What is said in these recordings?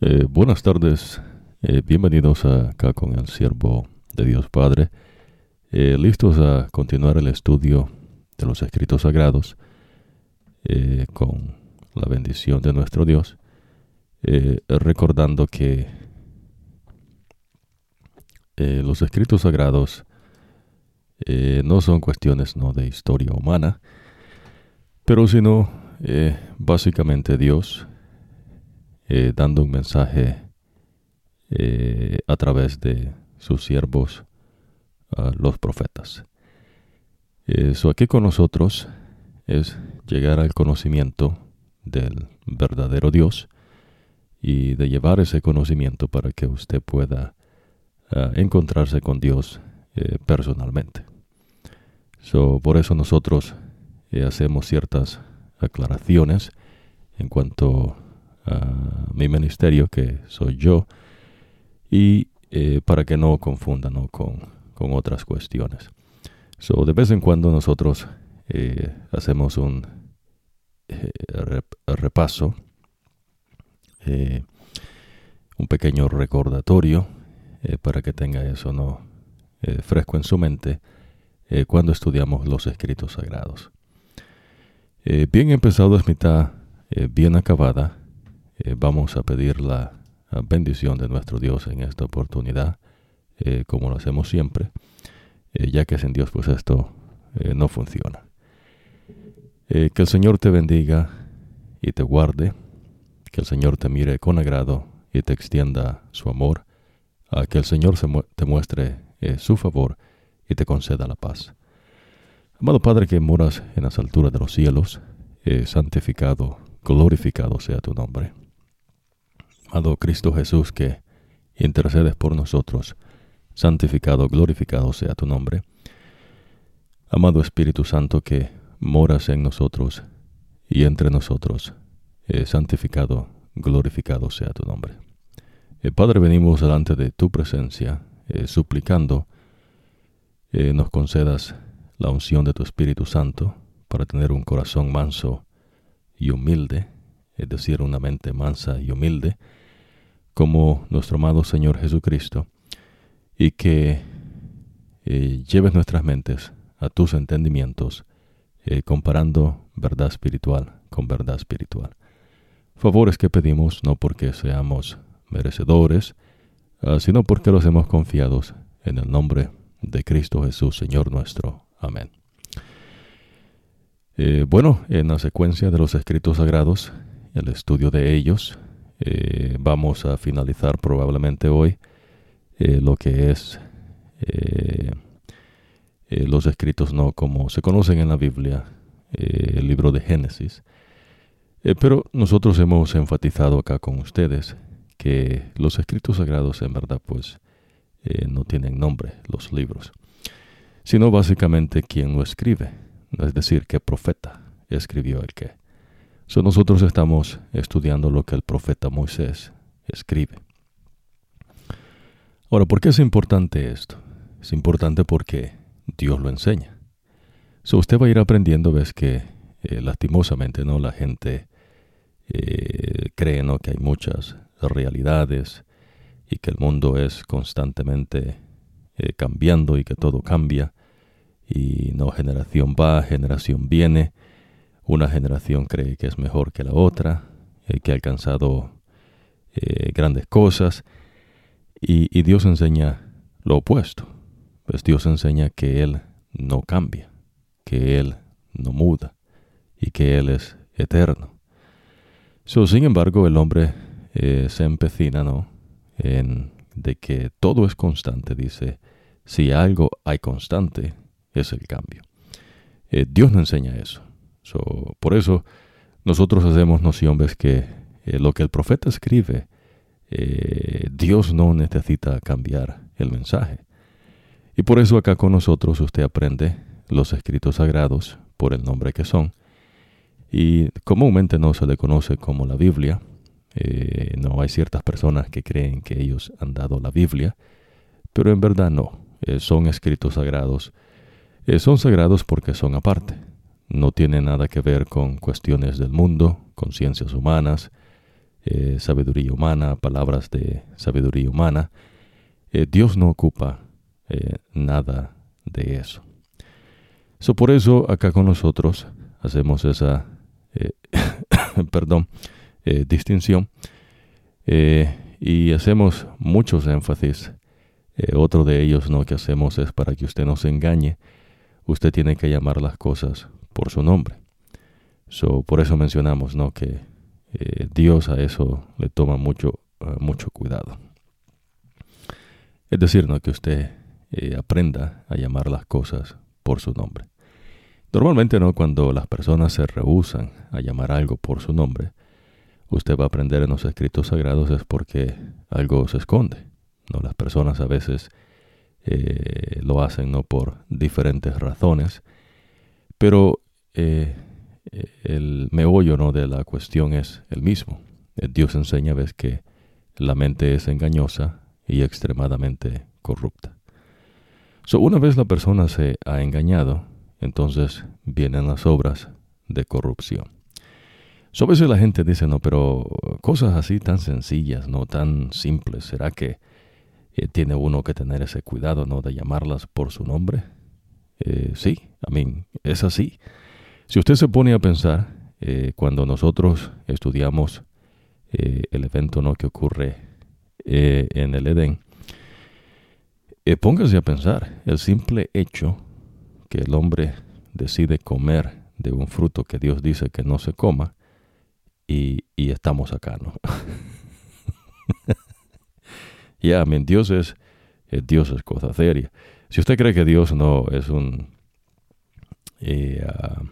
Eh, buenas tardes, eh, bienvenidos acá con el siervo de Dios Padre, eh, listos a continuar el estudio de los escritos sagrados con la bendición de nuestro Dios, recordando que los escritos sagrados no son cuestiones no de historia humana, pero sino básicamente Dios eh, dando un mensaje eh, a través de sus siervos, los profetas. Eso aquí con nosotros es llegar al conocimiento del verdadero Dios y de llevar ese conocimiento para que usted pueda ah, encontrarse con Dios eh, personalmente. So, por eso nosotros hacemos ciertas aclaraciones en cuanto mi ministerio, que soy yo, y eh, para que no confundan con, con, otras cuestiones. So, de vez en cuando nosotros eh, hacemos un eh, repaso, un pequeño recordatorio para que tenga eso no fresco en su mente cuando estudiamos los escritos sagrados. bien empezado es mitad bien acabada eh, vamos a pedir la, bendición de nuestro Dios en esta oportunidad, eh, como lo hacemos siempre, eh, ya que sin Dios pues esto no funciona. que el Señor te bendiga y te guarde, que el Señor te mire con agrado y te extienda su amor, a que el Señor te muestre su favor y te conceda la paz. Amado Padre que moras en las alturas de los cielos, santificado, glorificado sea tu nombre amado Cristo Jesús, que intercedes por nosotros, santificado, glorificado sea tu nombre. Amado Espíritu Santo, que moras en nosotros y entre nosotros, eh, santificado, glorificado sea tu nombre. Eh, Padre, venimos delante de tu presencia, eh, suplicando nos concedas la unción de tu Espíritu Santo para tener un corazón manso y humilde, es decir, una mente mansa y humilde, como nuestro amado Señor Jesucristo y que eh, lleves nuestras mentes a tus entendimientos, eh, comparando verdad espiritual con verdad espiritual. Favores que pedimos no porque seamos merecedores, ah, sino porque los hemos confiados en el nombre de Cristo Jesús, Señor nuestro. Amén. Eh, bueno, en la secuencia de los escritos sagrados, el estudio de ellos, eh, vamos a finalizar probablemente hoy eh, lo que es eh, los escritos no como se conocen en la Biblia, el libro de Génesis. pero nosotros hemos enfatizado acá con ustedes que los escritos sagrados en verdad pues no tienen nombre, los libros, sino básicamente quién lo escribe, es decir, qué profeta escribió el qué nosotros estamos estudiando lo que el profeta Moisés escribe. Ahora, ¿por qué es importante esto? Es importante porque Dios lo enseña. So, usted va a ir aprendiendo, ves que eh, lastimosamente no la gente eh, cree ¿no? que hay muchas realidades y que el mundo es constantemente eh, cambiando y que todo cambia y no generación va, generación viene una generación cree que es mejor que la otra, eh, que ha alcanzado eh, grandes cosas, y, Dios enseña lo opuesto. Pues Dios enseña que Él no cambia, que Él no muda y que Él es eterno. sin embargo, el hombre eh, se empecina ¿no? en de que todo es constante. Dice, si algo hay constante, es el cambio. Dios no enseña eso por eso nosotros hacemos noción, ves que eh, lo que el profeta escribe, eh, Dios no necesita cambiar el mensaje. Y por eso acá con nosotros usted aprende los escritos sagrados por el nombre que son. Y comúnmente no se le conoce como la Biblia. Eh, no hay ciertas personas que creen que ellos han dado la Biblia, pero en verdad no. son escritos sagrados. son sagrados porque son aparte no tiene nada que ver con cuestiones del mundo, con ciencias humanas, eh, sabiduría humana, palabras de sabiduría humana. Eh, Dios no ocupa eh, nada de eso. So, por eso acá con nosotros hacemos esa, perdón, distinción y hacemos muchos énfasis. otro de ellos no que hacemos es para que usted no se engañe. Usted tiene que llamar las cosas por su nombre. Por eso mencionamos ¿no? que eh, Dios a eso le toma mucho, uh, mucho cuidado. Es decir, ¿no? que usted eh, aprenda a llamar las cosas por su nombre. Normalmente, ¿no? cuando las personas se rehusan a llamar algo por su nombre, usted va a aprender en los escritos sagrados es porque algo se esconde. ¿no? Las personas a veces eh, lo hacen no por diferentes razones, pero eh, el meollo ¿no? de la cuestión es el mismo. Eh, Dios enseña, ves, que la mente es engañosa y extremadamente corrupta. So, una vez la persona se ha engañado, entonces vienen las obras de corrupción. So, a veces la gente dice, no, pero cosas así tan sencillas, no tan simples, ¿será que eh, tiene uno que tener ese cuidado, no, de llamarlas por su nombre? Sí, a mí es así. Si usted se pone a pensar, eh, cuando nosotros estudiamos eh, el evento ¿no? que ocurre eh, en el Edén, póngase a pensar, el simple hecho que el hombre decide comer de un fruto que Dios dice que no se coma, y, estamos acá, ¿no? ya, Dios es, Dios es cosa seria. Si usted cree que Dios no es un... Ah,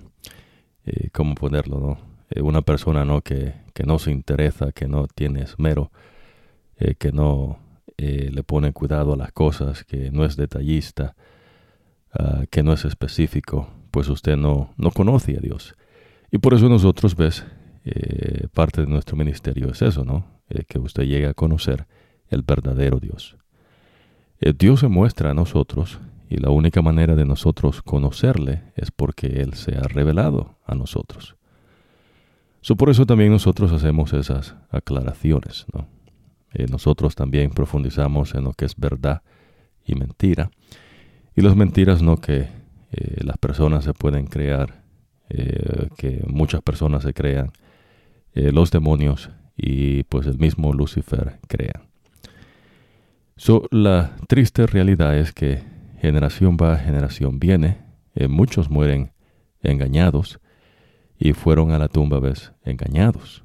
eh, ¿cómo ponerlo? No? Eh, una persona ¿no? Que, que, no se interesa, que no tiene esmero, eh, que no le pone cuidado a las cosas, que no es detallista, ah, que no es específico, pues usted no, no conoce a Dios. Y por eso nosotros, ves, parte de nuestro ministerio es eso, ¿no? que usted llegue a conocer el verdadero Dios. Dios se muestra a nosotros y la única manera de nosotros conocerle es porque Él se ha revelado a nosotros. por eso también nosotros hacemos esas aclaraciones. Eh, nosotros también profundizamos en lo que es verdad y mentira. Y las mentiras no que eh, las personas se pueden crear, eh, que muchas personas se crean, los demonios y pues el mismo Lucifer crean. So, la triste realidad es que generación va, generación viene, eh, muchos mueren engañados y fueron a la tumba, ves, engañados.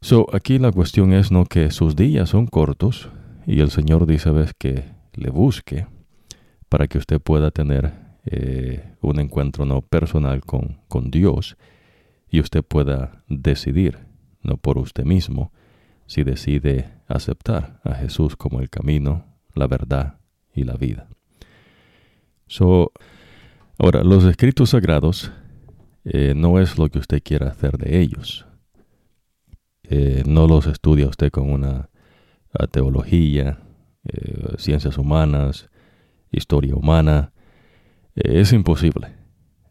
So, aquí la cuestión es no que sus días son cortos y el Señor dice, ves, que le busque para que usted pueda tener eh, un encuentro no personal con, con Dios y usted pueda decidir, no por usted mismo, si decide aceptar a Jesús como el camino, la verdad y la vida. So, ahora, los escritos sagrados eh, no es lo que usted quiera hacer de ellos. Eh, no los estudia usted con una teología, eh, ciencias humanas, historia humana. es imposible.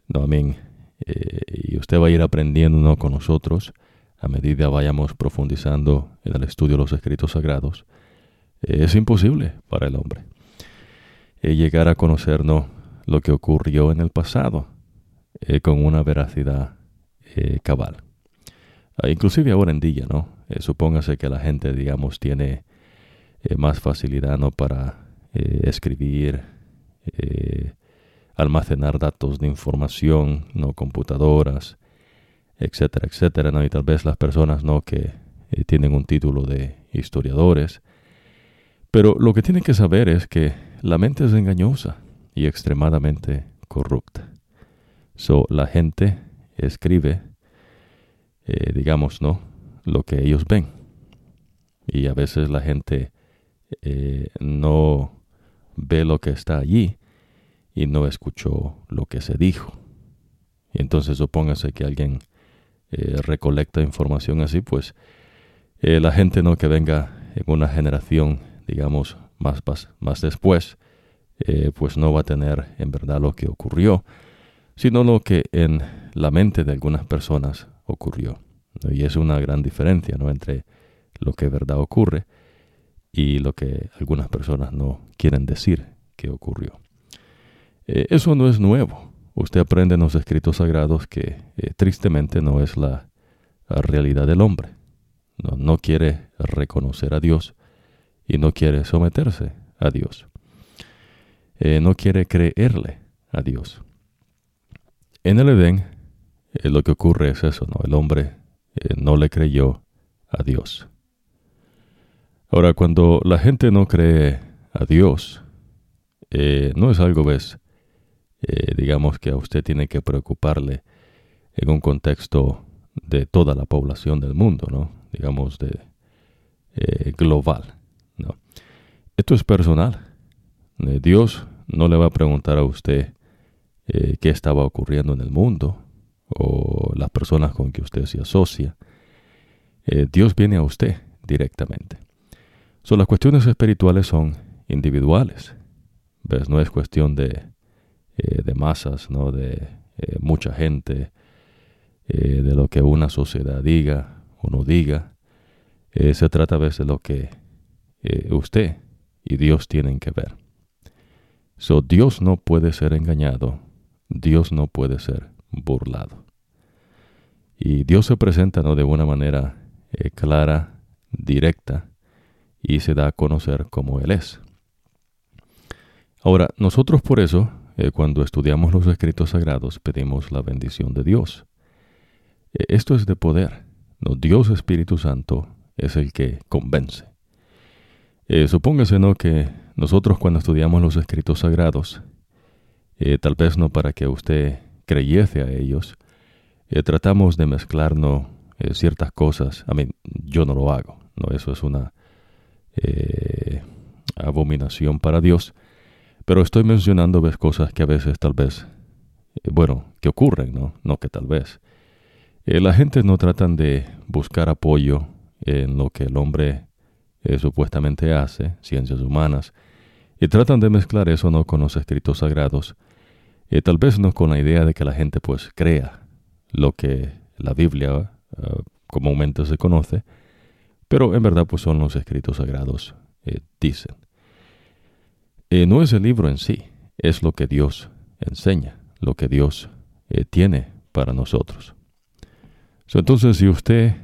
No, y usted va a ir aprendiendo con nosotros a medida vayamos profundizando en el estudio de los escritos sagrados. es imposible para el hombre llegar a conocernos lo que ocurrió en el pasado eh, con una veracidad eh, cabal. Ah, inclusive ahora en día, ¿no? Eh, supóngase que la gente, digamos, tiene más facilidad, ¿no? Para escribir, almacenar datos de información, ¿no? Computadoras, etcétera, etcétera, ¿no? Y tal vez las personas, ¿no? Que tienen un título de historiadores. Pero lo que tienen que saber es que la mente es engañosa y extremadamente corrupta. So, la gente escribe, eh, digamos, ¿no? Lo que ellos ven. Y a veces la gente eh, no ve lo que está allí y no escuchó lo que se dijo. Entonces supóngase que alguien eh, recolecta información así, pues la gente no que venga en una generación, digamos, más, más, después, eh, pues no va a tener en verdad lo que ocurrió, sino lo que en la mente de algunas personas ocurrió. Y es una gran diferencia ¿no? entre lo que verdad ocurre y lo que algunas personas no quieren decir que ocurrió. Eh, eso no es nuevo. Usted aprende en los escritos sagrados que eh, tristemente no es la, realidad del hombre. No, no, quiere reconocer a Dios y no quiere someterse a Dios. Eh, no quiere creerle a Dios. En el Edén lo que ocurre es eso, ¿no? El hombre no le creyó a Dios. Ahora, cuando la gente no cree a Dios, no es algo, ves, eh, digamos que a usted tiene que preocuparle en un contexto de toda la población del mundo, ¿no? Digamos de eh, global. Esto es personal. Eh, Dios no le va a preguntar a usted qué estaba ocurriendo en el mundo o las personas con que usted se asocia. Dios viene a usted directamente. So, las cuestiones espirituales son individuales. No es cuestión de eh, de masas, ¿no? de eh, mucha gente, eh, de lo que una sociedad diga o no diga. se trata a veces de lo que usted y Dios tienen que ver. So, Dios no puede ser engañado, Dios no puede ser burlado. Y Dios se presenta ¿no? de una manera clara, directa, y se da a conocer como Él es. Ahora, nosotros por eso eh, cuando estudiamos los escritos sagrados pedimos la bendición de Dios. Eh, esto es de poder. ¿no? Dios Espíritu Santo es el que convence. Eh, supóngase ¿no? que nosotros cuando estudiamos los escritos sagrados, tal vez no para que usted creyese a ellos, tratamos de mezclarnos ciertas cosas. A mí, yo no lo hago. ¿no? Eso es una abominación para Dios. Pero estoy mencionando cosas que a veces tal vez, eh, bueno, que ocurren, ¿no? No que tal vez. Eh, la gente no tratan de buscar apoyo en lo que el hombre eh, supuestamente hace, ciencias humanas, y tratan de mezclar eso no con los escritos sagrados, tal vez no con la idea de que la gente pues crea lo que la Biblia comúnmente se conoce, pero en verdad pues son los escritos sagrados dicen. Eh, no es el libro en sí, es lo que Dios enseña, lo que Dios eh, tiene para nosotros. entonces, si usted,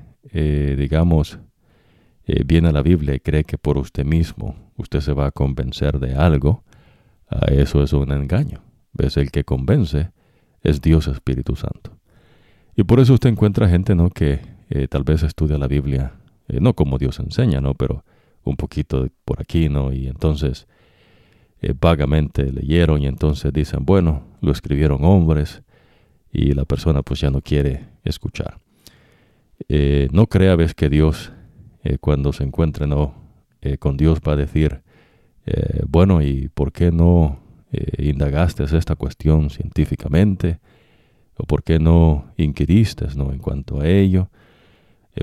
eh, viene a la Biblia y cree que por usted mismo usted se va a convencer de algo, a eso es un engaño. ¿Ves? El que convence es Dios Espíritu Santo. Y por eso usted encuentra gente ¿no? que tal vez estudia la Biblia, no como Dios enseña, ¿no? pero un poquito por aquí, ¿no? Y entonces eh, vagamente leyeron y entonces dicen, bueno, lo escribieron hombres y la persona pues ya no quiere escuchar. Eh, no crea, ves, que Dios eh, cuando se encuentre no, con Dios va a decir, bueno, ¿y por qué no indagaste esta cuestión científicamente? ¿O por qué no inquiriste ¿no? en cuanto a ello?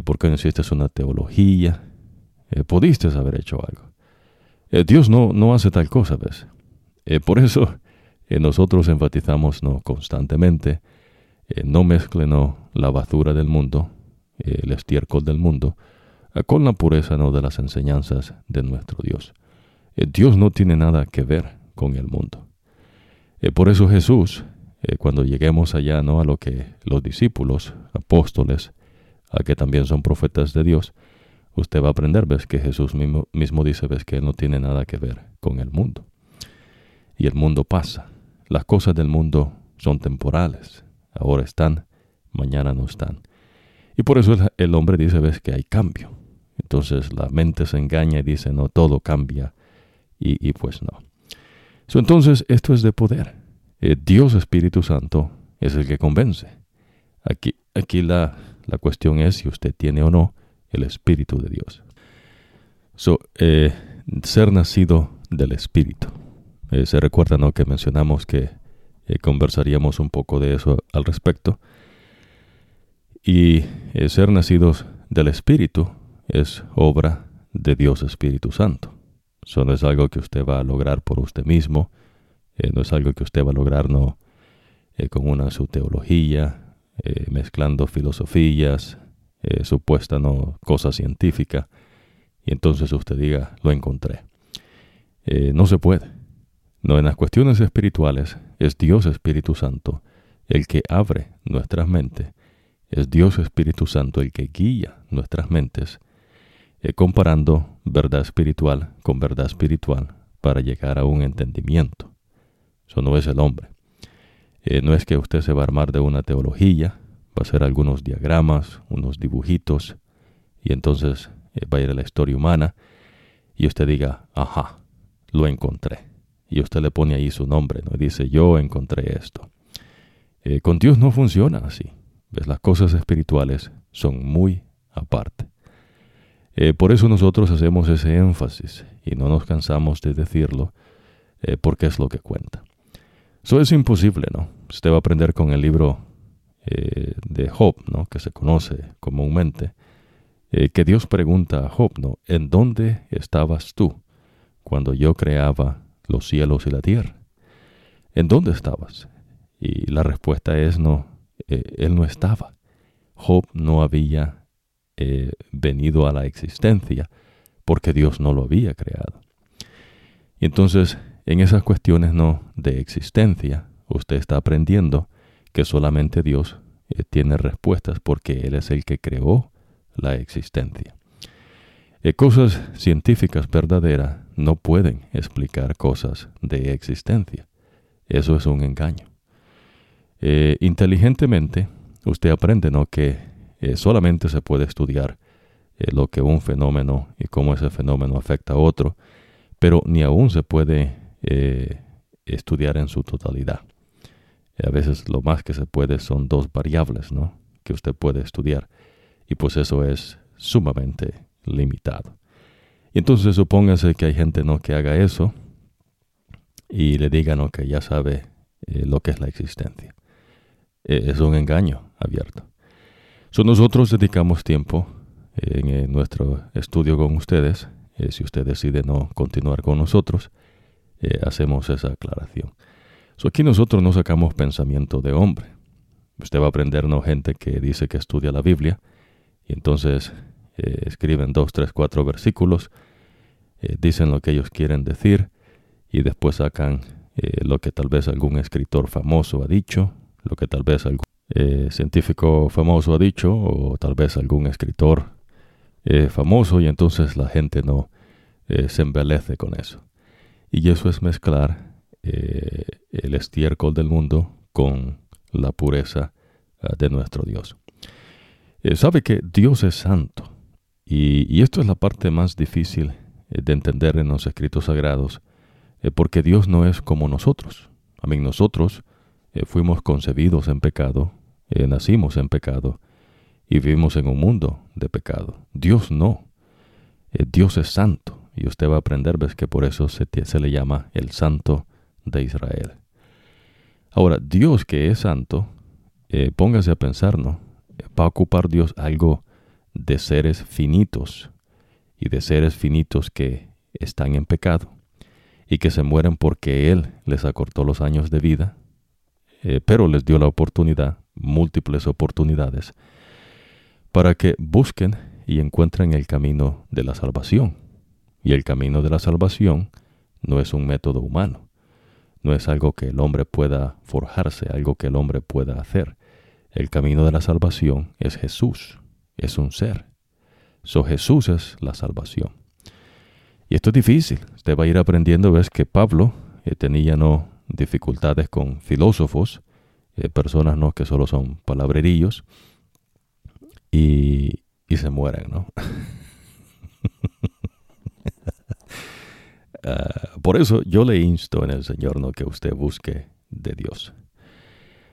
¿Por qué no hiciste una teología? pudiste haber hecho algo. Eh, Dios no, no hace tal cosa, ¿ves? Eh, por eso eh, nosotros enfatizamos ¿no? constantemente, no mezclen la basura del mundo, el estiércol del mundo, con la pureza ¿no? de las enseñanzas de nuestro Dios. Dios no tiene nada que ver con el mundo. por eso Jesús, cuando lleguemos allá ¿no? a lo que los discípulos, apóstoles, a que también son profetas de Dios, usted va a aprender, ves que Jesús mismo, mismo dice, ves que Él no tiene nada que ver con el mundo. Y el mundo pasa. Las cosas del mundo son temporales. Ahora están, mañana no están. Y por eso el, hombre dice, ves que hay cambio. Entonces la mente se engaña y dice, no, todo cambia. Y, pues no. entonces esto es de poder. Eh, Dios Espíritu Santo es el que convence. Aquí, aquí la, la cuestión es si usted tiene o no el Espíritu de Dios. So, eh, ser nacido del Espíritu. Eh, se recuerda ¿no? que mencionamos que conversaríamos un poco de eso al respecto. Y ser nacidos del Espíritu es obra de Dios Espíritu Santo. Eso no es algo que usted va a lograr por usted mismo, no es algo que usted va a lograr no, con una su teología, mezclando filosofías, eh, supuesta no cosa científica y entonces usted diga lo encontré. Eh, no se puede. No, en las cuestiones espirituales es Dios Espíritu Santo el que abre nuestras mentes, es Dios Espíritu Santo el que guía nuestras mentes, eh, comparando verdad espiritual con verdad espiritual para llegar a un entendimiento. Eso no es el hombre. Eh, no es que usted se va a armar de una teología, va a hacer algunos diagramas, unos dibujitos, y entonces eh, va a ir a la historia humana, y usted diga, ajá, lo encontré. Y usted le pone ahí su nombre, ¿no? Y dice, yo encontré esto. Con Dios no funciona así. ¿Ves? Las cosas espirituales son muy aparte. Por eso nosotros hacemos ese énfasis y no nos cansamos de decirlo, porque es lo que cuenta. Eso es imposible, ¿no? Usted va a aprender con el libro eh, de Job, ¿no? Que se conoce comúnmente, eh, que Dios pregunta a Job, ¿no? ¿En dónde estabas tú cuando yo creaba los cielos y la tierra? ¿En dónde estabas? Y la respuesta es no, eh, él no estaba. Job no había venido a la existencia porque Dios no lo había creado. Y entonces en esas cuestiones no de existencia, usted está aprendiendo que solamente Dios eh, tiene respuestas porque Él es el que creó la existencia. Eh, cosas científicas verdaderas no pueden explicar cosas de existencia. Eso es un engaño. Eh, inteligentemente, usted aprende ¿no? que solamente se puede estudiar lo que un fenómeno y cómo ese fenómeno afecta a otro, pero ni aún se puede eh, estudiar en su totalidad. a veces lo más que se puede son dos variables, ¿no? Que usted puede estudiar. Y pues eso es sumamente limitado. Y entonces supóngase que hay gente, ¿no? Que haga eso y le digan, Que ya sabe eh, lo que es la existencia. Es un engaño abierto. So, nosotros dedicamos tiempo en, nuestro estudio con ustedes. Eh, si usted decide no continuar con nosotros, eh, hacemos esa aclaración. aquí nosotros no sacamos pensamiento de hombre. Usted va a aprendernos gente que dice que estudia la Biblia y entonces eh, escriben dos, tres, cuatro versículos, eh, dicen lo que ellos quieren decir y después sacan lo que tal vez algún escritor famoso ha dicho, lo que tal vez algún científico famoso ha dicho o tal vez algún escritor famoso y entonces la gente no se embelece con eso. Y eso es mezclar eh, el estiércol del mundo con la pureza ah, de nuestro Dios. Eh, sabe que Dios es santo. Y, esto es la parte más difícil eh, de entender en los escritos sagrados, porque Dios no es como nosotros. A mí nosotros fuimos concebidos en pecado, nacimos en pecado y vivimos en un mundo de pecado. Dios no. Dios es santo. Y usted va a aprender, que por eso se, se le llama el Santo de Israel. Ahora, Dios que es santo, eh, póngase a pensar, ¿no? Va a ocupar Dios algo de seres finitos y de seres finitos que están en pecado y que se mueren porque Él les acortó los años de vida, eh, pero les dio la oportunidad, múltiples oportunidades, para que busquen y encuentren el camino de la salvación. Y el camino de la salvación no es un método humano, no es algo que el hombre pueda forjarse, algo que el hombre pueda hacer. El camino de la salvación es Jesús, es un ser. So Jesús es la salvación. Y esto es difícil. Usted va a ir aprendiendo, ves que Pablo eh, tenía no dificultades con filósofos, eh, personas no que solo son palabrerillos y, y se mueren, ¿no? Ah, por eso yo le insto en el Señor ¿no? que usted busque de Dios.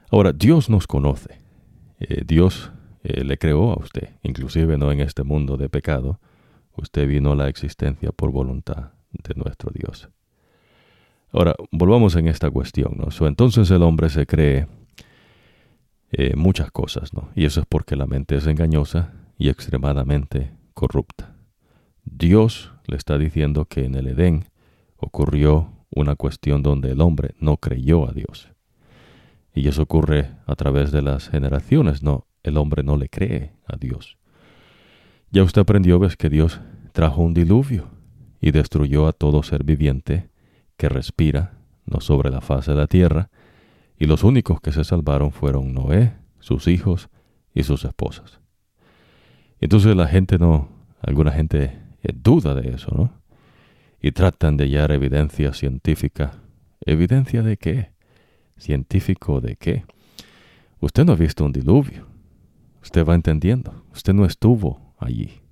Ahora, Dios nos conoce. Eh, Dios eh, le creó a usted, inclusive no en este mundo de pecado. Usted vino a la existencia por voluntad de nuestro Dios. Ahora, volvamos en esta cuestión. ¿no? entonces el hombre se cree eh, muchas cosas, ¿no? Y eso es porque la mente es engañosa y extremadamente corrupta. Dios le está diciendo que en el Edén ocurrió una cuestión donde el hombre no creyó a Dios. Y eso ocurre a través de las generaciones, no, el hombre no le cree a Dios. Ya usted aprendió, ves, que Dios trajo un diluvio y destruyó a todo ser viviente que respira, no sobre la faz de la tierra, y los únicos que se salvaron fueron Noé, sus hijos y sus esposas. Entonces la gente no, alguna gente duda de eso, ¿no? Y tratan de hallar evidencia científica. ¿Evidencia de qué? ¿Científico de qué? Usted no ha visto un diluvio. Usted va entendiendo. Usted no estuvo allí.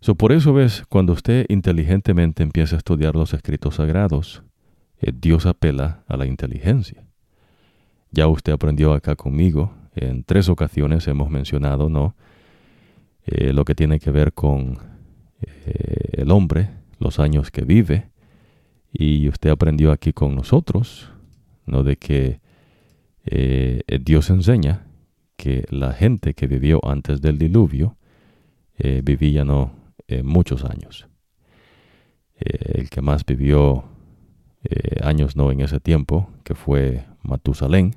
So, por eso ves, cuando usted inteligentemente empieza a estudiar los escritos sagrados, eh, Dios apela a la inteligencia. Ya usted aprendió acá conmigo, en tres ocasiones hemos mencionado, ¿no? Eh, lo que tiene que ver con eh, el hombre, los años que vive, y usted aprendió aquí con nosotros, ¿no? De que Dios enseña que la gente que vivió antes del diluvio vivía, ¿no? Eh, muchos años. Eh, el que más vivió eh, años no en ese tiempo, que fue Matusalén,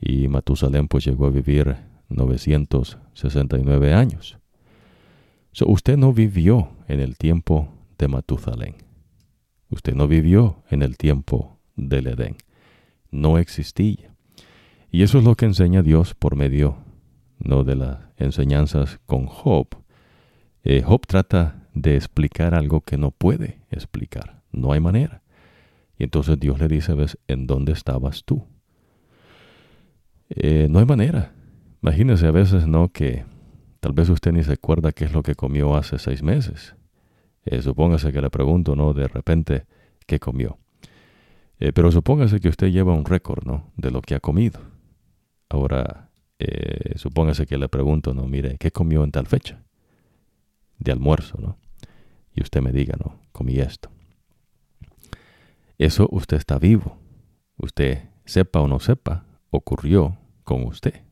y Matusalén pues llegó a vivir 969 años. usted no vivió en el tiempo de Matusalén. Usted no vivió en el tiempo del Edén. No existía. Y eso es lo que enseña Dios por medio no de las enseñanzas con Job, eh, Job trata de explicar algo que no puede explicar. No hay manera. Y entonces Dios le dice, ves, ¿en dónde estabas tú? Eh, no hay manera. Imagínese a veces, ¿no? Que tal vez usted ni se acuerda qué es lo que comió hace seis meses. Eh, supóngase que le pregunto, ¿no? De repente, ¿qué comió? pero supóngase que usted lleva un récord, ¿no? De lo que ha comido. Ahora, supóngase que le pregunto, ¿no? Mire, ¿qué comió en tal fecha? De almuerzo, ¿no? Y usted me diga, no, comí esto. Eso usted está vivo. Usted, sepa o no sepa, ocurrió con usted.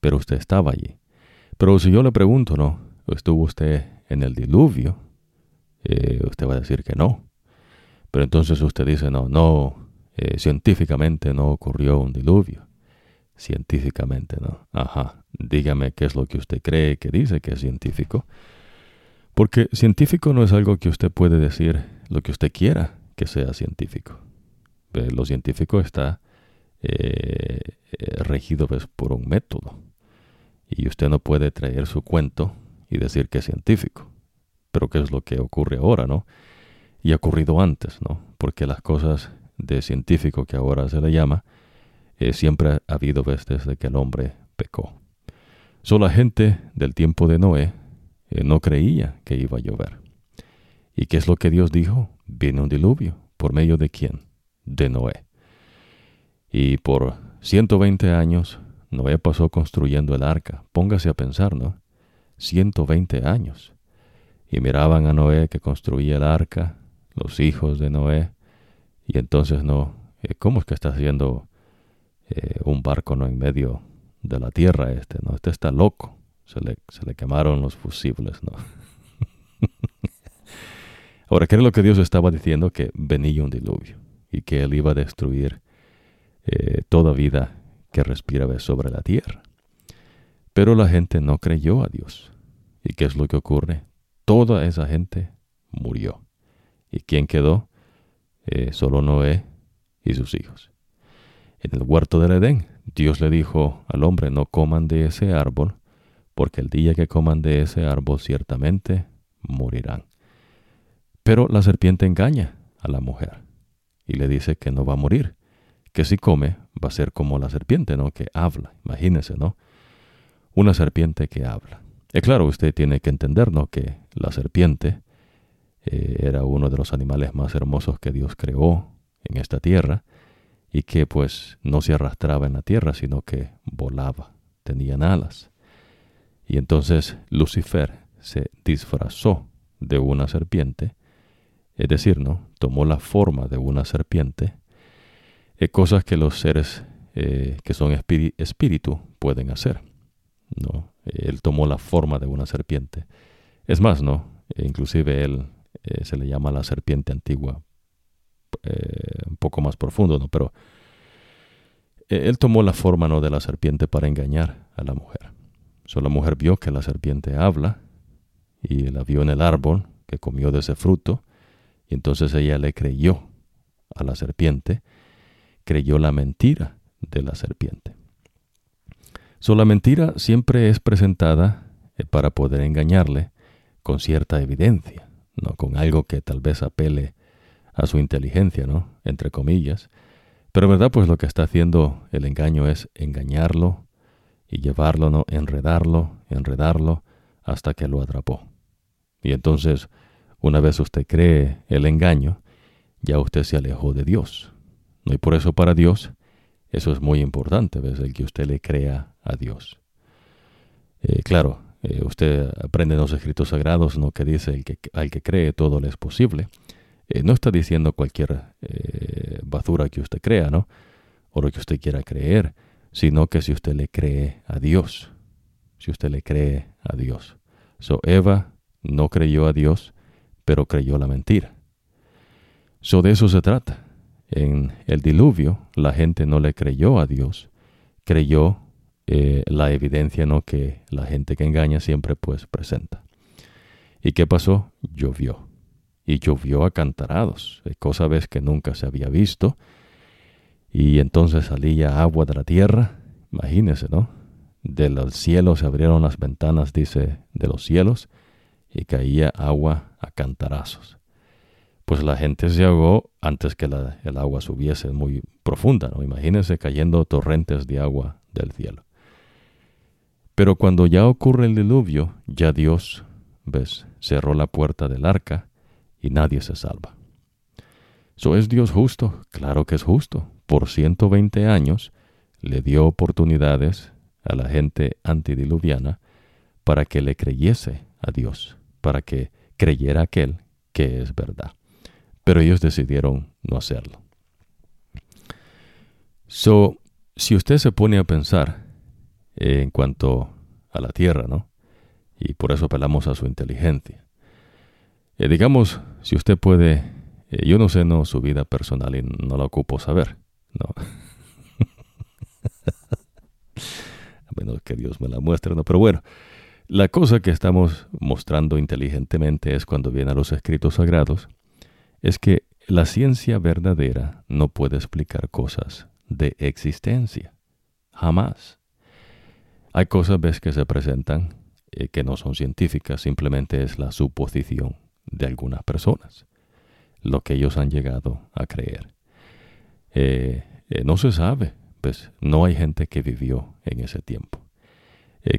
Pero usted estaba allí. Pero si yo le pregunto, ¿no? ¿Estuvo usted en el diluvio? Eh, usted va a decir que no. Pero entonces usted dice, no, no, eh, científicamente no ocurrió un diluvio. Científicamente, ¿no? Ajá, dígame qué es lo que usted cree que dice que es científico porque científico no es algo que usted puede decir lo que usted quiera que sea científico. Lo científico está eh, eh, regido pues, por un método. Y usted no puede traer su cuento y decir que es científico. Pero ¿qué es lo que ocurre ahora, no? Y ha ocurrido antes, ¿no? Porque las cosas de científico que ahora se le llama, eh, siempre ha habido desde que el hombre pecó. Solo la gente del tiempo de Noé eh, no creía que iba a llover. ¿Y qué es lo que Dios dijo? Viene un diluvio. ¿Por medio de quién? De Noé. Y por 120 años Noé pasó construyendo el arca. Póngase a pensar, ¿no? 120 años. Y miraban a Noé que construía el arca, los hijos de Noé. Y entonces no, eh, ¿cómo es que está haciendo eh, un barco no en medio de la tierra este? No, este está loco se le, quemaron los fusibles, ¿no? Ahora, ¿qué era lo que Dios estaba diciendo? Que venía un diluvio y que Él iba a destruir eh, toda vida que respiraba sobre la tierra. Pero la gente no creyó a Dios. ¿Y qué es lo que ocurre? Toda esa gente murió. ¿Y quién quedó? Eh, solo Noé y sus hijos. En el huerto del Edén, Dios le dijo al hombre, no coman de ese árbol, porque el día que coman de ese árbol ciertamente morirán. Pero la serpiente engaña a la mujer y le dice que no va a morir, que si come va a ser como la serpiente, ¿no? Que habla, imagínese, ¿no? Una serpiente que habla. Y claro, usted tiene que entender, ¿no? Que la serpiente eh, era uno de los animales más hermosos que Dios creó en esta tierra y que pues no se arrastraba en la tierra, sino que volaba, tenían alas. Y entonces Lucifer se disfrazó de una serpiente, es decir, ¿no? tomó la forma de una serpiente, eh, cosas que los seres eh, que son espíritu pueden hacer. ¿no? Él tomó la forma de una serpiente. Es más, ¿no? E inclusive él eh, se le llama la serpiente antigua, un poco más profundo, ¿no? Pero él tomó la forma ¿no? de la serpiente para engañar a la mujer. So, la mujer vio que la serpiente habla y la vio en el árbol que comió de ese fruto, y entonces ella le creyó a la serpiente, creyó la mentira de la serpiente. So, la mentira siempre es presentada eh, para poder engañarle con cierta evidencia, ¿no? con algo que tal vez apele a su inteligencia, ¿no? entre comillas. Pero verdad, pues lo que está haciendo el engaño es engañarlo y llevarlo, ¿no? enredarlo, enredarlo hasta que lo atrapó. Y entonces, una vez usted cree el engaño, ya usted se alejó de Dios. ¿no? Y por eso para Dios eso es muy importante, ¿ves? El que usted le crea a Dios. Eh, claro, eh, usted aprende en los escritos sagrados, ¿no? Que dice el que, al que cree todo le es posible. Eh, no está diciendo cualquier basura que usted crea, ¿no? O lo que usted quiera creer, sino que si usted le cree a Dios, si usted le cree a Dios. So, Eva no creyó a Dios, pero creyó la mentira. So, de eso se trata. En el diluvio, la gente no le creyó a Dios, creyó eh, la evidencia ¿no? que la gente que engaña siempre pues presenta. ¿Y qué pasó? Llovió. Y llovió a cantarados, cosa vez que nunca se había visto. Y entonces salía agua de la tierra, imagínense, ¿no? De los cielos se abrieron las ventanas, dice, de los cielos, y caía agua a cantarazos pues la gente se ahogó antes que el agua subiese muy profunda, ¿no? Imagínense cayendo torrentes de agua del cielo. Pero cuando ya ocurre el diluvio, ya Dios, ves, cerró la puerta del arca y nadie se salva. ¿So es Dios justo? Claro que es justo. Por 120 años le dio oportunidades a la gente antidiluviana para que le creyese a Dios, para que creyera aquel que es verdad pero ellos decidieron no hacerlo. So, si usted se pone a pensar en cuanto a la tierra, ¿no? Y por eso apelamos a su inteligencia. Eh, digamos, si usted puede, eh, yo no sé no su vida personal y no la ocupo saber, ¿no? a menos que Dios me la muestre, ¿no? Pero bueno, la cosa que estamos mostrando inteligentemente es cuando vienen los escritos sagrados es que la ciencia verdadera no puede explicar cosas de existencia. Jamás. Hay cosas ves que se presentan eh, que no son científicas, simplemente es la suposición de algunas personas, lo que ellos han llegado a creer. Eh, eh, no se sabe, pues no hay gente que vivió en ese tiempo.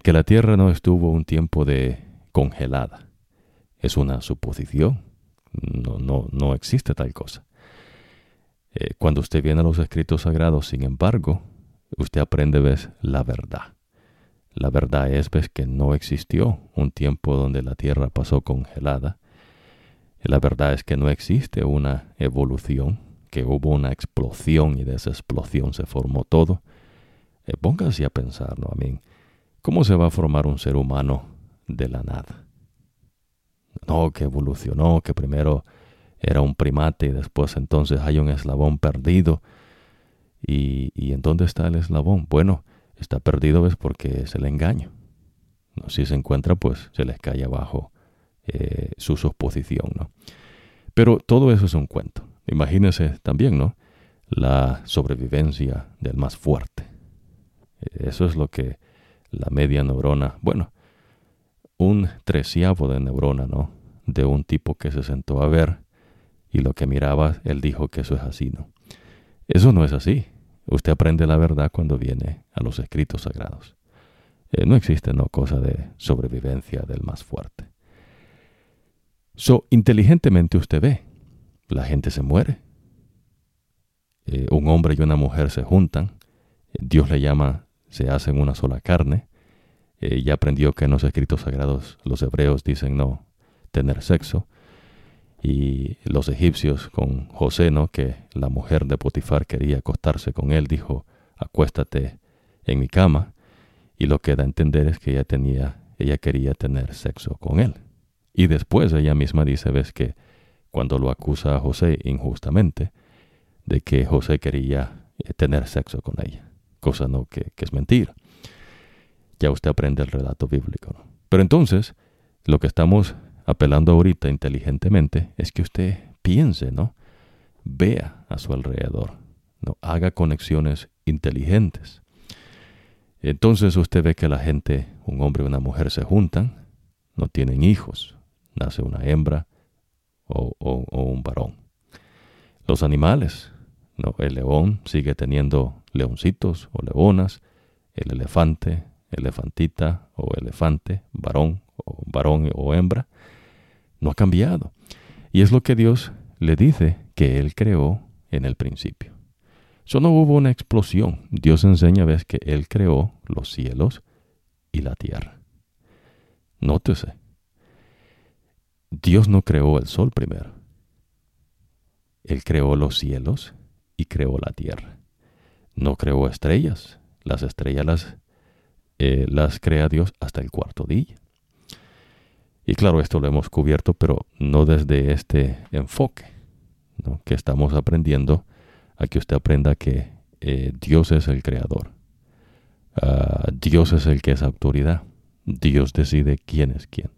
que la Tierra no estuvo un tiempo de congelada, es una suposición no, no, no existe tal cosa. Eh, cuando usted viene a los escritos sagrados, sin embargo, usted aprende, ves, la verdad. La verdad es, ves, que no existió un tiempo donde la Tierra pasó congelada. La verdad es que no existe una evolución, que hubo una explosión y de esa explosión se formó todo. Eh, póngase a pensar, ¿no? A mí, ¿cómo se va a formar un ser humano de la nada? no, que evolucionó, que primero era un primate y después entonces hay un eslabón perdido. ¿Y, y en dónde está el eslabón? Bueno, está perdido es porque es el engaño. Si se encuentra, pues se les cae abajo eh, su suposición, ¿no? Pero todo eso es un cuento. Imagínense también, ¿no? La sobrevivencia del más fuerte. Eso es lo que la media neurona, bueno, un treceavo de neurona, ¿no? De un tipo que se sentó a ver y lo que miraba, él dijo que eso es así, ¿no? Eso no es así. Usted aprende la verdad cuando viene a los escritos sagrados. Eh, no existe no cosa de sobrevivencia del más fuerte. So, inteligentemente usted ve, la gente se muere. Eh, un hombre y una mujer se juntan. Dios le llama, se hacen una sola carne. Eh, ya aprendió que en los escritos sagrados los hebreos dicen no tener sexo. Y los egipcios con José, ¿no? que la mujer de Potifar quería acostarse con él, dijo, acuéstate en mi cama. Y lo que da a entender es que ella tenía, ella quería tener sexo con él. Y después ella misma dice, ves que cuando lo acusa a José injustamente, de que José quería eh, tener sexo con ella, cosa no que, es mentira ya usted aprende el relato bíblico. Pero entonces, Lo que estamos apelando ahorita inteligentemente es que usted piense, ¿no? Vea a su alrededor, ¿no? Haga conexiones inteligentes. Entonces usted ve que la gente, un hombre y una mujer se juntan, no tienen hijos, nace una hembra o, un varón. Los animales, el león sigue teniendo leoncitos o leonas, el elefante, elefantita o elefante, varón o varón o hembra, no ha cambiado. Y es lo que Dios le dice que Él creó en el principio. Eso no hubo una explosión. Dios enseña, ves, que Él creó los cielos y la tierra. Nótese. Dios no creó el sol primero. Él creó los cielos y creó la tierra. No creó estrellas. Las estrellas las, eh, crea Dios hasta el cuarto día. Y claro, esto lo hemos cubierto, pero no desde este enfoque, que estamos aprendiendo a que usted aprenda que eh, Dios es el creador. Ah, Dios es el que es autoridad. Dios decide quién es quién.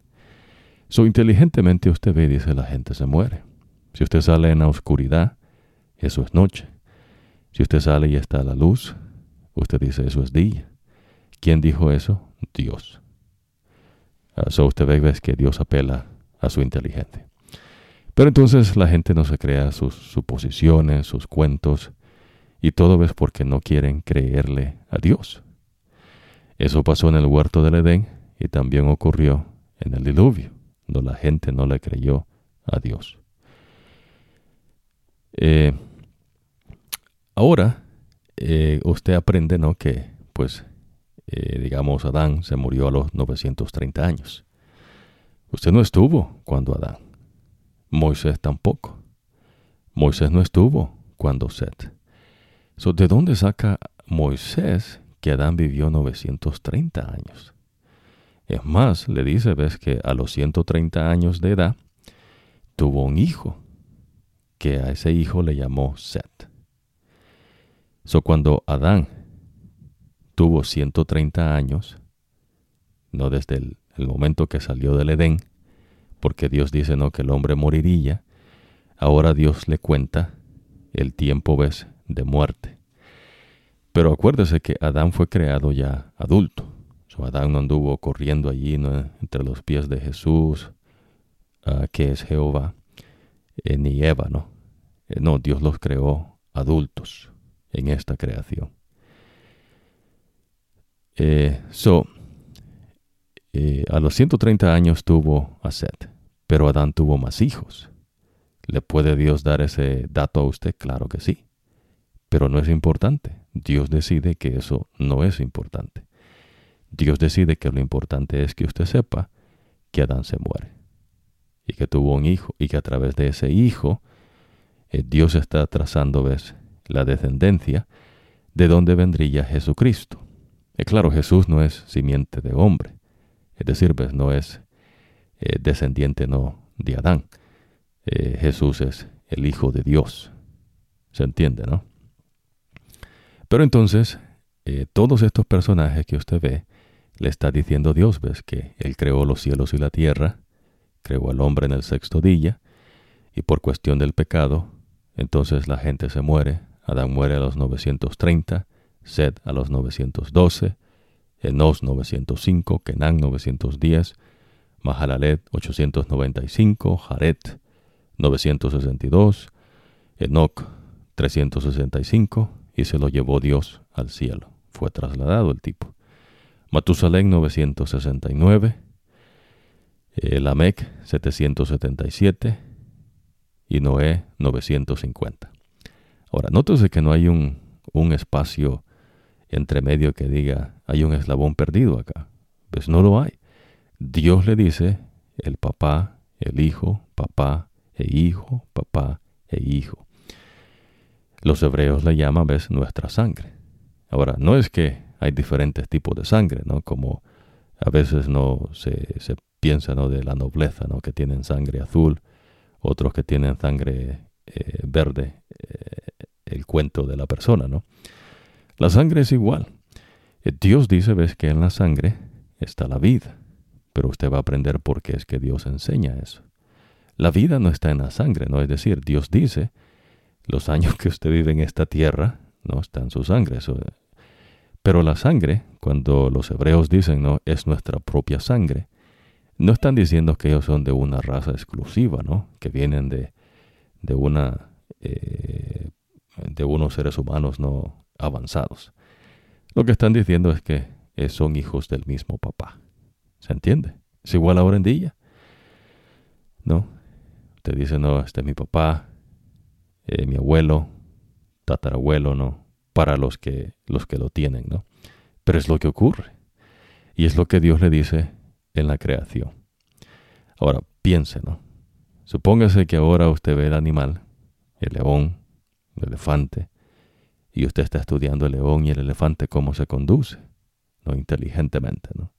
So inteligentemente usted ve y dice la gente se muere. Si usted sale en la oscuridad, eso es noche. Si usted sale y está a la luz, usted dice eso es día. ¿Quién dijo eso? Dios. Uh, usted ve que Dios apela a su inteligencia. Pero entonces la gente no se crea sus suposiciones, sus cuentos, y todo es porque no quieren creerle a Dios. Eso pasó en el huerto del Edén y también ocurrió en el diluvio, donde la gente no le creyó a Dios. Eh, ahora eh, usted aprende, ¿no? Que pues eh, digamos, Adán se murió a los 930 años. Usted no estuvo cuando Adán. Moisés tampoco. Moisés no estuvo cuando Set. ¿De dónde saca Moisés que Adán vivió 930 años? Es más, le dice, ves que a los 130 años de edad tuvo un hijo, que a ese hijo le llamó Set. So, cuando Adán tuvo 130 años, no desde el, momento que salió del Edén, porque Dios dice no que el hombre moriría, ahora Dios le cuenta el tiempo ves de muerte. Pero acuérdese que Adán fue creado ya adulto. Adán no anduvo corriendo allí entre los pies de Jesús, ah, que es Jehová, eh, ni Eva, ¿no? Eh, no, Dios los creó adultos en esta creación. Eh, so, a los 130 años tuvo a Seth, pero Adán tuvo más hijos. ¿Le puede Dios dar ese dato a usted? Claro que sí. Pero no es importante. Dios decide que eso no es importante. Dios decide que lo importante es que usted sepa que Adán se muere y que tuvo un hijo y que a través de ese hijo eh, Dios está trazando ¿ves? la descendencia de donde vendría Jesucristo. Eh, claro, Jesús no es simiente de hombre, es decir, pues, no es eh, descendiente no de Adán. Jesús es el Hijo de Dios. ¿Se entiende, no? Pero entonces, todos estos personajes que usted ve, le está diciendo Dios, ves que Él creó los cielos y la tierra, creó al hombre en el sexto día, y por cuestión del pecado, entonces la gente se muere, Adán muere a los 930, Sed a los 912, Enos 905, Kenan 910, Mahalalet 895, Jared 962, Enoch 365 y se lo llevó Dios al cielo. Fue trasladado el tipo. Matusalén 969, Lamec 777 y Noé 950. Ahora, nótese que no hay un, un espacio entre medio que diga, hay un eslabón perdido acá. Pues no lo hay. Dios le dice, el papá, el hijo, papá e hijo, papá e hijo. Los hebreos le llaman, ves, nuestra sangre. Ahora, no es que hay diferentes tipos de sangre, ¿no? Como a veces no se, se piensa, ¿no? De la nobleza, ¿no? Que tienen sangre azul, otros que tienen sangre eh, verde, eh, el cuento de la persona, ¿no? La sangre es igual. Eh, Dios dice, ves que en la sangre está la vida. pero usted va a aprender por qué es que Dios enseña eso. La vida no está en la sangre, ¿no? Es decir, Dios dice, los años que usted vive en esta tierra, no está en su sangre. Pero la sangre, cuando los hebreos dicen, no, es nuestra propia sangre, no están diciendo que ellos son de una raza exclusiva, ¿no? Que vienen de, de una, eh, de unos seres humanos no avanzados. Lo que están diciendo es que son hijos del mismo papá. ¿Se entiende? Es igual ahora en día. ¿No? Usted dice, no, este es mi papá, eh, mi abuelo, tatarabuelo, ¿no? Para los que, los que lo tienen, ¿no? Pero es lo que ocurre. Y es lo que Dios le dice en la creación. Ahora, piense, ¿no? Supóngase que ahora usted ve el animal, el león, el elefante, y usted está estudiando el león y el elefante cómo se conduce, ¿no? Inteligentemente, ¿no?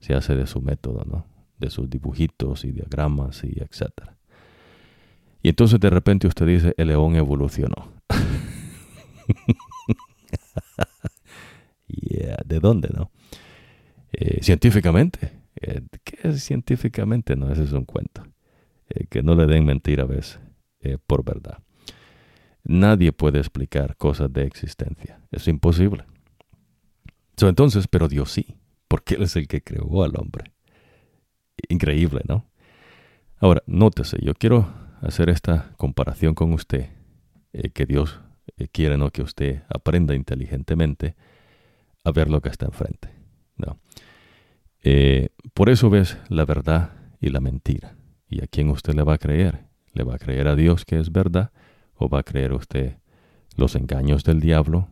Se hace de su método, ¿no? De sus dibujitos y diagramas y etcétera. Y entonces de repente usted dice, el león evolucionó. ¿De dónde, no? Eh, científicamente. Eh, ¿Qué es científicamente? No, ese es un cuento. Eh, que no le den mentira a veces por verdad. Nadie puede explicar cosas de existencia. Es imposible. entonces, pero Dios sí, porque Él es el que creó al hombre. Increíble, ¿no? Ahora, nótese, yo quiero hacer esta comparación con usted, que Dios quiere ¿no? que usted aprenda inteligentemente a ver lo que está enfrente. ¿no? Eh, por eso ves la verdad y la mentira. ¿Y a quién usted le va a creer? ¿Le va a creer a Dios que es verdad? ¿O va a creer usted los engaños del diablo,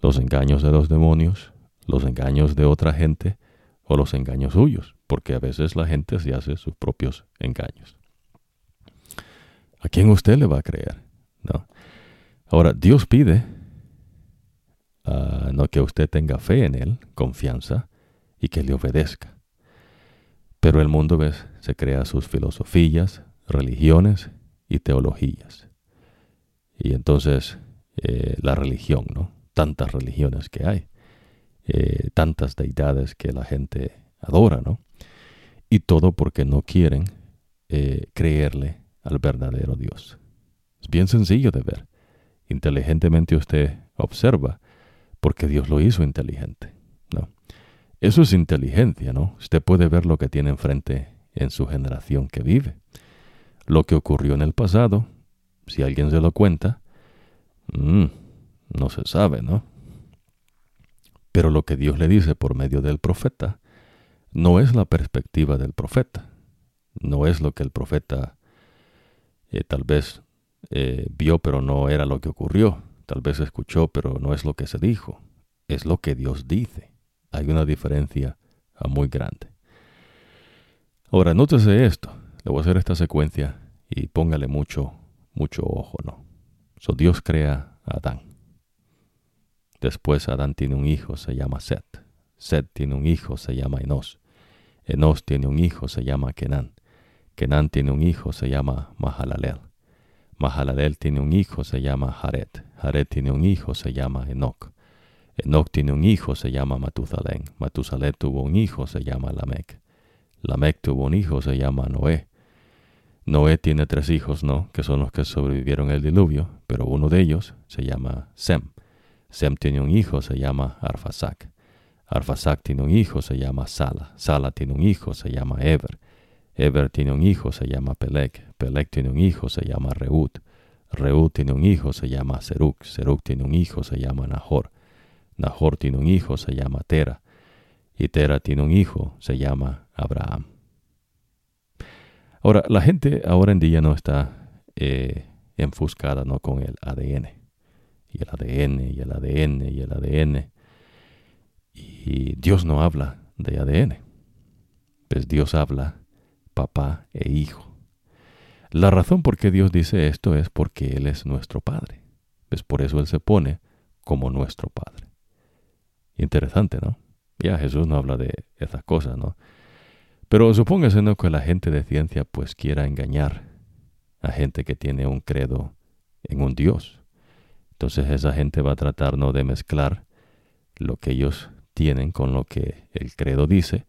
los engaños de los demonios, los engaños de otra gente o los engaños suyos? Porque a veces la gente se hace sus propios engaños. ¿A quién usted le va a creer? ¿No? Ahora, Dios pide ah, no que usted tenga fe en Él, confianza, y que le obedezca. Pero el mundo ¿ves? se crea sus filosofías, religiones y teologías. Y entonces eh, la religión, ¿no? Tantas religiones que hay, eh, tantas deidades que la gente adora, ¿no? Y todo porque no quieren eh, creerle al verdadero Dios. Es bien sencillo de ver. Inteligentemente usted observa porque Dios lo hizo inteligente. ¿no? Eso es inteligencia, ¿no? Usted puede ver lo que tiene enfrente en su generación que vive. Lo que ocurrió en el pasado, si alguien se lo cuenta, mm, no se sabe, ¿no? Pero lo que Dios le dice por medio del profeta no es la perspectiva del profeta, no es lo que el profeta eh, tal vez eh, vio pero no era lo que ocurrió, tal vez escuchó pero no es lo que se dijo, es lo que Dios dice. Hay una diferencia muy grande. Ahora, nótese esto, le voy a hacer esta secuencia y póngale mucho, mucho ojo, ¿no? So, Dios crea a Adán. Después Adán tiene un hijo, se llama Set. Set tiene un hijo, se llama Enos. Enos tiene un hijo, se llama Kenan. Kenan tiene un hijo, se llama Mahalalel. Mahalalel tiene un hijo, se llama Jared. Jared tiene un hijo, se llama Enoch. Enoch tiene un hijo, se llama Matusalén. Matusalén tuvo un hijo, se llama Lamec. Lamec tuvo un hijo, se llama Noé. Noé tiene tres hijos, ¿no? Que son los que sobrevivieron el diluvio, pero uno de ellos se llama Sem. Sem tiene un hijo, se llama Arfasac. Arfasac tiene un hijo, se llama Sala. Sala tiene un hijo, se llama Eber. Eber tiene un hijo, se llama Pelec. Pelec tiene un hijo, se llama Reut. Reut tiene un hijo, se llama Seruk. Seruk tiene un hijo, se llama Nahor. Nahor tiene un hijo, se llama Tera. Y Tera tiene un hijo, se llama Abraham. Ahora, la gente ahora en día no está eh, enfuscada ¿no? con el ADN. Y el ADN, y el ADN, y el ADN. Y Dios no habla de ADN. Pues Dios habla papá e hijo. La razón por qué Dios dice esto es porque Él es nuestro Padre. Es por eso Él se pone como nuestro Padre. Interesante, ¿no? Ya Jesús no habla de esas cosas, ¿no? Pero supóngase ¿no? que la gente de ciencia pues quiera engañar a gente que tiene un credo en un Dios. Entonces esa gente va a tratar ¿no? de mezclar lo que ellos tienen con lo que el credo dice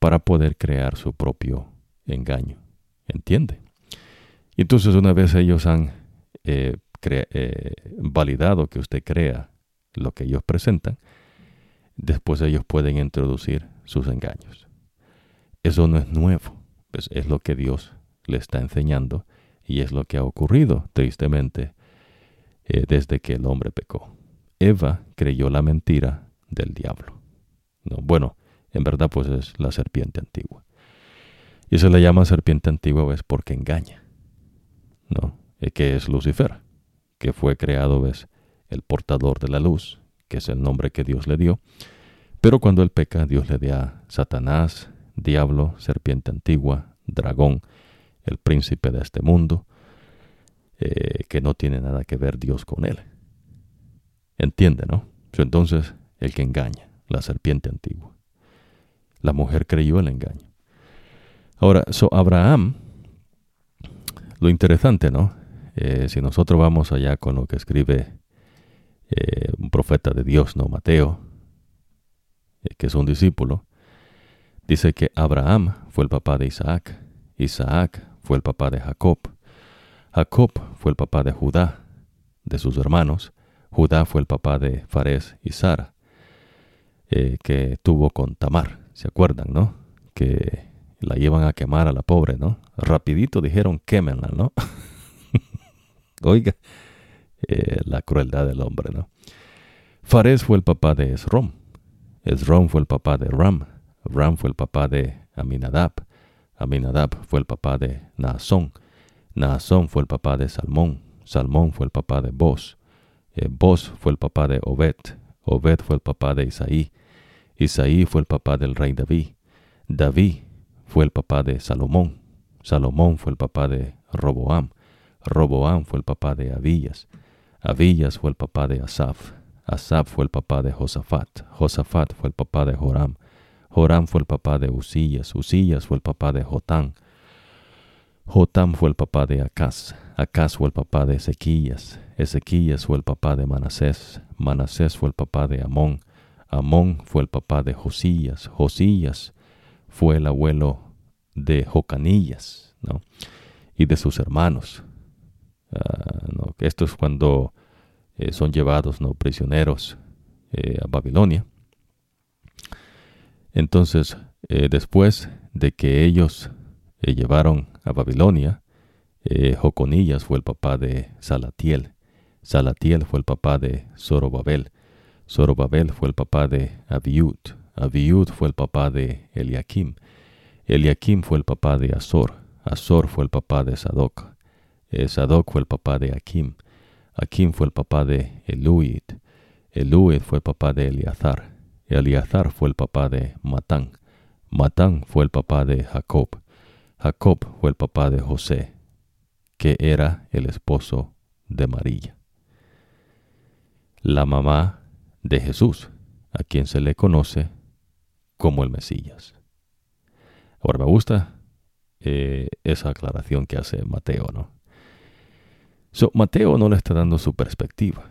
para poder crear su propio engaño. ¿Entiende? Y entonces una vez ellos han eh, eh, validado que usted crea lo que ellos presentan, después ellos pueden introducir sus engaños. Eso no es nuevo, pues es lo que Dios le está enseñando y es lo que ha ocurrido, tristemente, eh, desde que el hombre pecó. Eva creyó la mentira del diablo. No, bueno, en verdad pues es la serpiente antigua. Y se le llama serpiente antigua ¿ves? porque engaña. ¿No? Eh, que es Lucifer, que fue creado, ¿ves? El portador de la luz, que es el nombre que Dios le dio. Pero cuando él peca, Dios le da Satanás, diablo, serpiente antigua, dragón, el príncipe de este mundo, eh, que no tiene nada que ver Dios con él. Entiende, ¿no? Entonces, el que engaña, la serpiente antigua. La mujer creyó el engaño. Ahora, so Abraham, lo interesante, ¿no? Eh, si nosotros vamos allá con lo que escribe eh, un profeta de Dios, ¿no? Mateo, eh, que es un discípulo, dice que Abraham fue el papá de Isaac, Isaac fue el papá de Jacob, Jacob fue el papá de Judá, de sus hermanos, Judá fue el papá de Fares y Sara, que tuvo con Tamar, ¿se acuerdan, no? Que la llevan a quemar a la pobre, ¿no? Rapidito dijeron quémenla, ¿no? Oiga, eh, la crueldad del hombre, ¿no? Fares fue el papá de Esrom. Esrom fue el papá de Ram. Ram fue el papá de Aminadab. Aminadab fue el papá de Naasón. Naasón fue el papá de Salmón. Salmón fue el papá de Boz. Eh, Boz fue el papá de Obed. Obed fue el papá de Isaí. Isaí fue el papá del rey David. David fue el papá de Salomón. Salomón fue el papá de Roboam. Roboam fue el papá de Abillas. Abillas fue el papá de Asaf. Asaf fue el papá de Josafat. Josafat fue el papá de Joram. Joram fue el papá de Usías. Usías fue el papá de Jotán. Jotam fue el papá de Acaz. Acaz fue el papá de Ezequías. Ezequías fue el papá de Manasés. Manasés fue el papá de Amón. Amón fue el papá de Josías. Josías fue el abuelo de Jocanillas, ¿no? Y de sus hermanos. Uh, Esto es cuando eh, son llevados, ¿no? Prisioneros eh, a Babilonia. Entonces, eh, después de que ellos llevaron a Babilonia, Joconillas fue el papá de Salatiel. Salatiel fue el papá de Zorobabel. Zorobabel fue el papá de Abiud. Abiud fue el papá de Eliakim. Eliakim fue el papá de Azor. Azor fue el papá de Sadoc. Eh, Sadoc fue el papá de Akim. Akim fue el papá de Eluid. Eluid fue el papá de Eliazar. Eliazar fue el papá de Matán. Matán fue el papá de Jacob. Jacob fue el papá de José, que era el esposo de María. La mamá de Jesús, a quien se le conoce como el Mesías. Ahora me gusta eh, esa aclaración que hace Mateo, ¿no? Mateo no le está dando su perspectiva.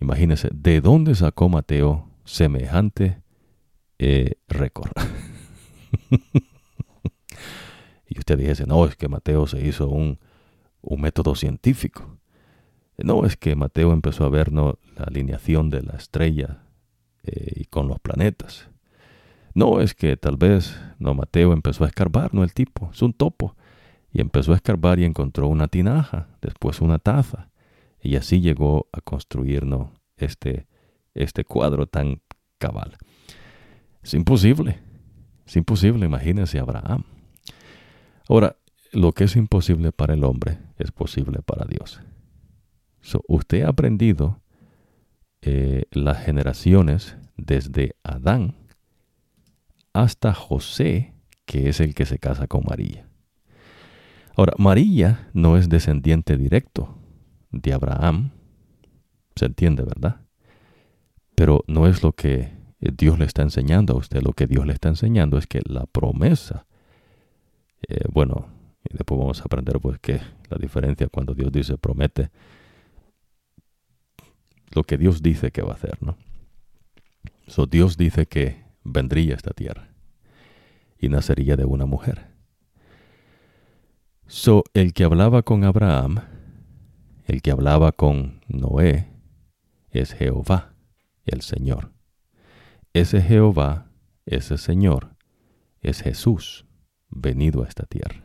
Imagínese, ¿de dónde sacó Mateo semejante eh, récord? y usted dijese, no, es que Mateo se hizo un, un método científico. No, es que Mateo empezó a ver la alineación de la estrella eh, y con los planetas. No, es que tal vez, no, Mateo empezó a escarbar, no el tipo, es un topo. Y empezó a escarbar y encontró una tinaja, después una taza. Y así llegó a construirnos este, este cuadro tan cabal. Es imposible, es imposible, imagínense Abraham. Ahora, lo que es imposible para el hombre es posible para Dios usted ha aprendido eh, las generaciones desde Adán hasta José, que es el que se casa con María. Ahora, María no es descendiente directo de Abraham, se entiende, ¿verdad? Pero no es lo que Dios le está enseñando a usted, lo que Dios le está enseñando es que la promesa, eh, bueno, y después vamos a aprender pues que la diferencia cuando Dios dice promete, lo que Dios dice que va a hacer, ¿no? So, Dios dice que vendría esta tierra. y nacería de una mujer. So, el que hablaba con Abraham, el que hablaba con Noé, es Jehová, el Señor. Ese Jehová, ese Señor, es Jesús, venido a esta tierra.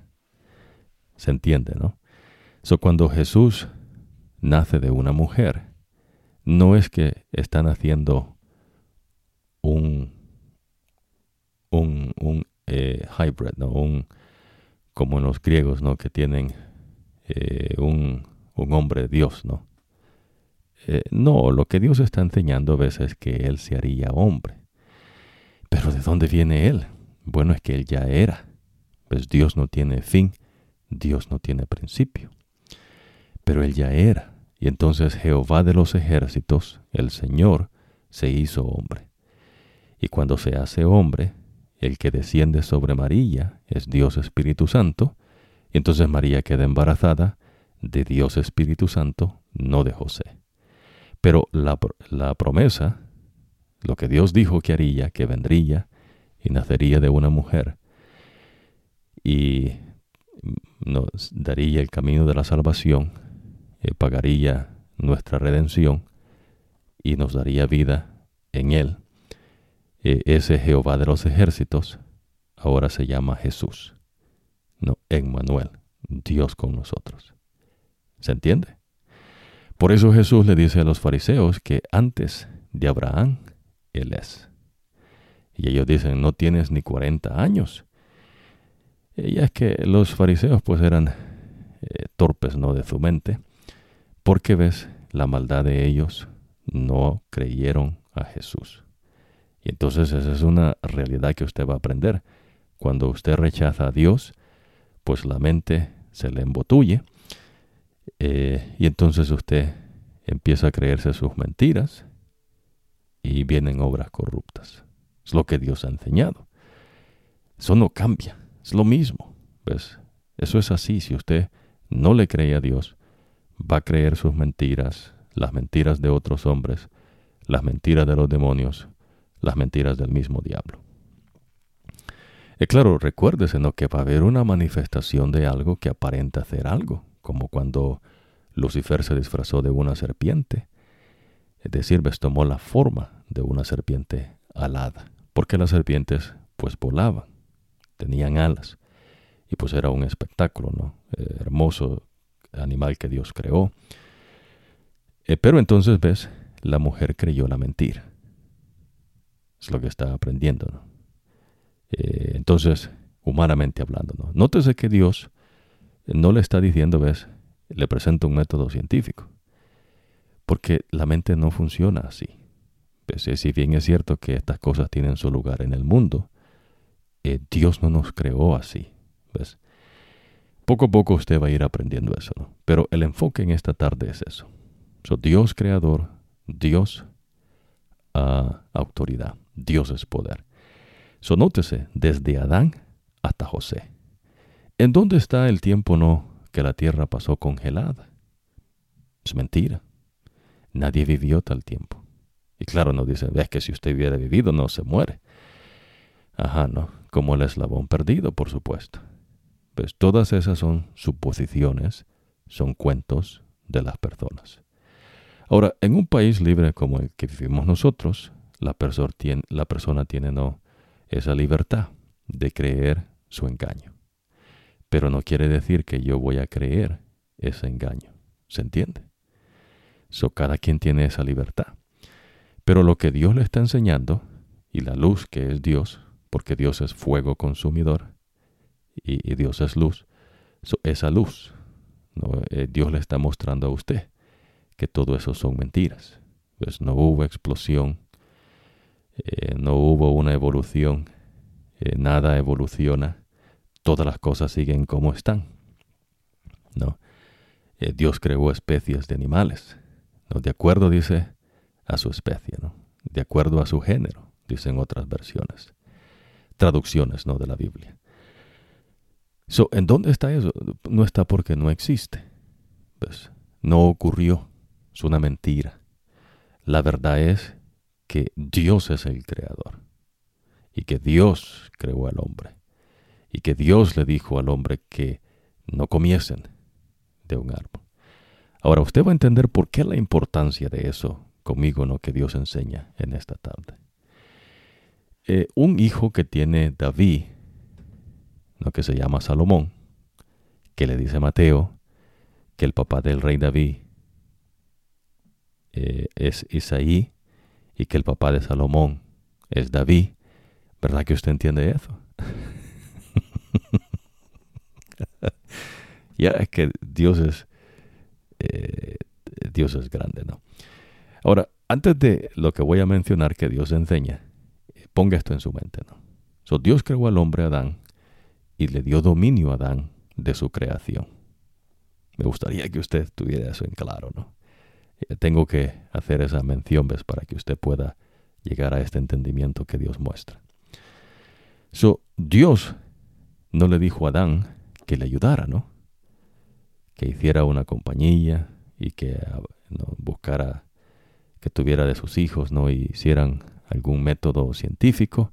¿Se entiende, no? So, cuando Jesús nace de una mujer, no es que están haciendo un, un, un eh, hybrid, ¿no? Un, como los griegos, ¿no? Que tienen eh, un, un, hombre Dios, ¿no? Eh, no, lo que Dios está enseñando a veces es que Él se haría hombre. Pero ¿de dónde viene Él? Bueno, es que Él ya era. Pues Dios no tiene fin, Dios no tiene principio. Pero Él ya era. Y entonces Jehová de los ejércitos, el Señor, se hizo hombre. Y cuando se hace hombre, el que desciende sobre María es Dios Espíritu Santo, entonces María queda embarazada de Dios Espíritu Santo, no de José. Pero la, promesa, lo que Dios dijo que haría, que vendría y nacería de una mujer, y nos daría el camino de la salvación, y pagaría nuestra redención y nos daría vida en él ese Jehová de los ejércitos ahora se llama Jesús, no Emmanuel, Dios con nosotros. ¿Se entiende? Por eso Jesús le dice a los fariseos que antes de Abraham, Él es. Y ellos dicen, no tienes ni 40 años. Y es que los fariseos pues eran eh, torpes, ¿no? De su mente. Porque ves, la maldad de ellos no creyeron a Jesús. Y entonces esa es una realidad que usted va a aprender. Cuando usted rechaza a Dios, pues la mente se le embotulle eh, y entonces usted empieza a creerse sus mentiras y vienen obras corruptas. Es lo que Dios ha enseñado. Eso no cambia, es lo mismo. ¿ves? Eso es así. Si usted no le cree a Dios, va a creer sus mentiras, las mentiras de otros hombres, las mentiras de los demonios, las mentiras del mismo diablo. Y claro, recuérdese ¿no? que va a haber una manifestación de algo que aparenta hacer algo, como cuando Lucifer se disfrazó de una serpiente. Es decir, ves, tomó la forma de una serpiente alada, porque las serpientes pues volaban, tenían alas, y pues era un espectáculo, ¿no? Eh, hermoso animal que Dios creó. Eh, pero entonces ves, la mujer creyó la mentira. Es lo que está aprendiendo. Eh, entonces, humanamente hablando, ¿no? nótese que Dios no le está diciendo, ves, le presenta un método científico. Porque la mente no funciona así. si bien es cierto que estas cosas tienen su lugar en el mundo, eh, Dios no nos creó así. ¿ves? Poco a poco usted va a ir aprendiendo eso, ¿no? Pero el enfoque en esta tarde es eso. So, Dios creador, Dios uh, autoridad. Dios es poder. Sonótese desde Adán hasta José. ¿En dónde está el tiempo no que la tierra pasó congelada? Es mentira. Nadie vivió tal tiempo. Y claro, no dice, ves que si usted hubiera vivido no se muere. Ajá, no, como el eslabón perdido, por supuesto. Pues todas esas son suposiciones, son cuentos de las personas. Ahora, en un país libre como el que vivimos nosotros, la, persona tiene, no, esa libertad de creer su engaño. Pero no quiere decir que yo voy a creer ese engaño. ¿Se entiende? So, cada quien tiene esa libertad. Pero lo que Dios le está enseñando, y la luz que es Dios, porque Dios es fuego consumidor y, Dios es luz, esa luz. Eh, Dios le está mostrando a usted que todo eso son mentiras. Pues no hubo explosión eh, no hubo una evolución, eh, nada evoluciona, todas las cosas siguen como están. ¿no? Eh, Dios creó especies de animales, ¿no? de acuerdo, dice, a su especie, ¿no? de acuerdo a su género, dicen otras versiones, traducciones ¿no? de la Biblia. So, ¿En dónde está eso? No está porque no existe. Pues, no ocurrió. Es una mentira. La verdad es que Dios es el creador y que Dios creó al hombre. y que Dios le dijo al hombre que no comiesen de un árbol. Ahora usted va a entender por qué la importancia de eso conmigo, ¿no? Que Dios enseña en esta tarde. Eh, un hijo que tiene David, ¿no? que se llama Salomón, que le dice Mateo que el papá del rey David eh, es Isaí y que el papá de Salomón es David. ¿Verdad que usted entiende eso? ya es que Dios es, eh, Dios es grande, ¿no? Ahora, antes de lo que voy a mencionar que Dios enseña, ponga esto en su mente, ¿no? So, Dios creó al hombre Adán y le dio dominio a Adán de su creación. Me gustaría que usted tuviera eso en claro, ¿no? Tengo que hacer esa mención, ¿ves? Para que usted pueda llegar a este entendimiento que Dios muestra. So, Dios no le dijo a Adán que le ayudara, ¿no? Que hiciera una compañía y que ah, buscara que tuviera de sus hijos, ¿no? Y hicieran algún método científico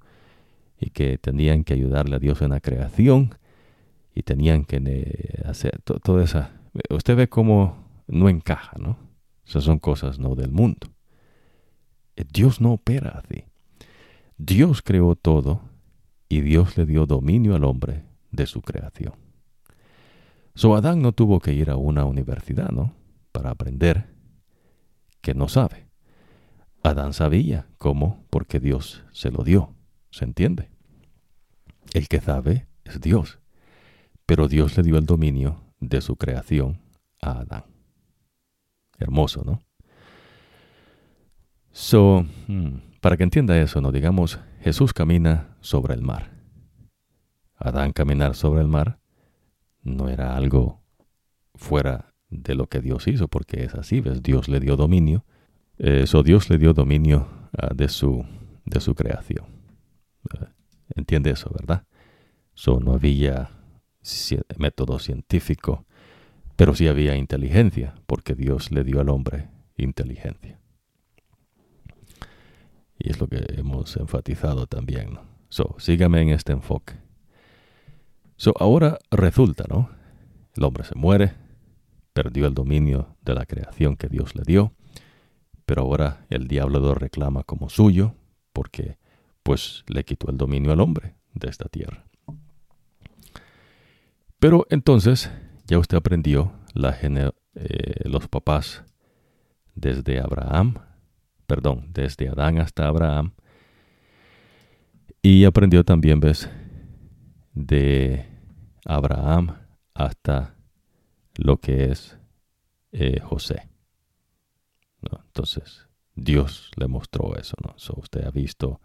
y que tenían que ayudarle a Dios en la creación y tenían que hacer toda esa... Usted ve cómo no encaja, ¿no? Esas son cosas no del mundo. Eh, Dios no opera así. Dios creó todo y Dios le dio dominio al hombre de su creación. So Adán no tuvo que ir a una universidad, ¿no? Para aprender que no sabe. Adán sabía cómo, porque Dios se lo dio. ¿Se entiende? El que sabe es Dios. Pero Dios le dio el dominio de su creación a Adán. Hermoso, ¿no? So, hmm, para que entienda eso, ¿no? Digamos, Jesús camina sobre el mar. Adán caminar sobre el mar no era algo fuera de lo que Dios hizo, porque es así, ¿ves? Dios le dio dominio. Eso Dios le dio dominio ah, de, su, de su creación. Eh, entiende eso, ¿verdad? So, no había método científico pero sí había inteligencia, porque Dios le dio al hombre inteligencia. Y es lo que hemos enfatizado también. So, sígame en este enfoque. So, ahora resulta, ¿no? El hombre se muere, perdió el dominio de la creación que Dios le dio, pero ahora el diablo lo reclama como suyo, porque pues le quitó el dominio al hombre de esta tierra. Pero entonces ya usted aprendió eh, los papás desde Abraham, perdón, desde Adán hasta Abraham. Y aprendió también, ves, de Abraham hasta lo que es eh, José. Entonces, Dios le mostró eso, ¿no? usted ha visto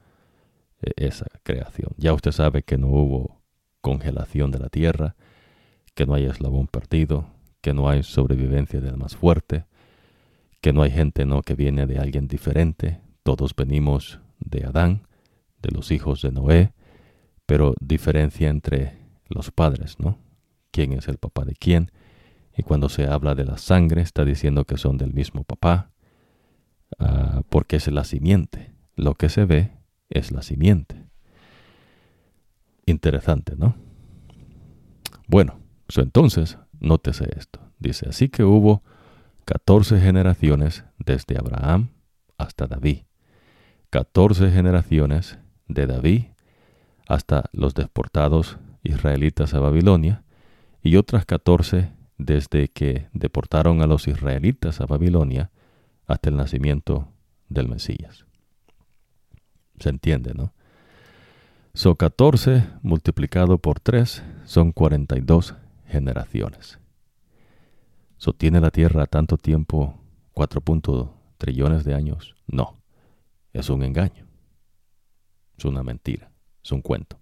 eh, esa creación. Ya usted sabe que no hubo congelación de la tierra, que no hay eslabón perdido, que no hay sobrevivencia del más fuerte, que no hay gente no que viene de alguien diferente, todos venimos de Adán, de los hijos de Noé, pero diferencia entre los padres, ¿no? ¿Quién es el papá de quién? Y cuando se habla de la sangre está diciendo que son del mismo papá, ah, porque es la simiente. Lo que se ve es la simiente. Interesante, ¿no? Bueno, entonces, nótese esto. Dice, así que hubo 14 generaciones desde Abraham hasta David. 14 generaciones de David hasta los deportados israelitas a Babilonia y otras 14 desde que deportaron a los israelitas a Babilonia hasta el nacimiento del Mesías. Se entiende, ¿no? So 14 multiplicado por 3 son 42 generaciones. ¿Sostiene la Tierra tanto tiempo, 4 trillones de años? No, es un engaño. Es una mentira, es un cuento.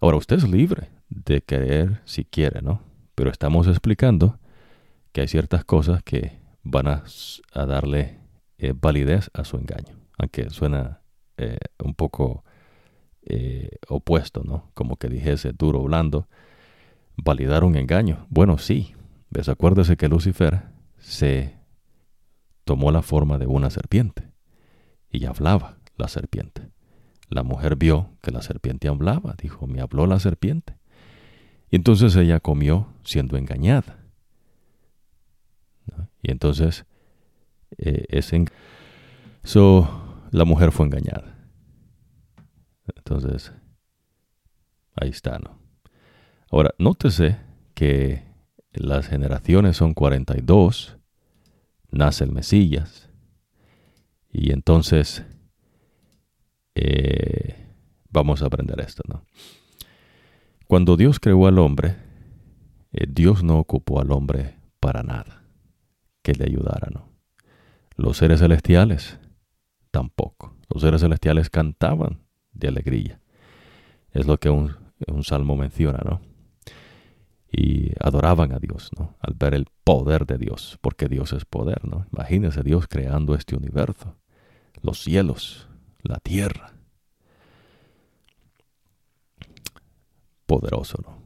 Ahora usted es libre de creer si quiere, ¿no? Pero estamos explicando que hay ciertas cosas que van a, darle eh, validez a su engaño, aunque suena eh, un poco eh, opuesto, ¿no? Como que dijese duro, blando, validar un engaño. Bueno, sí. ¿Ves? Acuérdese que Lucifer se tomó la forma de una serpiente y hablaba la serpiente. la mujer vio que la serpiente hablaba, dijo, me habló la serpiente. Y entonces ella comió siendo engañada. Y entonces eh, la mujer fue engañada. Entonces, ahí está, ¿no? Ahora, nótese que las generaciones son 42, nace el Mesías, y entonces eh, vamos a aprender esto, ¿no? Cuando Dios creó al hombre, eh, Dios no ocupó al hombre para nada que le ayudara, ¿no? Los seres celestiales tampoco. Los seres celestiales cantaban de alegría. Es lo que un, un salmo menciona, ¿no? Y adoraban a Dios, ¿no? Al ver el poder de Dios, porque Dios es poder, ¿no? Imagínese Dios creando este universo, los cielos, la tierra. Poderoso, ¿no?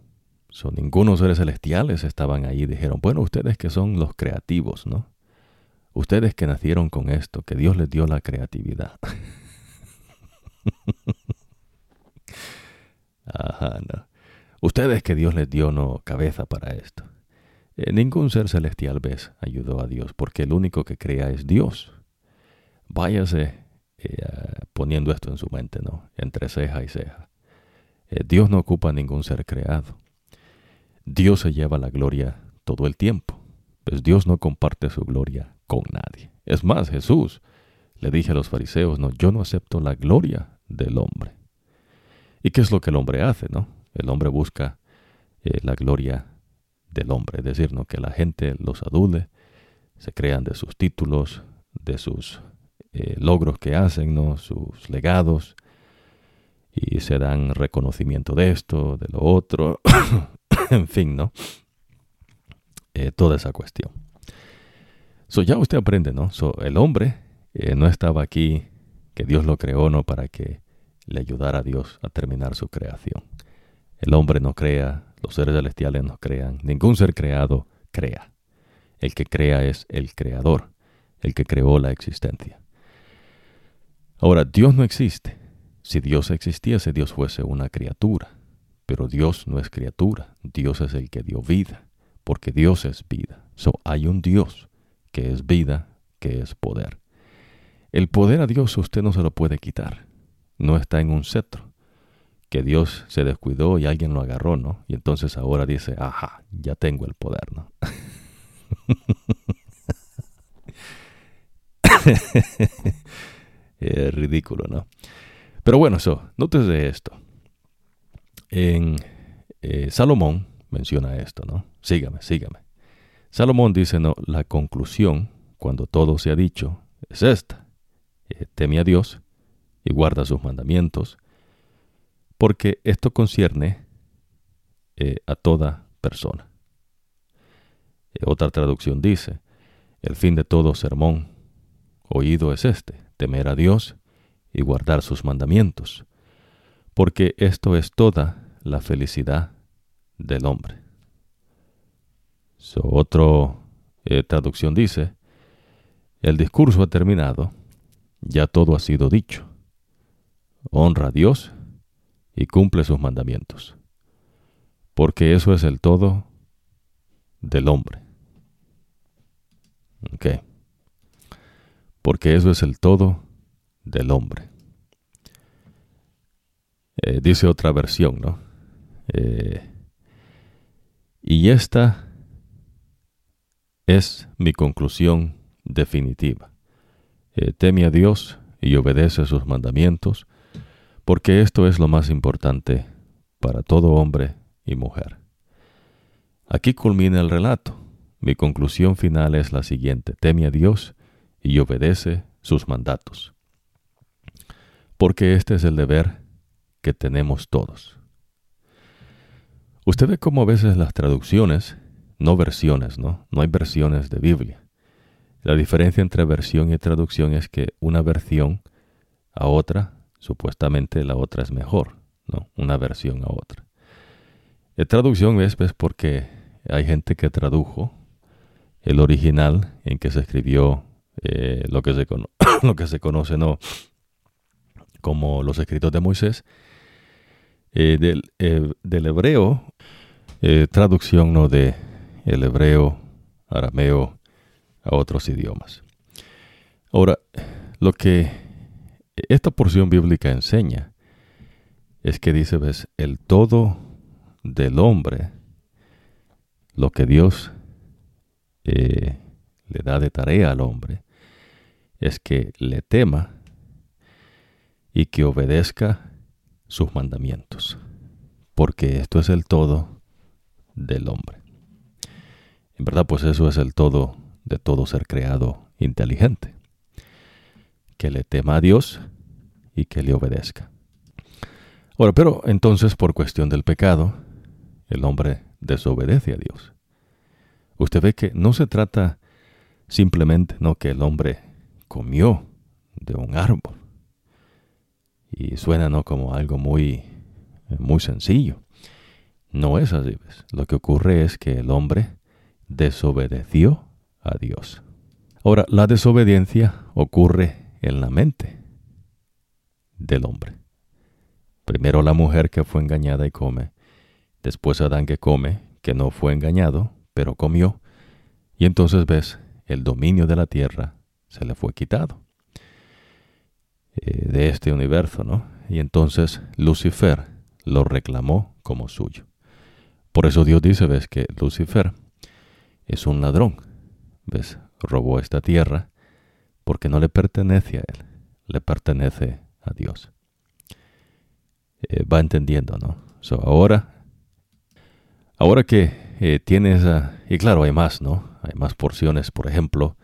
Son ningunos seres celestiales estaban ahí dijeron, bueno, ustedes que son los creativos, ¿no? Ustedes que nacieron con esto, que Dios les dio la creatividad. Ajá, no. Ustedes que Dios les dio no cabeza para esto. Eh, ningún ser celestial, ves, ayudó a Dios, porque el único que crea es Dios. Váyase eh, poniendo esto en su mente, ¿no? Entre ceja y ceja. Eh, Dios no ocupa ningún ser creado. Dios se lleva la gloria todo el tiempo, pues Dios no comparte su gloria con nadie. Es más, Jesús le dije a los fariseos, no, yo no acepto la gloria del hombre. ¿Y qué es lo que el hombre hace, no? El hombre busca eh, la gloria del hombre, es decir, que la gente los adule, se crean de sus títulos, de sus eh, logros que hacen, ¿no? sus legados, y se dan reconocimiento de esto, de lo otro, en fin, ¿no? Eh, toda esa cuestión. So, ya usted aprende, ¿no? So, el hombre no estaba aquí, que Dios lo creó, no para que le ayudara a Dios a terminar su creación. El hombre no crea, los seres celestiales no crean, ningún ser creado crea. El que crea es el creador, el que creó la existencia. Ahora, Dios no existe. Si Dios existiese, Dios fuese una criatura. Pero Dios no es criatura, Dios es el que dio vida, porque Dios es vida. So, hay un Dios que es vida, que es poder. El poder a Dios usted no se lo puede quitar. No está en un cetro. Que Dios se descuidó y alguien lo agarró, ¿no? Y entonces ahora dice, ajá, ya tengo el poder, ¿no? es ridículo, ¿no? Pero bueno, eso, nótese esto. En eh, Salomón menciona esto, ¿no? Sígame, sígame. Salomón dice, no, la conclusión, cuando todo se ha dicho, es esta. Eh, teme a Dios y guarda sus mandamientos, porque esto concierne eh, a toda persona. otra traducción dice, el fin de todo sermón oído es este, temer a Dios y guardar sus mandamientos, porque esto es toda la felicidad del hombre. otra eh, traducción dice, el discurso ha terminado, ya todo ha sido dicho. Honra a Dios y cumple sus mandamientos, porque eso es el todo del hombre. Ok. Porque eso es el todo del hombre. Eh, dice otra versión, ¿no? Eh, y esta es mi conclusión definitiva. Eh, teme a Dios y obedece sus mandamientos, porque esto es lo más importante para todo hombre y mujer. Aquí culmina el relato. Mi conclusión final es la siguiente. Teme a Dios y obedece sus mandatos porque este es el deber que tenemos todos. Usted ve cómo a veces las traducciones, no versiones, ¿no? No hay versiones de Biblia. La diferencia entre versión y traducción es que una versión a otra, supuestamente la otra es mejor, ¿no? Una versión a otra. La traducción es pues, porque hay gente que tradujo el original en que se escribió eh, lo, que se lo que se conoce, ¿no? como los escritos de Moisés, eh, del, eh, del, hebreo, eh, traducción ¿no? de el hebreo, arameo a otros idiomas. Ahora, lo que esta porción bíblica enseña es que dice, ves, el todo del hombre, lo que Dios le da de tarea al hombre, es que le tema y que obedezca sus mandamientos, porque esto es el todo del hombre. En verdad, pues eso es el todo de todo ser creado inteligente, que le tema a Dios y que le obedezca. Ahora, pero entonces por cuestión del pecado, el hombre desobedece a Dios. Usted ve que no se trata simplemente no que el hombre comió de un árbol. Y suena ¿no? como algo muy, muy sencillo. No es así. Lo que ocurre es que el hombre desobedeció a Dios. Ahora, la desobediencia ocurre en la mente del hombre. Primero la mujer que fue engañada y come, después Adán que come, que no fue engañado, pero comió, y entonces ves el dominio de la tierra se le fue quitado eh, de este universo, ¿no? Y entonces Lucifer lo reclamó como suyo. Por eso Dios dice, ves que Lucifer es un ladrón, ves, robó esta tierra porque no le pertenece a él, le pertenece a Dios. Eh, va entendiendo, ¿no? So, ahora, ahora que eh, tienes, y claro, hay más, ¿no? Hay más porciones, por ejemplo,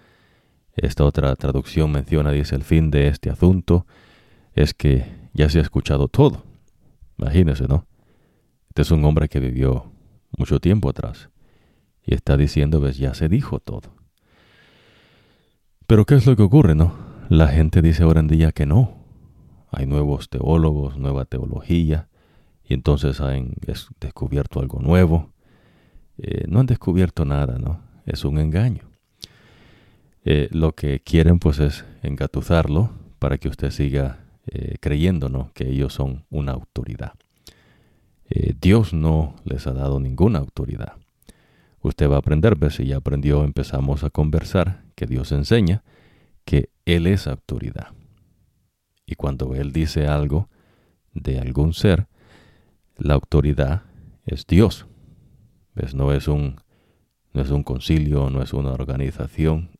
esta otra traducción menciona, dice, el fin de este asunto es que ya se ha escuchado todo. Imagínese, ¿no? Este es un hombre que vivió mucho tiempo atrás y está diciendo, ves, ya se dijo todo. Pero ¿qué es lo que ocurre, no? La gente dice ahora en día que no. Hay nuevos teólogos, nueva teología, y entonces han descubierto algo nuevo. Eh, no han descubierto nada, ¿no? Es un engaño. Eh, lo que quieren pues es engatuzarlo para que usted siga eh, creyendo ¿no? que ellos son una autoridad. Dios no les ha dado ninguna autoridad. Usted va a aprender, ver si ya aprendió, empezamos a conversar, que Dios enseña que Él es autoridad. Y cuando Él dice algo de algún ser, la autoridad es Dios. No es un, no es un concilio, no es una organización,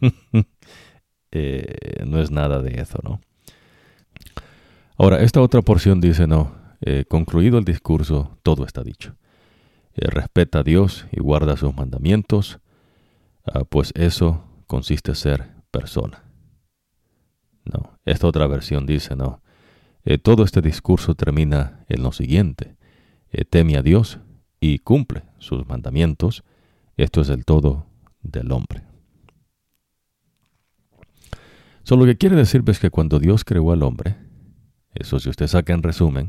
Eh, no es nada de eso, ¿no? Ahora, esta otra porción dice, no, eh, concluido el discurso, todo está dicho. Eh, respeta a Dios y guarda sus mandamientos, ah, pues eso consiste en ser persona. No, esta otra versión dice, no, todo este discurso termina en lo siguiente, teme a Dios y cumple sus mandamientos, esto es el todo del hombre. Solo lo que quiere decir es que cuando Dios creó al hombre, eso si usted saca en resumen,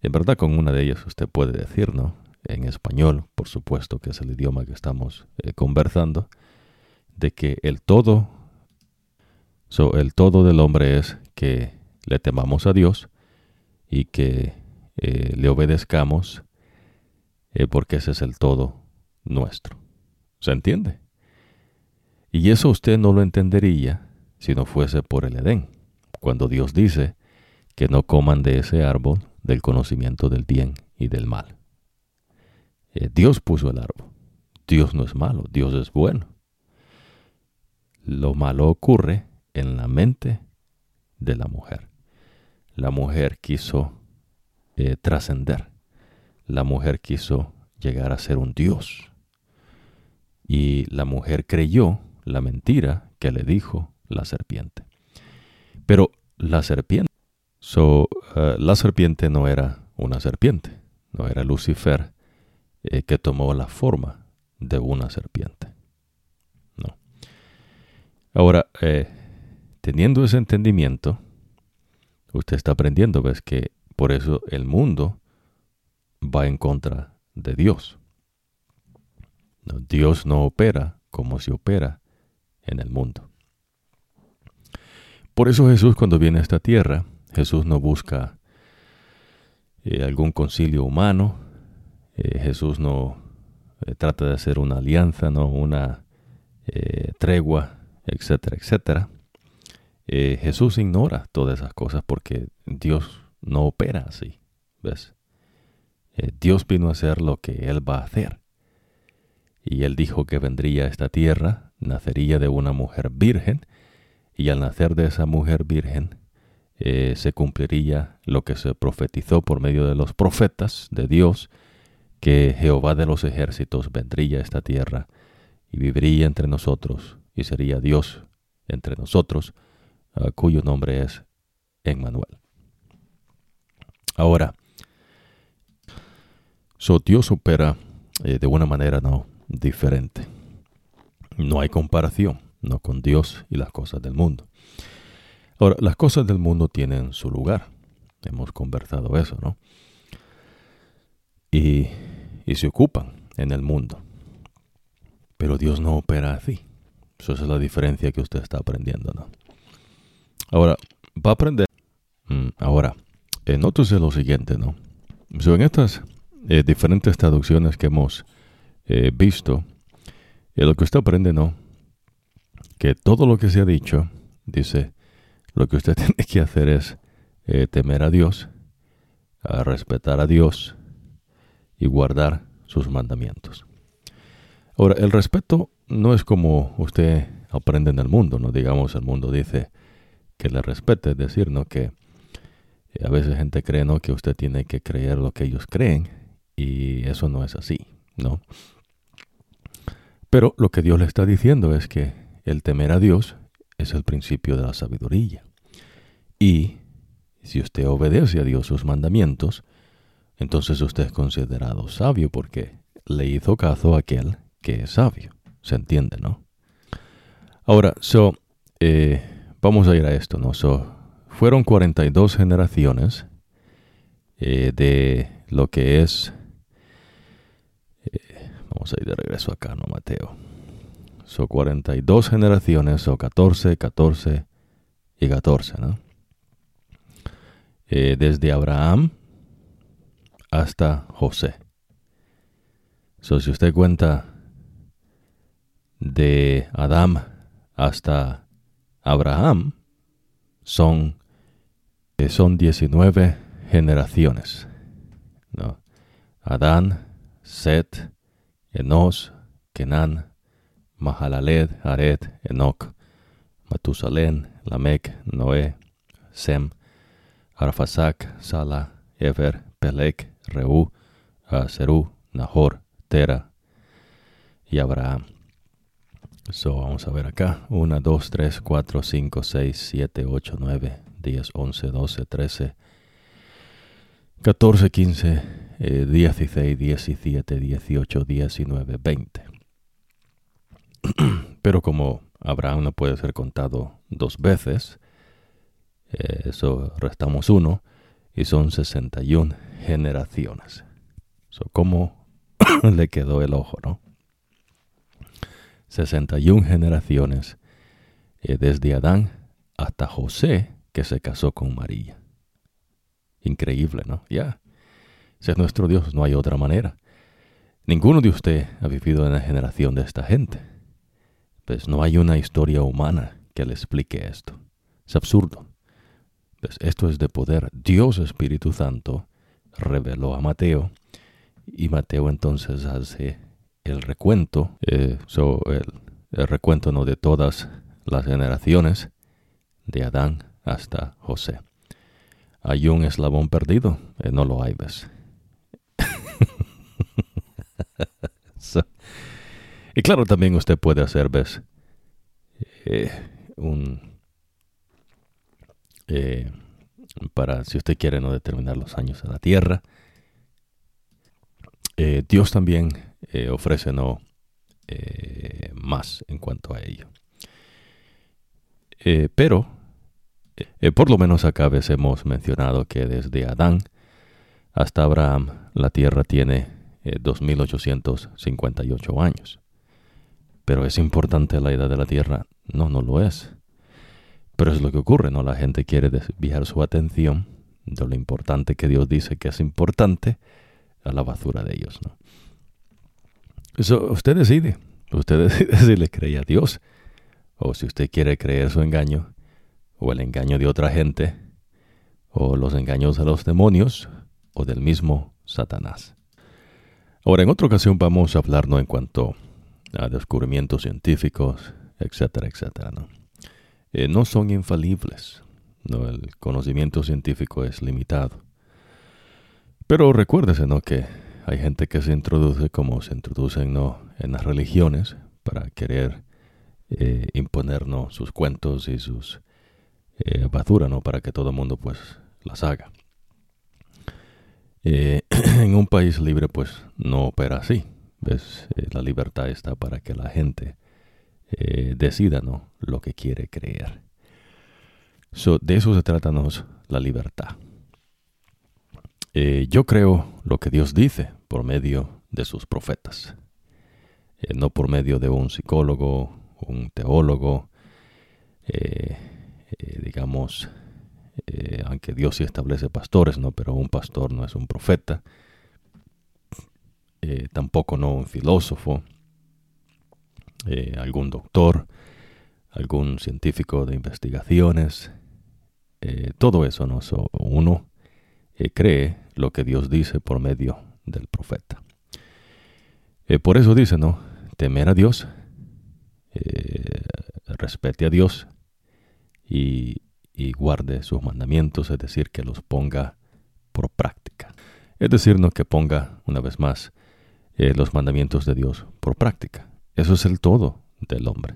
en verdad con una de ellas usted puede decir, ¿no? En español, por supuesto, que es el idioma que estamos eh, conversando, de que el todo, el todo del hombre es que le temamos a Dios y que eh, le obedezcamos eh, porque ese es el todo nuestro. ¿Se entiende? Y eso usted no lo entendería si no fuese por el Edén, cuando Dios dice que no coman de ese árbol del conocimiento del bien y del mal. Eh, Dios puso el árbol. Dios no es malo, Dios es bueno. Lo malo ocurre en la mente de la mujer. La mujer quiso eh, trascender. La mujer quiso llegar a ser un Dios. Y la mujer creyó la mentira que le dijo la serpiente. Pero la serpiente, so, eh, la serpiente no era una serpiente, no era Lucifer eh, que tomó la forma de una serpiente. No. Ahora, eh, teniendo ese entendimiento, usted está aprendiendo, ves que por eso el mundo va en contra de Dios. Dios no opera como se opera en el mundo. Por eso Jesús cuando viene a esta tierra, Jesús no busca eh, algún concilio humano, eh, Jesús no eh, trata de hacer una alianza, no una tregua, etcétera, etcétera. Jesús ignora todas esas cosas porque Dios no opera así, ¿ves? Dios vino a hacer lo que Él va a hacer. Y Él dijo que vendría a esta tierra, nacería de una mujer virgen, y al nacer de esa mujer virgen eh, se cumpliría lo que se profetizó por medio de los profetas de Dios, que Jehová de los ejércitos vendría a esta tierra y viviría entre nosotros y sería Dios entre nosotros, cuyo nombre es Emmanuel. Ahora, so Dios opera eh, de una manera no diferente. No hay comparación no con Dios y las cosas del mundo. Ahora, las cosas del mundo tienen su lugar. Hemos conversado eso, ¿no? Y, y se ocupan en el mundo. Pero Dios no opera así. Esa es la diferencia que usted está aprendiendo, ¿no? Ahora, va a aprender. Mm, ahora, otros es lo siguiente, ¿no? en estas eh, diferentes traducciones que hemos eh, visto, eh, lo que usted aprende, ¿no? que todo lo que se ha dicho, dice, lo que usted tiene que hacer es eh, temer a Dios, a respetar a Dios y guardar sus mandamientos. Ahora, el respeto no es como usted aprende en el mundo, no digamos el mundo dice que le respete, es decir, no que eh, a veces gente cree no que usted tiene que creer lo que ellos creen y eso no es así, ¿no? Pero lo que Dios le está diciendo es que el temer a Dios es el principio de la sabiduría. Y si usted obedece a Dios sus mandamientos, entonces usted es considerado sabio porque le hizo caso a aquel que es sabio. ¿Se entiende, no? Ahora, so, eh, vamos a ir a esto, ¿no? So, fueron 42 generaciones eh, de lo que es... Eh, vamos a ir de regreso acá, ¿no, Mateo? Son 42 generaciones, o 14, 14 y 14, ¿no? Desde Abraham hasta José. So, si usted cuenta de Adán hasta Abraham, son, eh, son 19 generaciones. ¿no? Adán, Set, Enos, Kenan, Mahalaled, Ared, Enoch, Matusalén, Lamec, Noé, Sem, Arfasac, Sala, Ever, Pelec, Reú, Serú, Nahor, Tera y Abraham. So, vamos a ver acá. 1, 2, 3, 4, 5, 6, 7, 8, 9, 10, 11, 12, 13, 14, 15, 16, 17, 18, 19, 20. Pero como Abraham no puede ser contado dos veces, eh, eso restamos uno y son 61 generaciones. So, ¿Cómo le quedó el ojo, no? 61 generaciones eh, desde Adán hasta José que se casó con María. Increíble, ¿no? Ya. Ese es nuestro Dios, no hay otra manera. Ninguno de usted ha vivido en la generación de esta gente. Pues no hay una historia humana que le explique esto. Es absurdo. Pues esto es de poder. Dios Espíritu Santo reveló a Mateo y Mateo entonces hace el recuento, eh, el, recuento no de todas las generaciones de Adán hasta José. Hay un eslabón perdido, eh, no lo hay, ¿ves? Y claro, también usted puede hacer, ¿ves? Eh, un... Eh, para, si usted quiere no determinar los años en la tierra. Eh, Dios también ofrece no más en cuanto a ello. pero, por lo menos acá hemos mencionado que desde Adán hasta Abraham la tierra tiene 2858 años. Pero es importante la edad de la Tierra. No, no lo es. Pero es lo que ocurre, ¿no? La gente quiere desviar su atención de lo importante que Dios dice que es importante a la basura de ellos, ¿no? Eso usted decide. Usted decide si le cree a Dios o si usted quiere creer su engaño o el engaño de otra gente o los engaños de los demonios o del mismo Satanás. Ahora, en otra ocasión vamos a hablar ¿no? en cuanto a descubrimientos científicos, etcétera, etcétera. ¿no? Eh, no son infalibles. ¿no? El conocimiento científico es limitado. Pero recuérdese ¿no? que hay gente que se introduce como se introducen ¿no? en las religiones para querer eh, imponernos sus cuentos y sus eh, basura, ¿no? Para que todo el mundo pues las haga. Eh, en un país libre pues no opera así. ¿Ves? Eh, la libertad está para que la gente eh, decida ¿no? lo que quiere creer. de eso se trata la libertad. yo creo lo que Dios dice por medio de sus profetas, no por medio de un psicólogo, un teólogo, digamos, eh, aunque Dios sí establece pastores, ¿no? Pero un pastor no es un profeta, eh, tampoco no un filósofo, eh, algún doctor, algún científico de investigaciones, todo eso, ¿no? uno cree lo que Dios dice por medio del profeta. por eso dice, ¿no? Temer a Dios, respete a Dios y guarde sus mandamientos, es decir, que los ponga por práctica. Es decir, no que ponga, una vez más, eh, los mandamientos de Dios por práctica. Eso es el todo del hombre.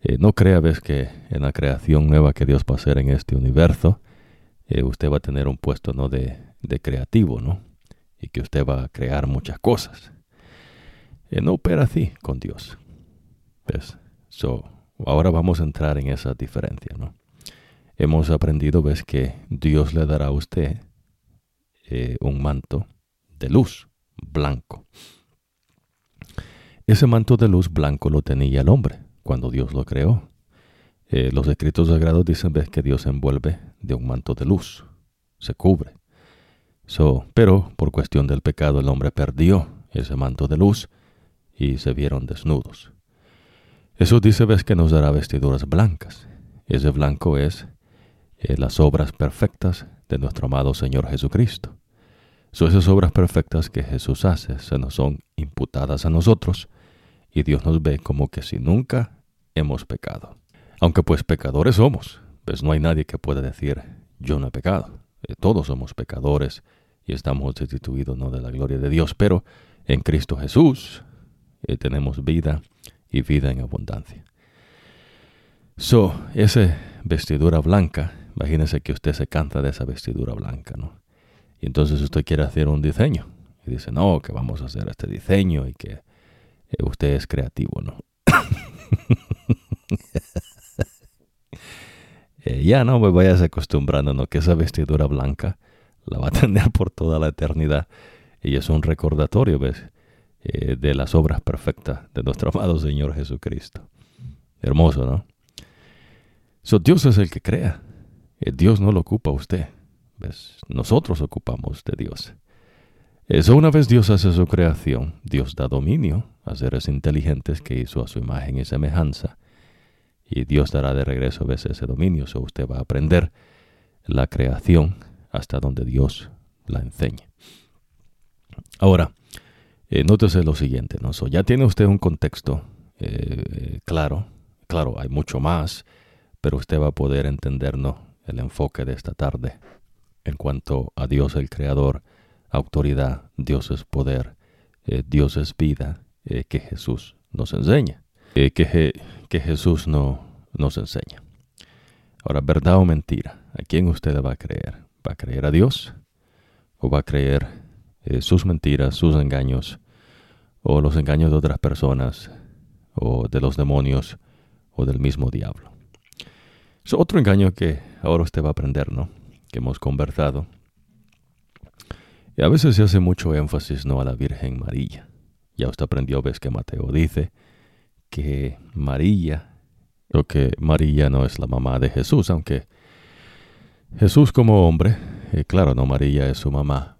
Eh, no crea, ves, que en la creación nueva que Dios va a hacer en este universo, eh, usted va a tener un puesto ¿no? de, de, creativo, ¿no? Y que usted va a crear muchas cosas. no opera así con Dios. ¿Ves? So, ahora vamos a entrar en esa diferencia, ¿no? hemos aprendido, ves, que Dios le dará a usted eh, un manto de luz blanco. Ese manto de luz blanco lo tenía el hombre cuando Dios lo creó. Eh, los escritos sagrados dicen, ves, que Dios envuelve de un manto de luz, se cubre. So, pero por cuestión del pecado el hombre perdió ese manto de luz y se vieron desnudos. Eso dice, ves, que nos dará vestiduras blancas. Ese blanco es eh, las obras perfectas de nuestro amado Señor Jesucristo. Son esas obras perfectas que Jesús hace, se nos son imputadas a nosotros y Dios nos ve como que si nunca hemos pecado. Aunque pues pecadores somos, pues no hay nadie que pueda decir yo no he pecado. Eh, todos somos pecadores y estamos destituidos ¿no? de la gloria de Dios, pero en Cristo Jesús eh, tenemos vida y vida en abundancia. So, esa vestidura blanca Imagínese que usted se canta de esa vestidura blanca, ¿no? Y entonces usted quiere hacer un diseño. Y dice, no, que vamos a hacer este diseño y que usted es creativo, ¿no? Eh, ya no me vayas acostumbrando, ¿no? Que esa vestidura blanca la va a tener por toda la eternidad. Y es un recordatorio, ¿ves? Eh, de las obras perfectas de nuestro amado Señor Jesucristo. Hermoso, ¿no? So, Dios es el que crea. Eh, Dios no lo ocupa a usted. Nosotros ocupamos de Dios. Eso una vez Dios hace su creación, Dios da dominio a seres inteligentes que hizo a su imagen y semejanza. Y Dios dará de regreso a veces ese dominio. So usted va a aprender la creación hasta donde Dios la enseñe. Ahora, eh, nótese lo siguiente, ¿no? ya tiene usted un contexto eh, claro. Claro, hay mucho más, pero usted va a poder entendernos el enfoque de esta tarde en cuanto a Dios el Creador, autoridad, Dios es poder, eh, Dios es vida, eh, que Jesús nos enseña, eh, que, que, Jesús no, nos enseña. Ahora, ¿verdad o mentira? ¿A quién usted va a creer? ¿Va a creer a Dios? ¿O va a creer sus mentiras, sus engaños, o los engaños de otras personas, o de los demonios, o del mismo diablo? Es otro engaño que ahora usted va a aprender, ¿no? Que hemos conversado. Y a veces se hace mucho énfasis, ¿no? A la Virgen María. Ya usted aprendió, ves que Mateo dice que María lo que María no es la mamá de Jesús, aunque Jesús como hombre, eh, claro, no María es su mamá,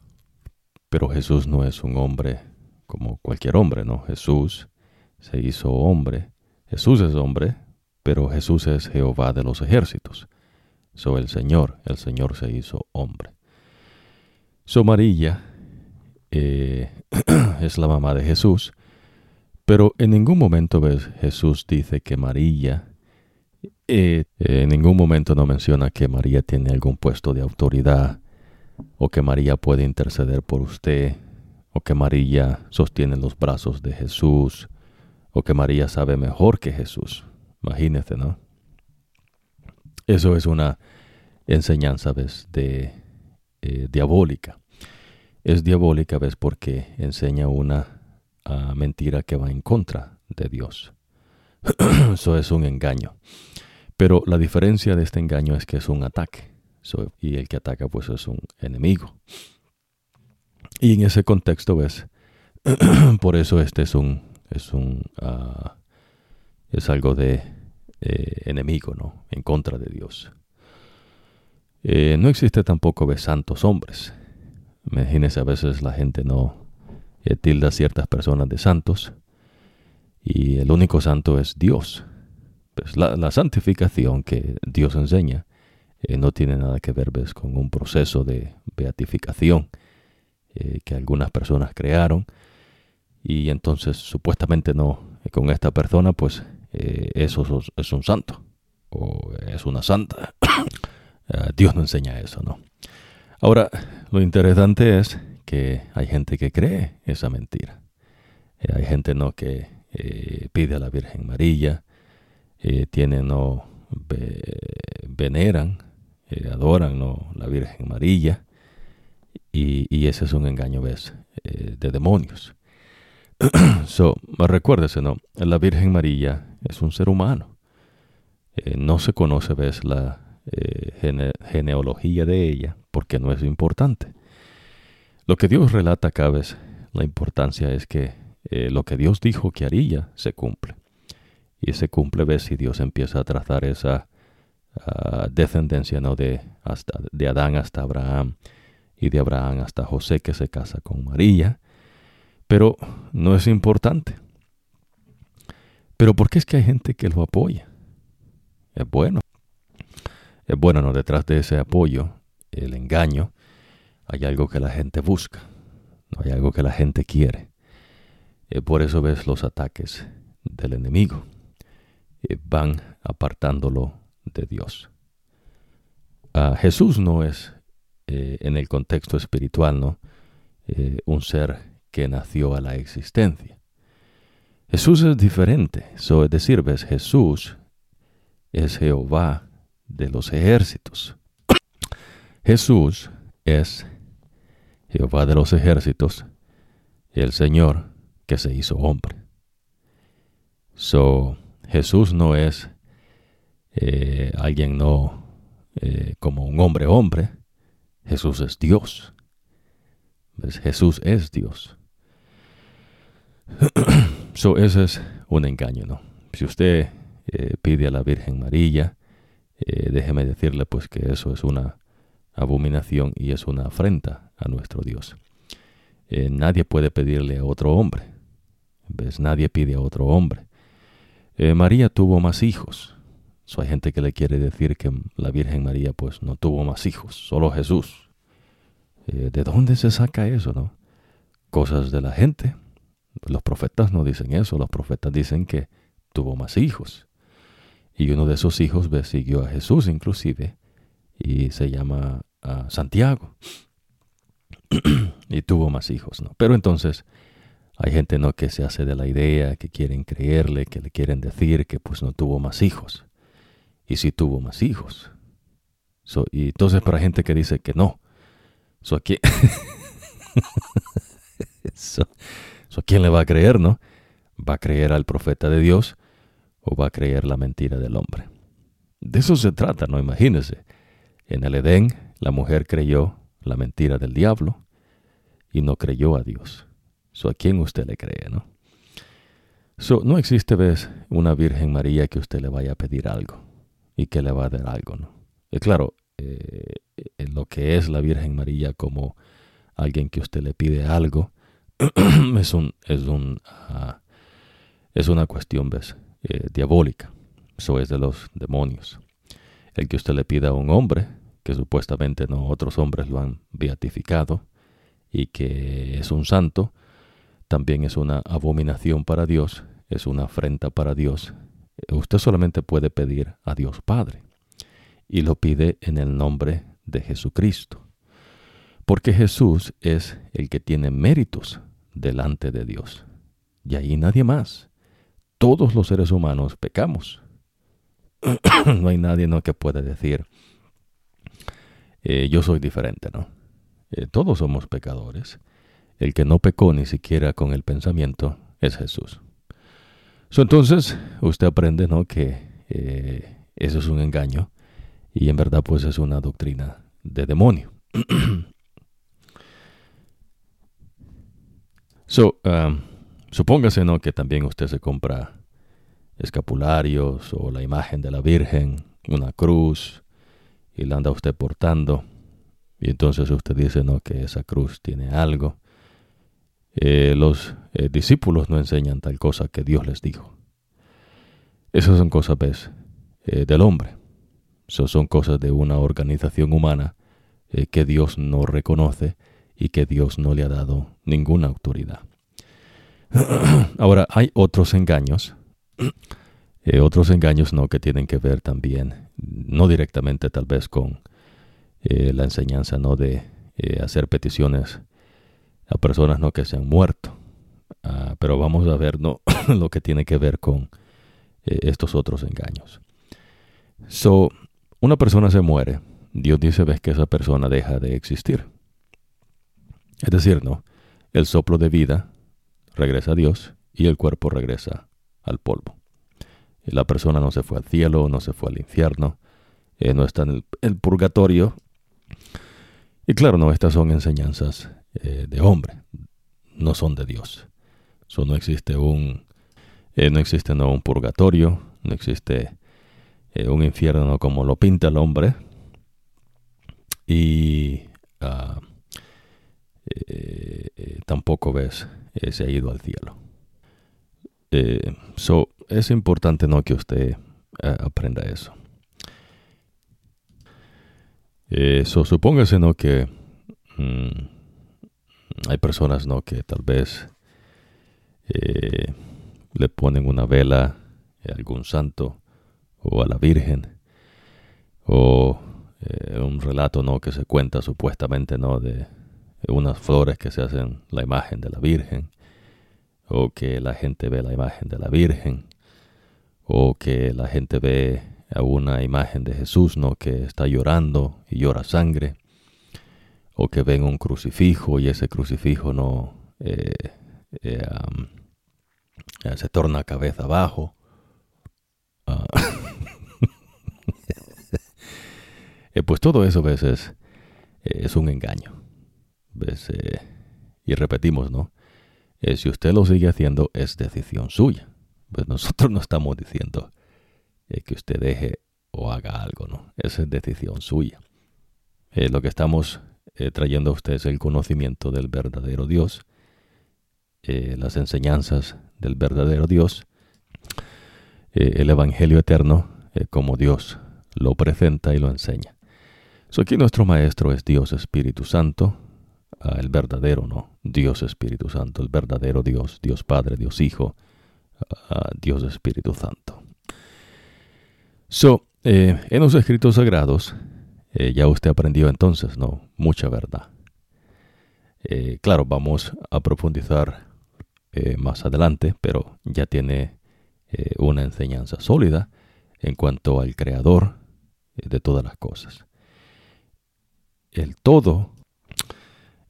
pero Jesús no es un hombre como cualquier hombre, ¿no? Jesús se hizo hombre, Jesús es hombre, pero Jesús es Jehová de los ejércitos. So el Señor, el Señor se hizo hombre. So María eh, es la mamá de Jesús, pero en ningún momento ves Jesús dice que María, eh, en ningún momento no menciona que María tiene algún puesto de autoridad, o que María puede interceder por usted, o que María sostiene los brazos de Jesús, o que María sabe mejor que Jesús. Imagínese, ¿no? Eso es una enseñanza, ¿ves? De, eh, diabólica. Es diabólica, ¿ves? Porque enseña una uh, mentira que va en contra de Dios. Eso es un engaño. Pero la diferencia de este engaño es que es un ataque. y el que ataca pues es un enemigo. Y en ese contexto, ¿ves? Por eso este es un, es un, uh, es algo de eh, enemigo, ¿no? En contra de Dios. Eh, no existe tampoco de santos hombres. Imagínese, a veces la gente no eh, tilda a ciertas personas de santos y el único santo es Dios. Pues la, santificación que Dios enseña no tiene nada que ver con un proceso de beatificación que algunas personas crearon y entonces supuestamente no, con esta persona pues eh, eso es un santo o es una santa. Eh, Dios no enseña eso, ¿no? Ahora, lo interesante es que hay gente que cree esa mentira. Eh, hay gente no que pide a la Virgen María, tienen no veneran, adoran no la Virgen María y, ese es un engaño ¿ves? de demonios. so, recuérdese, ¿no? La Virgen María es un ser humano. Eh, no se conoce, ves, la eh, genealogía de ella, porque no es importante. Lo que Dios relata acá, ves, la importancia es que eh, lo que Dios dijo que haría se cumple. Y se cumple, ves, si Dios empieza a trazar esa ah, descendencia, ¿no? De, hasta, de Adán hasta Abraham y de Abraham hasta José que se casa con María. Pero no es importante. Pero ¿por qué es que hay gente que lo apoya? Es bueno. Es bueno, ¿no? Detrás de ese apoyo, el engaño, hay algo que la gente busca. ¿no? Hay algo que la gente quiere. Eh, por eso ves los ataques del enemigo. Eh, van apartándolo de Dios. Ah, Jesús no es, eh, en el contexto espiritual, ¿no? un ser que nació a la existencia. Jesús es diferente. So, es decir, ves, Jesús es Jehová de los ejércitos. Jesús es Jehová de los ejércitos, el Señor que se hizo hombre. So, Jesús no es eh, alguien no eh, como un hombre hombre. Jesús es Dios. Jesús es Dios. So, ese es un engaño, ¿no? Si usted eh, pide a la Virgen María, eh, déjeme decirle pues que eso es una abominación y es una afrenta a nuestro Dios. Eh, nadie puede pedirle a otro hombre. ¿Ves? Nadie pide a otro hombre. María tuvo más hijos. So, hay gente que le quiere decir que la Virgen María pues no tuvo más hijos, solo Jesús. ¿De dónde se saca eso, no? Cosas de la gente. Los profetas no dicen eso, los profetas dicen que tuvo más hijos. Y uno de esos hijos siguió a Jesús inclusive y se llama ah, Santiago. y tuvo más hijos, ¿no? Pero entonces hay gente no que se hace de la idea, que quieren creerle, que le quieren decir que pues no tuvo más hijos. Y sí tuvo más hijos. y entonces para gente que dice que no. So, ¿A quién le va a creer, no? ¿Va a creer al profeta de Dios o va a creer la mentira del hombre? De eso se trata, ¿no? Imagínese. En el Edén, la mujer creyó la mentira del diablo y no creyó a Dios. ¿A quién usted le cree, no? no existe, ves, una Virgen María que usted le vaya a pedir algo y que le va a dar algo, ¿no? Y claro, eh, lo que es la Virgen María como alguien que usted le pide algo es un es un ah, es una cuestión, ves, eh, diabólica. Eso es de los demonios. El que usted le pida a un hombre que supuestamente no otros hombres lo han beatificado y que es un santo, también es una abominación para Dios, es una afrenta para Dios. Usted solamente puede pedir a Dios Padre y lo pide en el nombre de Jesucristo, porque Jesús es el que tiene méritos delante de Dios y ahí nadie más. Todos los seres humanos pecamos. no hay nadie ¿no? que pueda decir, eh, yo soy diferente, ¿no? Eh, todos somos pecadores. El que no pecó ni siquiera con el pensamiento es Jesús. entonces, usted aprende, ¿no? Que eh, eso es un engaño y en verdad pues es una doctrina de demonio. so, um, supóngase, ¿no? Que también usted se compra escapularios o la imagen de la Virgen, una cruz, y la anda usted portando. Y entonces usted dice, no, que esa cruz tiene algo. Eh, los eh, discípulos no enseñan tal cosa que Dios les dijo. Esas son cosas. Eh, del hombre. Esas son cosas de una organización humana que Dios no reconoce y que Dios no le ha dado ninguna autoridad. Ahora, hay otros engaños eh, otros engaños no que tienen que ver también, no directamente tal vez con eh, la enseñanza no de eh, hacer peticiones a personas no que se han muerto, ah, pero vamos a ver no lo que tiene que ver con estos otros engaños. So, una persona se muere, Dios dice ves que esa persona deja de existir. Es decir, no, el soplo de vida regresa a Dios y el cuerpo regresa al polvo. La persona no se fue al cielo, no se fue al infierno, eh, no está en el, purgatorio. Y claro, no, estas son enseñanzas eh, de hombre, no son de Dios. So, no existe un, eh, no existe no, un purgatorio, no existe un infierno como lo pinta el hombre. Y ah, tampoco ves, se ha ido al cielo. Eh, es importante ¿no? que usted eh, aprenda eso. Eh, so, supóngase ¿no? que mm, hay personas ¿no? que tal vez eh, le ponen una vela a algún santo o a la Virgen o un relato ¿no? que se cuenta supuestamente ¿no? de unas flores que se hacen la imagen de la Virgen o que la gente ve la imagen de la Virgen, o que la gente ve a una imagen de Jesús, ¿no? Que está llorando y llora sangre, o que ven un crucifijo y ese crucifijo no eh, eh, se torna cabeza abajo. Eh, pues todo eso a veces es un engaño. Y repetimos, ¿no? Eh, si usted lo sigue haciendo, es decisión suya. Pues nosotros no estamos diciendo eh, que usted deje o haga algo, ¿no? Esa es decisión suya. Eh, lo que estamos trayendo a usted es el conocimiento del verdadero Dios, las enseñanzas del verdadero Dios, el Evangelio eterno, como Dios lo presenta y lo enseña. So, aquí nuestro Maestro es Dios Espíritu Santo, el verdadero, ¿no? Dios Espíritu Santo, el verdadero Dios, Dios Padre, Dios Hijo, Dios Espíritu Santo. So, eh, en los escritos sagrados, eh, ya usted aprendió entonces, ¿no? Mucha verdad. Eh, claro, vamos a profundizar más adelante, pero ya tiene una enseñanza sólida en cuanto al creador de todas las cosas. El todo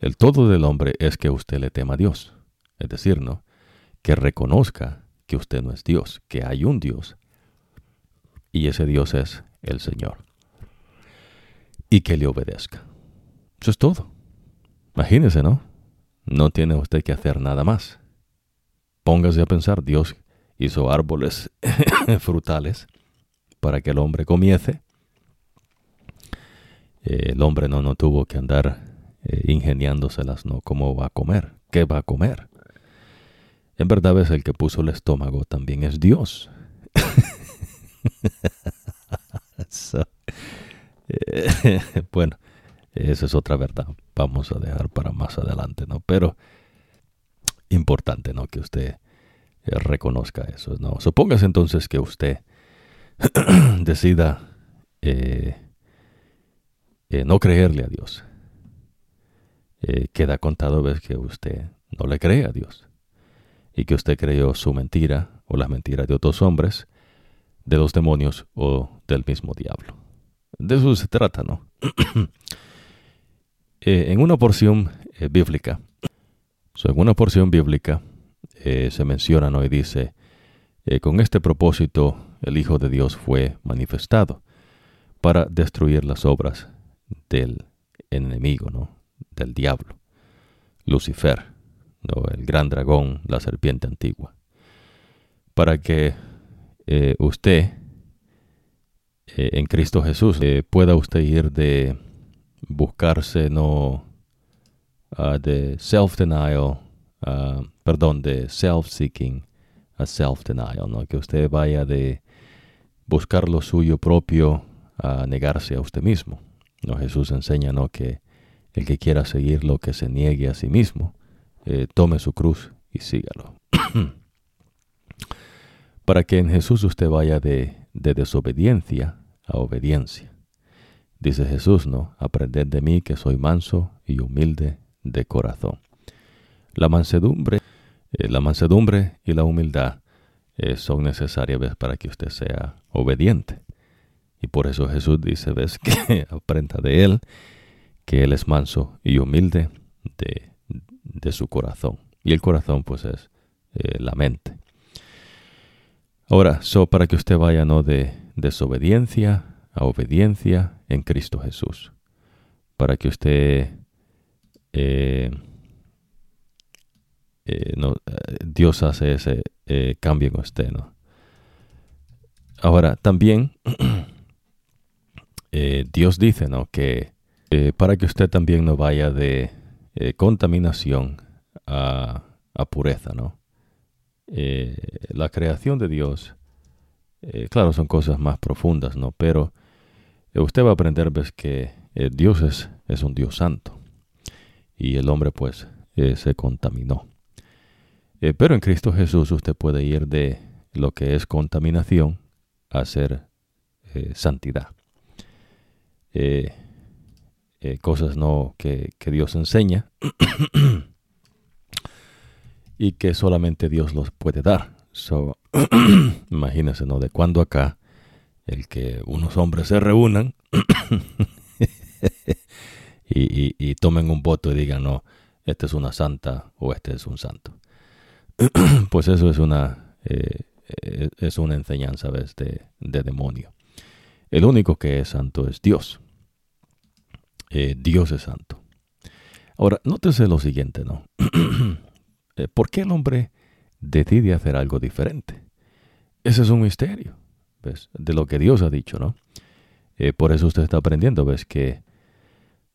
el todo del hombre es que usted le tema a Dios. Es decir, ¿no? Que reconozca que usted no es Dios, que hay un Dios. Y ese Dios es el Señor. Y que le obedezca. Eso es todo. Imagínese, ¿no? No tiene usted que hacer nada más. Póngase a pensar, Dios hizo árboles frutales para que el hombre comiese. El hombre no, no tuvo que andar eh, ingeniándoselas, ¿no? ¿Cómo va a comer? ¿Qué va a comer? En verdad es el que puso el estómago también es Dios. Eh, bueno, esa es otra verdad. Vamos a dejar para más adelante, ¿no? Pero importante, ¿no? Que usted reconozca eso, ¿no? Supóngase entonces que usted decida eh, eh, no creerle a Dios. Eh, queda contado ves que usted no le cree a Dios y que usted creyó su mentira o las mentiras de otros hombres, de los demonios o del mismo diablo. De eso se trata, ¿no? en una porción bíblica, en una porción bíblica se menciona ¿no? y dice, con este propósito el Hijo de Dios fue manifestado para destruir las obras del enemigo, ¿no? Del diablo, Lucifer, ¿no? el gran dragón, la serpiente antigua, para que eh, usted eh, en Cristo Jesús eh, pueda usted ir de buscarse no ah, de self-denial, ah, perdón, de self-seeking a self-denial, ¿no? que usted vaya de buscar lo suyo propio a negarse a usted mismo. ¿no? Jesús enseña ¿no? que el que quiera seguir lo que se niegue a sí mismo, eh, tome su cruz y sígalo. Para que en Jesús usted vaya de, de desobediencia a obediencia. Dice Jesús, ¿no? Aprended de mí que soy manso y humilde de corazón. La mansedumbre, eh, la mansedumbre y la humildad eh, son necesarias para que usted sea obediente. Y por eso Jesús dice, ves que aprenda de Él, que Él es manso y humilde de, de su corazón. Y el corazón pues es eh, la mente. Ahora, so para que usted vaya no de desobediencia a obediencia en Cristo Jesús. Para que usted eh, no, Dios hace ese eh, cambio en usted, ¿no? Ahora, también eh, Dios dice, ¿no? Que eh, para que usted también no vaya de contaminación a, pureza, ¿no? la creación de Dios, claro, son cosas más profundas, ¿no? Pero usted va a aprender, que Dios es, un Dios santo y el hombre, pues, se contaminó. Eh, pero en Cristo Jesús usted puede ir de lo que es contaminación a ser eh, santidad. Eh, cosas no que, Dios enseña y que solamente Dios los puede dar. Imagínense, ¿no? De cuando acá el que unos hombres se reúnan y, tomen un voto y digan, no, esta es una santa o este es un santo. pues eso es una, eh, eh, es una enseñanza De, demonio. El único que es santo es Dios. Eh, Dios es santo. Ahora, nótese lo siguiente, ¿no? ¿Por qué el hombre decide hacer algo diferente? Ese es un misterio, ¿ves? De lo que Dios ha dicho, ¿no? por eso usted está aprendiendo, ¿ves? Que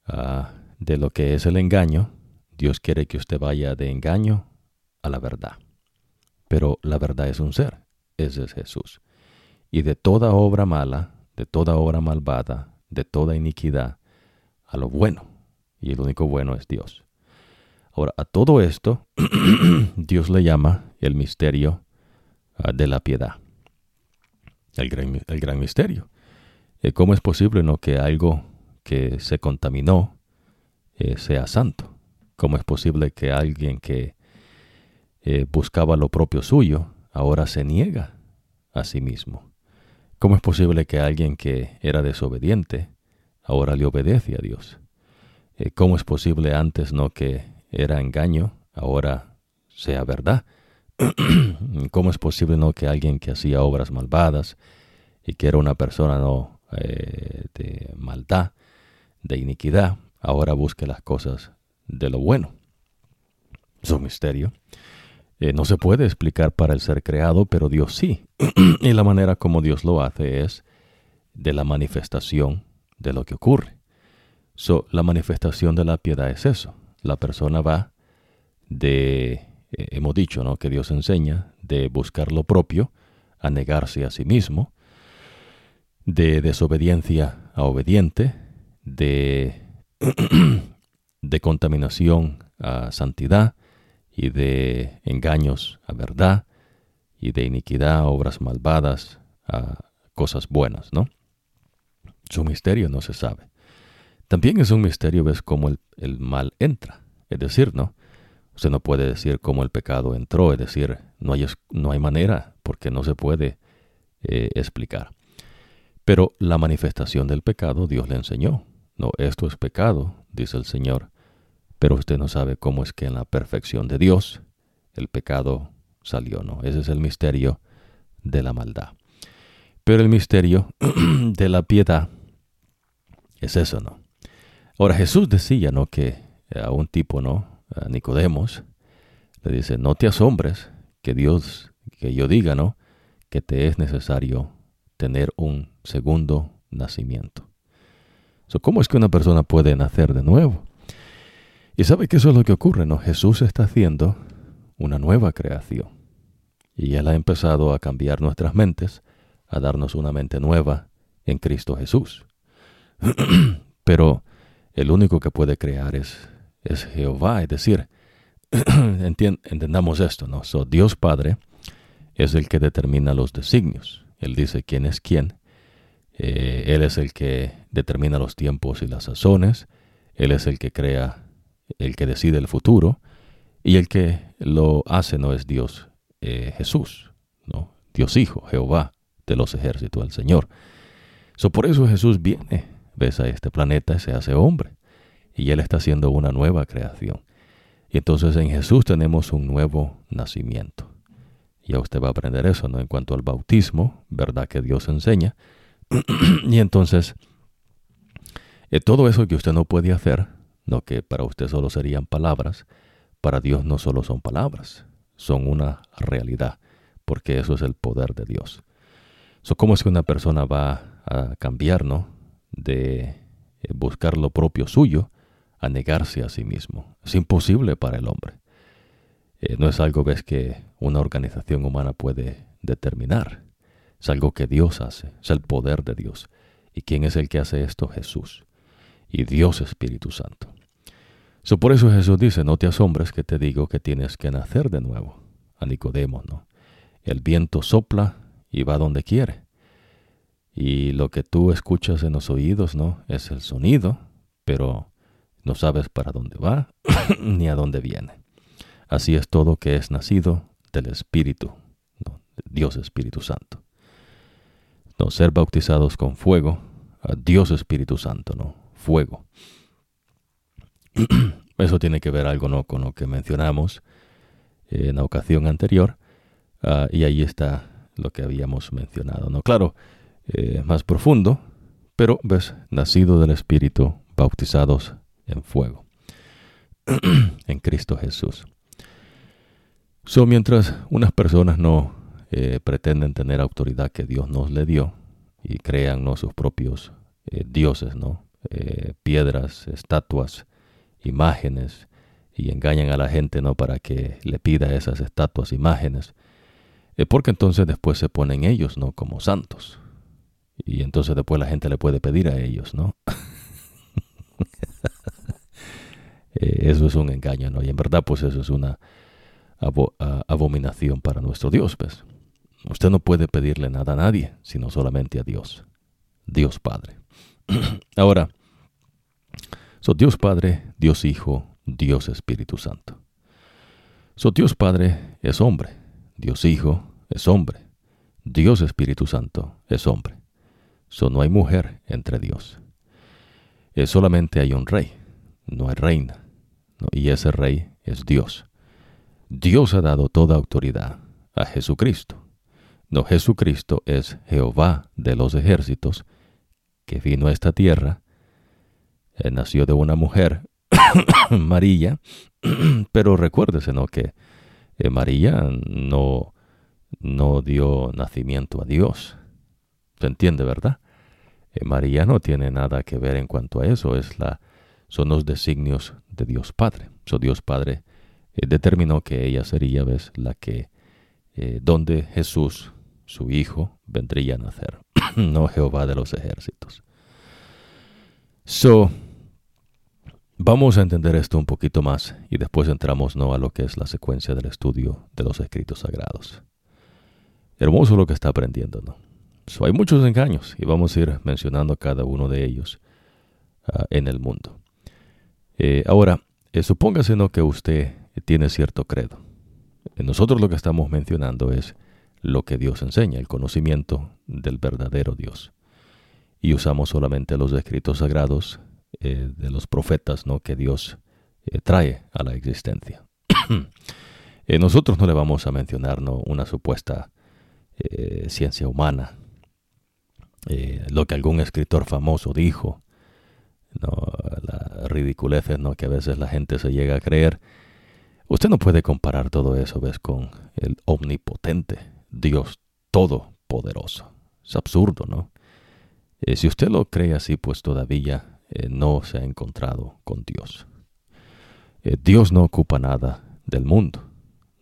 ah, de lo que es el engaño, Dios quiere que usted vaya de engaño a la verdad. Pero la verdad es un ser, ese es Jesús. Y de toda obra mala, de toda obra malvada, de toda iniquidad, a lo bueno. Y el único bueno es Dios. Ahora, a todo esto, Dios le llama el misterio ah, de la piedad. El gran, el gran misterio. Eh, ¿Cómo es posible no, que algo que se contaminó eh, sea santo? ¿Cómo es posible que alguien que eh, buscaba lo propio suyo, ahora se niega a sí mismo. ¿Cómo es posible que alguien que era desobediente ahora le obedece a Dios? Eh, ¿Cómo es posible antes no que era engaño, ahora sea verdad? ¿Cómo es posible no que alguien que hacía obras malvadas y que era una persona no eh, de maldad, de iniquidad, ahora busque las cosas de lo bueno? Es un misterio. Eh, no se puede explicar para el ser creado, pero Dios sí. y la manera como Dios lo hace es de la manifestación de lo que ocurre. So, la manifestación de la piedad es eso. La persona va de, eh, hemos dicho, ¿no? Que Dios enseña de buscar lo propio a negarse a sí mismo, de desobediencia a obediente, de, de contaminación a santidad y de engaños a verdad y de iniquidad a obras malvadas a cosas buenas, ¿no? Su misterio no se sabe. También es un misterio, ves, cómo el, mal entra. Es decir, ¿no? Usted no puede decir cómo el pecado entró, es decir, no hay, no hay manera porque no se puede eh, explicar. Pero la manifestación del pecado Dios le enseñó. No, esto es pecado, dice el Señor. Pero usted no sabe cómo es que en la perfección de Dios el pecado salió, ¿no? Ese es el misterio de la maldad. Pero el misterio de la piedad es eso, ¿no? Ahora Jesús decía, ¿no? Que a un tipo, ¿no? A Nicodemos, le dice, no te asombres que Dios, que yo diga, ¿no? Que te es necesario tener un segundo nacimiento. ¿Cómo es que una persona puede nacer de nuevo? Y sabe que eso es lo que ocurre, ¿no? Jesús está haciendo una nueva creación. Y Él ha empezado a cambiar nuestras mentes, a darnos una mente nueva en Cristo Jesús. Pero el único que puede crear es, es Jehová, es decir, entendamos esto, ¿no? Dios Padre es el que determina los designios. Él dice quién es quién. Eh, él es el que determina los tiempos y las sazones. Él es el que crea, el que decide el futuro. Y el que lo hace no es Dios eh, Jesús, ¿no? Dios Hijo, Jehová de los ejércitos, el Señor. So, por eso Jesús viene, ves a este planeta y se hace hombre. Y Él está haciendo una nueva creación. Y entonces en Jesús tenemos un nuevo nacimiento. Ya usted va a aprender eso, ¿no? En cuanto al bautismo, ¿verdad? Que Dios enseña. y entonces, eh, todo eso que usted no puede hacer, no que para usted solo serían palabras, para Dios no solo son palabras, son una realidad, porque eso es el poder de Dios. ¿Cómo es que una persona va a cambiar, ¿no? De eh, buscar lo propio suyo a negarse a sí mismo. Es imposible para el hombre. Eh, no es algo, ves, que una organización humana puede determinar. Es algo que Dios hace, es el poder de Dios. ¿Y quién es el que hace esto? Jesús. Y Dios Espíritu Santo. So, por eso Jesús dice, no te asombres que te digo que tienes que nacer de nuevo. A Nicodemo, ¿no? El viento sopla y va donde quiere. Y lo que tú escuchas en los oídos, ¿no? Es el sonido, pero no sabes para dónde va ni a dónde viene. Así es todo que es nacido del Espíritu, Dios Espíritu Santo. No ser bautizados con fuego, a Dios Espíritu Santo, no, fuego. Eso tiene que ver algo ¿no? con lo que mencionamos en la ocasión anterior, ah, y ahí está lo que habíamos mencionado. ¿no? Claro, eh, más profundo, pero ves, nacido del Espíritu, bautizados en fuego, en Cristo Jesús. So, mientras unas personas no eh, pretenden tener autoridad que Dios nos le dio y crean sus propios eh, dioses, ¿no? Piedras, estatuas, imágenes, y engañan a la gente ¿no? para que le pida esas estatuas, imágenes, porque entonces después se ponen ellos ¿no? como santos. Y entonces después la gente le puede pedir a ellos, ¿no? eso es un engaño, ¿no? Y en verdad, pues eso es una abominación para nuestro Dios, ¿ves? Usted no puede pedirle nada a nadie, sino solamente a Dios, Dios Padre. Ahora, so Dios Padre, Dios Hijo, Dios Espíritu Santo. So Dios Padre es hombre, Dios Hijo es hombre, Dios Espíritu Santo es hombre. So no hay mujer entre Dios. Es solamente hay un rey, no hay reina, y ese rey es Dios. Dios ha dado toda autoridad a Jesucristo. No, Jesucristo es Jehová de los ejércitos, que vino a esta tierra, Él nació de una mujer, María, pero recuérdese. Que Eh, María no, no dio nacimiento a Dios. ¿Se entiende, verdad? Eh, María no tiene nada que ver en cuanto a eso, es la, son los designios de Dios Padre. So, Dios Padre eh, determinó que ella sería ¿ves? la que, donde Jesús, su Hijo, vendría a nacer, no Jehová de los ejércitos. So, Vamos a entender esto un poquito más y después entramos ¿no? a lo que es la secuencia del estudio de los escritos sagrados. Hermoso lo que está aprendiendo, ¿no? Hay muchos engaños y vamos a ir mencionando cada uno de ellos ah, en el mundo. Eh, ahora, eh, supóngase ¿no? que usted tiene cierto credo. Eh, nosotros lo que estamos mencionando es lo que Dios enseña, el conocimiento del verdadero Dios. Y usamos solamente los escritos sagrados de los profetas ¿no? que Dios trae a la existencia. Nosotros no le vamos a mencionar una supuesta ciencia humana, lo que algún escritor famoso dijo, ¿no? las ridiculeces ¿no? que a veces la gente se llega a creer. Usted no puede comparar todo eso ¿ves? con el omnipotente Dios todopoderoso. Es absurdo, ¿no? si usted lo cree así, pues todavía eh, no se ha encontrado con Dios. Eh, Dios no ocupa nada del mundo.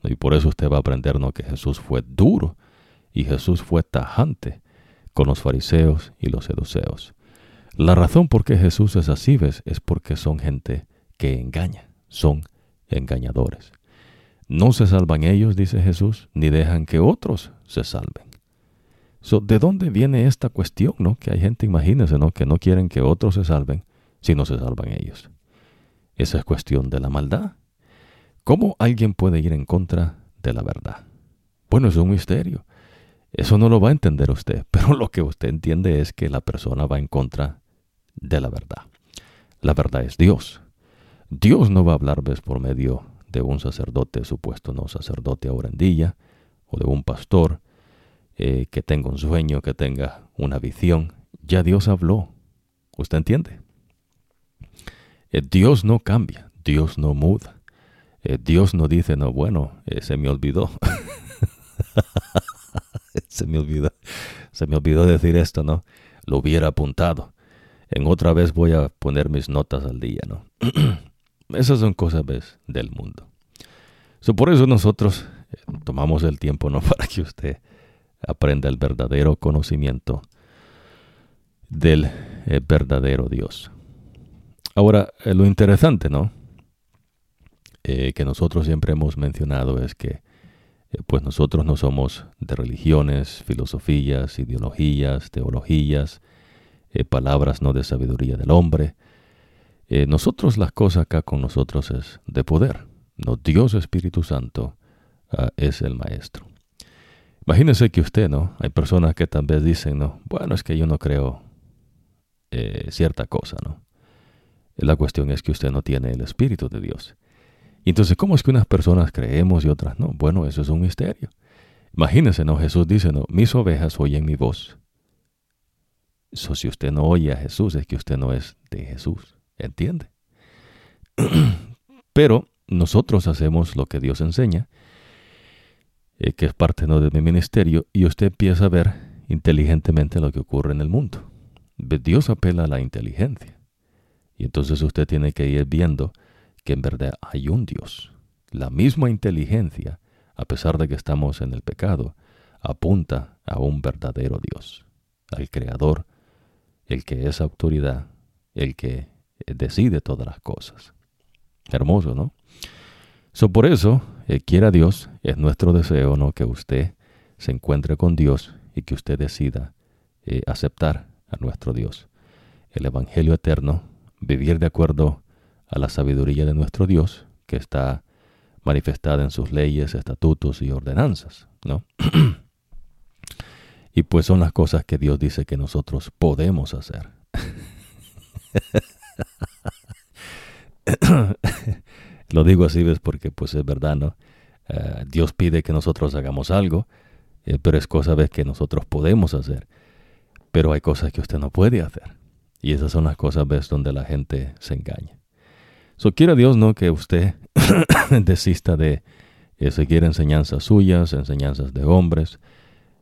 Y por eso usted va a aprender que Jesús fue duro y Jesús fue tajante con los fariseos y los seduceos. La razón por qué Jesús es así es porque son gente que engaña, son engañadores. No se salvan ellos, dice Jesús, ni dejan que otros se salven. ¿De dónde viene esta cuestión? ¿no? Que hay gente, imagínense, ¿no? que no quieren que otros se salven si no se salvan ellos. Esa es cuestión de la maldad. ¿Cómo alguien puede ir en contra de la verdad? Bueno, es un misterio. Eso no lo va a entender usted, pero lo que usted entiende es que la persona va en contra de la verdad. La verdad es Dios. Dios no va a hablar ¿ves? por medio de un sacerdote, supuesto no sacerdote a orandilla, o de un pastor, eh, que tenga un sueño, que tenga una visión. Ya Dios habló. ¿Usted entiende? Eh, Dios no cambia, Dios no muda. Eh, Dios no dice, no, bueno, se me olvidó. se me olvidó. Se me olvidó decir esto, ¿no? Lo hubiera apuntado. En otra vez voy a poner mis notas al día, ¿no? Esas son cosas del mundo. por eso nosotros tomamos el tiempo, ¿no? Para que usted aprenda el verdadero conocimiento del eh, verdadero Dios. Ahora, eh, lo interesante, ¿no? Eh, que nosotros siempre hemos mencionado es que pues nosotros no somos de religiones, filosofías, ideologías, teologías, palabras no de sabiduría del hombre. nosotros las cosas acá con nosotros es de poder. No, Dios Espíritu Santo ah, es el Maestro. Imagínese que usted, ¿no? Hay personas que tal vez dicen, ¿no? Bueno, es que yo no creo eh, cierta cosa, ¿no? La cuestión es que usted no tiene el Espíritu de Dios. Entonces, ¿cómo es que unas personas creemos y otras no? Bueno, eso es un misterio. Imagínese, ¿no? Jesús dice, ¿no? Mis ovejas oyen mi voz. Eso si usted no oye a Jesús es que usted no es de Jesús. ¿Entiende? Pero nosotros hacemos lo que Dios enseña eh, que es parte ¿no? de mi ministerio, y usted empieza a ver inteligentemente lo que ocurre en el mundo. Dios apela a la inteligencia. Y entonces usted tiene que ir viendo que en verdad hay un Dios. La misma inteligencia, a pesar de que estamos en el pecado, apunta a un verdadero Dios, al Creador, el que es autoridad, el que decide todas las cosas. Hermoso, ¿no? So, por eso, eh, quiera Dios, es nuestro deseo ¿no? que usted se encuentre con Dios y que usted decida eh, aceptar a nuestro Dios. El Evangelio eterno, vivir de acuerdo a la sabiduría de nuestro Dios, que está manifestada en sus leyes, estatutos y ordenanzas, ¿no? y pues son las cosas que Dios dice que nosotros podemos hacer. Lo digo así, ¿ves? Porque pues es verdad, ¿no? Eh, Dios pide que nosotros hagamos algo, eh, pero es cosa, ¿ves? Que nosotros podemos hacer. Pero hay cosas que usted no puede hacer. Y esas son las cosas, ¿ves? Donde la gente se engaña. So, quiera Dios, ¿no? Que usted desista de seguir enseñanzas suyas, enseñanzas de hombres,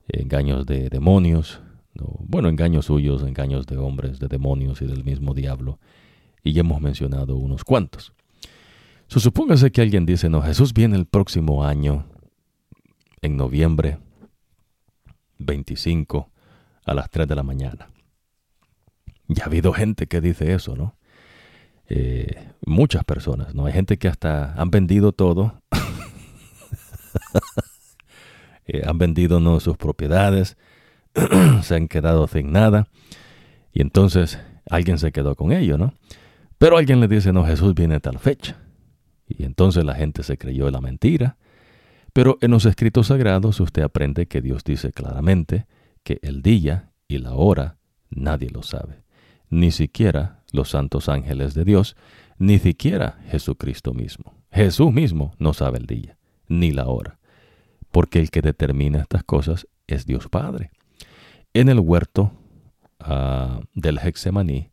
engaños de demonios, bueno, engaños suyos, engaños de hombres, de demonios y del mismo diablo. Y ya hemos mencionado unos cuantos. So, supóngase que alguien dice, no, Jesús viene el próximo año, en noviembre 25, a las 3 de la mañana. Ya ha habido gente que dice eso, ¿no? Eh, muchas personas, ¿no? Hay gente que hasta han vendido todo, eh, han vendido ¿no? sus propiedades, se han quedado sin nada, y entonces alguien se quedó con ello, ¿no? Pero alguien le dice, no, Jesús viene a tal fecha. Y entonces la gente se creyó la mentira. Pero en los escritos sagrados usted aprende que Dios dice claramente que el día y la hora nadie lo sabe, ni siquiera los santos ángeles de Dios, ni siquiera Jesucristo mismo. Jesús mismo no sabe el día, ni la hora, porque el que determina estas cosas es Dios Padre. En el huerto ah, del Hexemaní,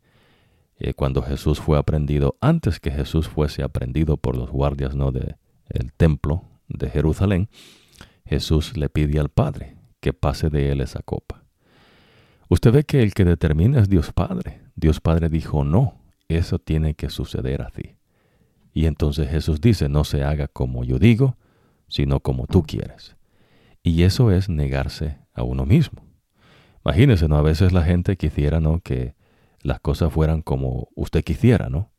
eh, cuando Jesús fue aprendido, antes que Jesús fuese aprendido por los guardias ¿no? del templo de Jerusalén, Jesús le pide al Padre que pase de él esa copa. Usted ve que el que determina es Dios Padre. Dios Padre dijo, no, eso tiene que suceder así. Y entonces Jesús dice, no se haga como yo digo, sino como tú quieres. Y eso es negarse a uno mismo. Imagínese, ¿no? A veces la gente quisiera, ¿no? Que las cosas fueran como usted quisiera, ¿no?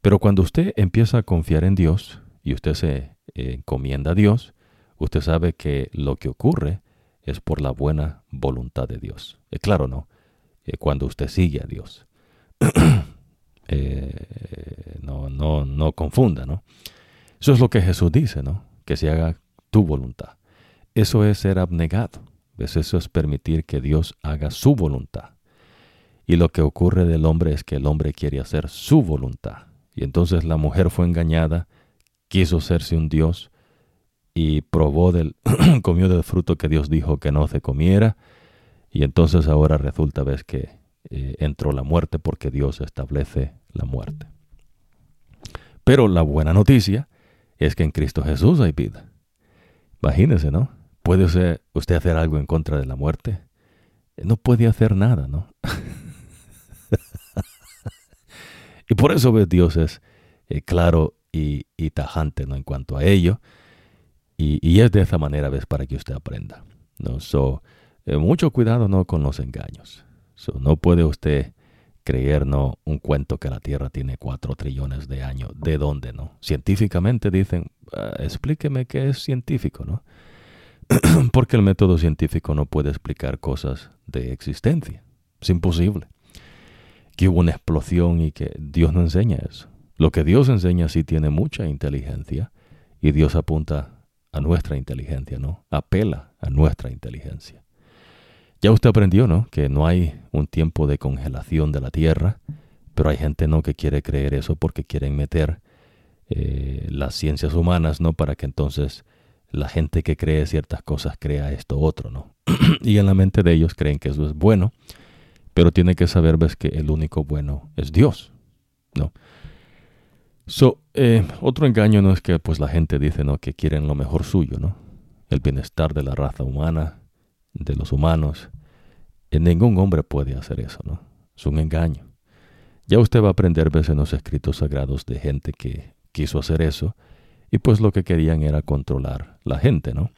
Pero cuando usted empieza a confiar en Dios y usted se encomienda a Dios, usted sabe que lo que ocurre es por la buena voluntad de Dios. Es claro, ¿no? Eh, cuando usted sigue a Dios. Eh, no, no, no confunda, ¿no? Eso es lo que Jesús dice, ¿no? Que se haga tu voluntad. Eso es ser abnegado. Eso es permitir que Dios haga su voluntad. Y lo que ocurre del hombre es que el hombre quiere hacer su voluntad. Y entonces la mujer fue engañada, quiso hacerse un Dios y probó del, comió del fruto que Dios dijo que no se comiera. Y entonces ahora resulta, ves, que eh, entró la muerte porque Dios establece la muerte. Pero la buena noticia es que en Cristo Jesús hay vida. Imagínese, ¿no? ¿Puede usted hacer algo en contra de la muerte? No puede hacer nada, ¿no? y por eso ves, Dios es eh, claro y, tajante ¿no? en cuanto a ello. Y, es de esa manera, ves, para que usted aprenda. ¿no? So, eh, mucho cuidado ¿no? con los engaños. So, no puede usted creer ¿no? un cuento que la Tierra tiene cuatro trillones de años. ¿De dónde? no? Científicamente dicen, ah, explíqueme qué es científico, ¿no? Porque el método científico no puede explicar cosas de existencia. Es imposible que hubo una explosión y que Dios no enseña eso. Lo que Dios enseña sí tiene mucha inteligencia y Dios apunta a nuestra inteligencia, ¿no? Apela a nuestra inteligencia. Ya usted aprendió, ¿no? Que no hay un tiempo de congelación de la tierra, pero hay gente, ¿no? Que quiere creer eso porque quieren meter eh, las ciencias humanas, ¿no? Para que entonces la gente que cree ciertas cosas crea esto otro, ¿no? y en la mente de ellos creen que eso es bueno pero tiene que saber, que el único bueno es Dios, ¿no? So, eh, otro engaño no es que pues la gente dice, ¿no? Que quieren lo mejor suyo, ¿no? El bienestar de la raza humana, de los humanos. Y ningún hombre puede hacer eso, ¿no? Es un engaño. Ya usted va a aprender, ves, en los escritos sagrados de gente que quiso hacer eso y pues lo que querían era controlar la gente, ¿no?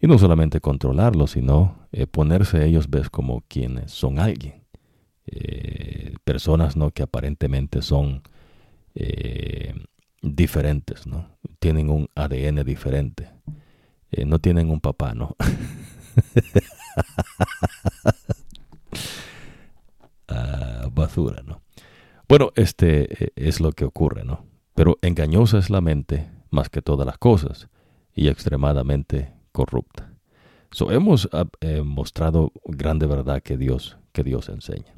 Y no solamente controlarlo, sino eh, ponerse ellos, ves, como quienes son alguien. Eh, personas, ¿no? Que aparentemente son eh, diferentes, ¿no? Tienen un ADN diferente. no tienen un papá, ¿no? Ah, basura, ¿no? Bueno, este es lo que ocurre, ¿no? Pero engañosa es la mente más que todas las cosas y extremadamente corrupta. Hemos ah, eh, mostrado grande verdad que Dios, que Dios enseña.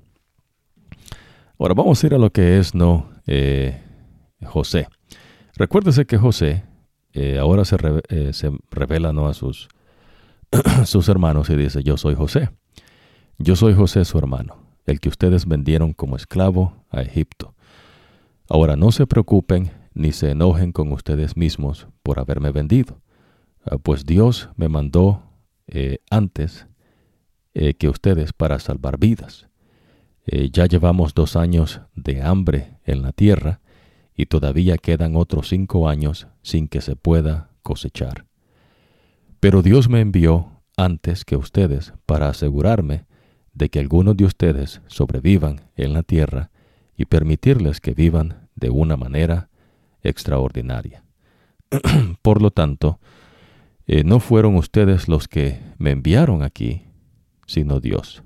Ahora vamos a ir a lo que es no eh, José. Recuérdese que José eh, ahora se, se, revela no a sus, sus hermanos y dice, yo soy José. Yo soy José su hermano, el que ustedes vendieron como esclavo a Egipto. Ahora no se preocupen ni se enojen con ustedes mismos por haberme vendido ah, pues Dios me mandó eh, antes eh, que ustedes para salvar vidas. Eh, ya llevamos dos años de hambre en la tierra y todavía quedan otros cinco años sin que se pueda cosechar. Pero Dios me envió antes que ustedes para asegurarme de que algunos de ustedes sobrevivan en la tierra y permitirles que vivan de una manera extraordinaria. Por lo tanto, eh, no fueron ustedes los que me enviaron aquí, sino Dios.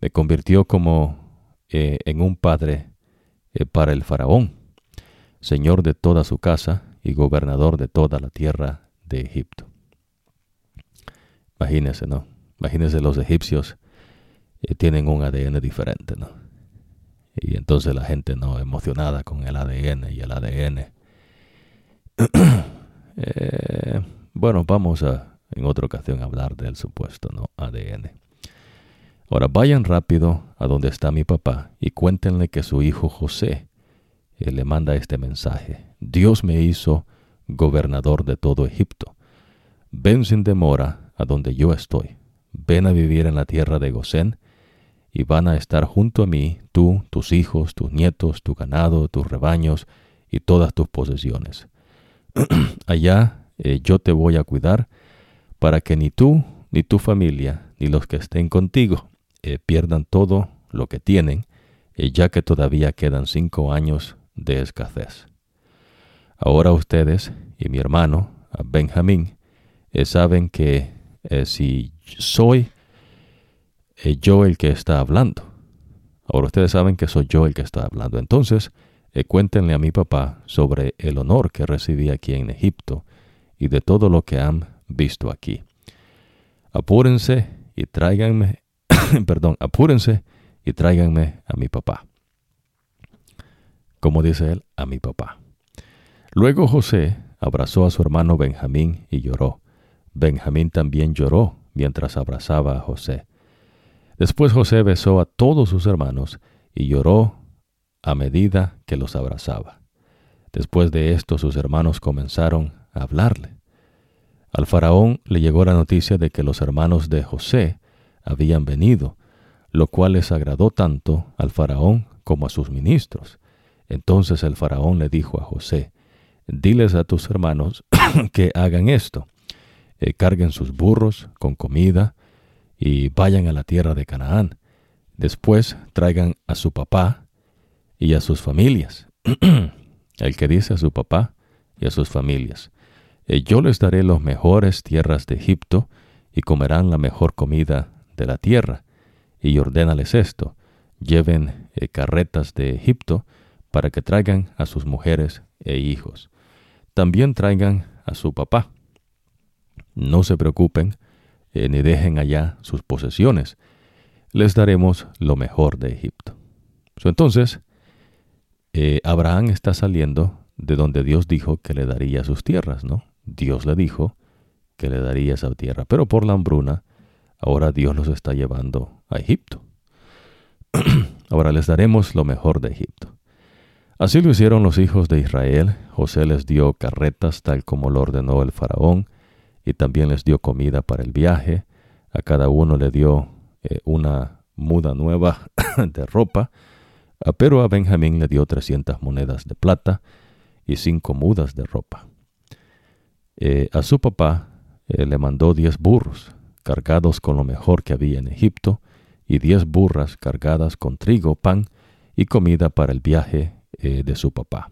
Me convirtió como eh, en un padre eh, para el faraón, señor de toda su casa y gobernador de toda la tierra de Egipto. Imagínense, ¿no? Imagínense los egipcios tienen un ADN diferente, ¿no? Y entonces la gente no emocionada con el ADN y el ADN. Bueno, vamos a en otra ocasión hablar del supuesto ¿no? ADN. Ahora vayan rápido a donde está mi papá y cuéntenle que su hijo José eh, le manda este mensaje. Dios me hizo gobernador de todo Egipto. Ven sin demora a donde yo estoy. Ven a vivir en la tierra de Gosén y van a estar junto a mí, tú, tus hijos, tus nietos, tu ganado, tus rebaños y todas tus posesiones. Allá eh, yo te voy a cuidar para que ni tú, ni tu familia, ni los que estén contigo eh, pierdan todo lo que tienen, eh, ya que todavía quedan cinco años de escasez. Ahora ustedes y mi hermano, Benjamín, saben que si soy yo el que está hablando, ahora ustedes saben que soy yo el que está hablando, entonces cuéntenle a mi papá sobre el honor que recibí aquí en Egipto y de todo lo que han visto aquí. Apúrense y tráiganme, perdón, apúrense y tráiganme a mi papá. Como dice él, a mi papá. Luego José abrazó a su hermano Benjamín y lloró. Benjamín también lloró mientras abrazaba a José. Después José besó a todos sus hermanos y lloró a medida que los abrazaba. Después de esto sus hermanos comenzaron hablarle. Al faraón le llegó la noticia de que los hermanos de José habían venido, lo cual les agradó tanto al faraón como a sus ministros. Entonces el faraón le dijo a José, diles a tus hermanos que hagan esto, eh, carguen sus burros con comida y vayan a la tierra de Canaán. Después traigan a su papá y a sus familias. el que dice a su papá y a sus familias. Eh, yo les daré las mejores tierras de Egipto, y comerán la mejor comida de la tierra. Y ordénales esto, lleven eh, carretas de Egipto, para que traigan a sus mujeres e hijos. También traigan a su papá. No se preocupen, eh, ni dejen allá sus posesiones. Les daremos lo mejor de Egipto. entonces, Abraham está saliendo de donde Dios dijo que le daría sus tierras, ¿no? Dios le dijo que le daría esa tierra, pero por la hambruna, ahora Dios los está llevando a Egipto. ahora les daremos lo mejor de Egipto. Así lo hicieron los hijos de Israel. José les dio carretas tal como lo ordenó el faraón, y también les dio comida para el viaje. A cada uno le dio eh, una muda nueva de ropa, ah, pero a Benjamín le dio trescientas monedas de plata y cinco mudas de ropa. Eh, a su papá eh, le mandó diez burros cargados con lo mejor que había en Egipto y diez burras cargadas con trigo, pan y comida para el viaje eh, de su papá.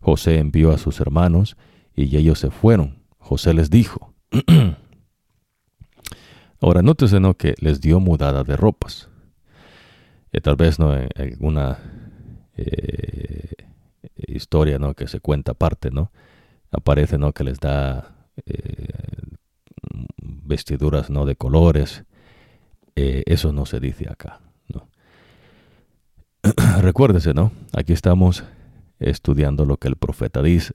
José envió a sus hermanos y ellos se fueron. José les dijo, Ahora, nótese ¿no? que les dio mudada de ropas. tal vez no en alguna historia ¿no? que se cuenta aparte, ¿no? aparece ¿no? que les da eh, vestiduras no de colores. Eh, eso no se dice acá. Recuérdese, ¿no? Aquí estamos estudiando lo que el profeta dice,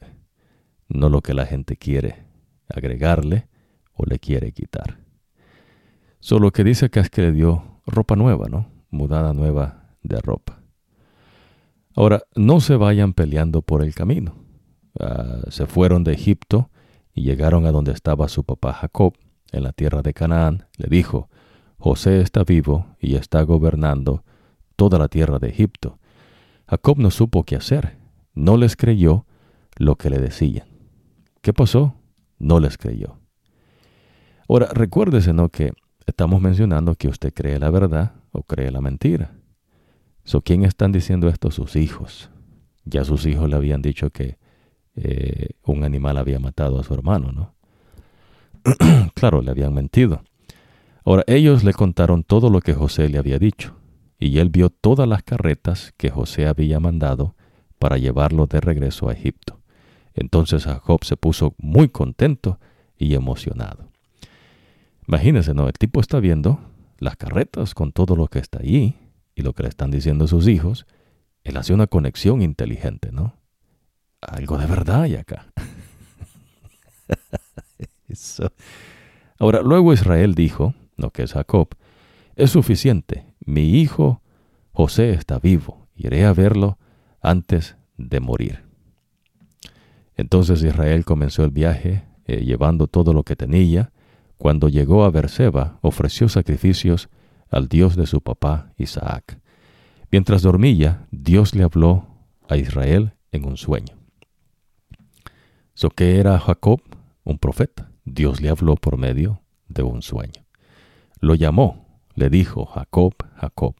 no lo que la gente quiere agregarle o le quiere quitar. Solo que dice que es que le dio ropa nueva, ¿no? Mudada nueva de ropa. Ahora, no se vayan peleando por el camino. Ah, se fueron de Egipto y llegaron a donde estaba su papá Jacob, en la tierra de Canaán, le dijo, José está vivo y está gobernando toda la tierra de Egipto. Jacob no supo qué hacer, no les creyó lo que le decían. ¿Qué pasó? No les creyó. Ahora, recuérdese, ¿no? Que estamos mencionando que usted cree la verdad o cree la mentira. So, ¿Quién están diciendo esto? Sus hijos. Ya sus hijos le habían dicho que eh, un animal había matado a su hermano, ¿no? claro, le habían mentido. Ahora ellos le contaron todo lo que José le había dicho, y él vio todas las carretas que José había mandado para llevarlo de regreso a Egipto. Entonces Jacob se puso muy contento y emocionado. Imagínense, ¿no? El tipo está viendo las carretas con todo lo que está allí y lo que le están diciendo sus hijos. Él hace una conexión inteligente, ¿no? Algo de verdad hay acá. Ahora, luego Israel dijo, lo que es Jacob, es suficiente, mi hijo José está vivo, iré a verlo antes de morir. Entonces Israel comenzó el viaje, eh, llevando todo lo que tenía. Cuando llegó a Berseba, ofreció sacrificios al Dios de su papá Isaac. Mientras dormía, Dios le habló a Israel en un sueño. ¿So qué era Jacob? Un profeta. Dios le habló por medio de un sueño. Lo llamó, le dijo, Jacob, Jacob.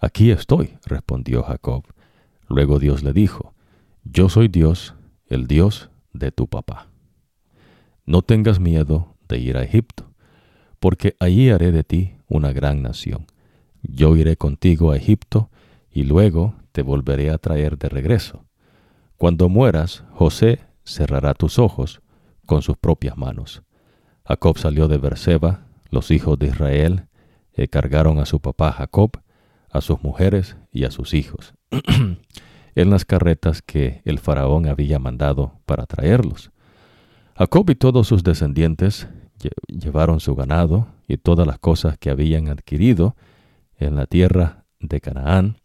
Aquí estoy, respondió Jacob. Luego Dios le dijo, Yo soy Dios, el Dios de tu papá. No tengas miedo de ir a Egipto, porque allí haré de ti una gran nación. Yo iré contigo a Egipto y luego te volveré a traer de regreso. Cuando mueras, José cerrará tus ojos con sus propias manos. Jacob salió de Berseba, los hijos de Israel eh, cargaron a su papá Jacob, a sus mujeres y a sus hijos, en las carretas que el faraón había mandado para traerlos. Jacob y todos sus descendientes llevaron su ganado y todas las cosas que habían adquirido en la tierra de Canaán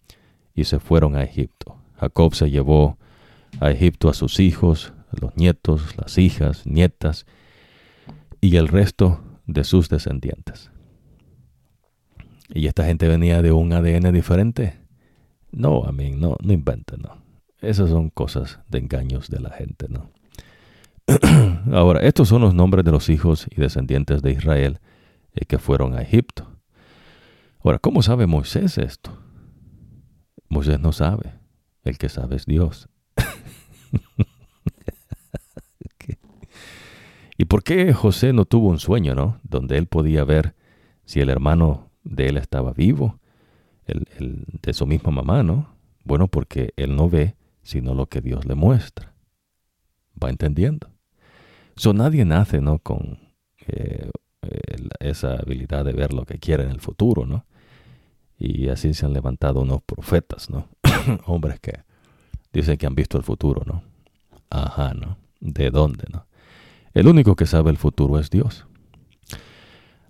y se fueron a Egipto. Jacob se llevó a Egipto a sus hijos, los nietos, las hijas, nietas y el resto de sus descendientes. ¿Y esta gente venía de un ADN diferente? No, a mí, no, no inventen, no. Esas son cosas de engaños de la gente, ¿no? Ahora, estos son los nombres de los hijos y descendientes de Israel eh, que fueron a Egipto. Ahora, ¿cómo sabe Moisés esto? Moisés no sabe. El que sabe es Dios. ¿Y por qué José no tuvo un sueño, no? Donde él podía ver si el hermano de él estaba vivo, el, de su misma mamá, ¿no? Bueno, porque él no ve sino lo que Dios le muestra. ¿Va entendiendo? So nadie nace, ¿no? Con eh, esa habilidad de ver lo que quiere en el futuro, ¿no? Y así se han levantado unos profetas, ¿no? Hombres que dicen que han visto el futuro, ¿no? Ajá, ¿no? ¿De dónde, no? El único que sabe el futuro es Dios.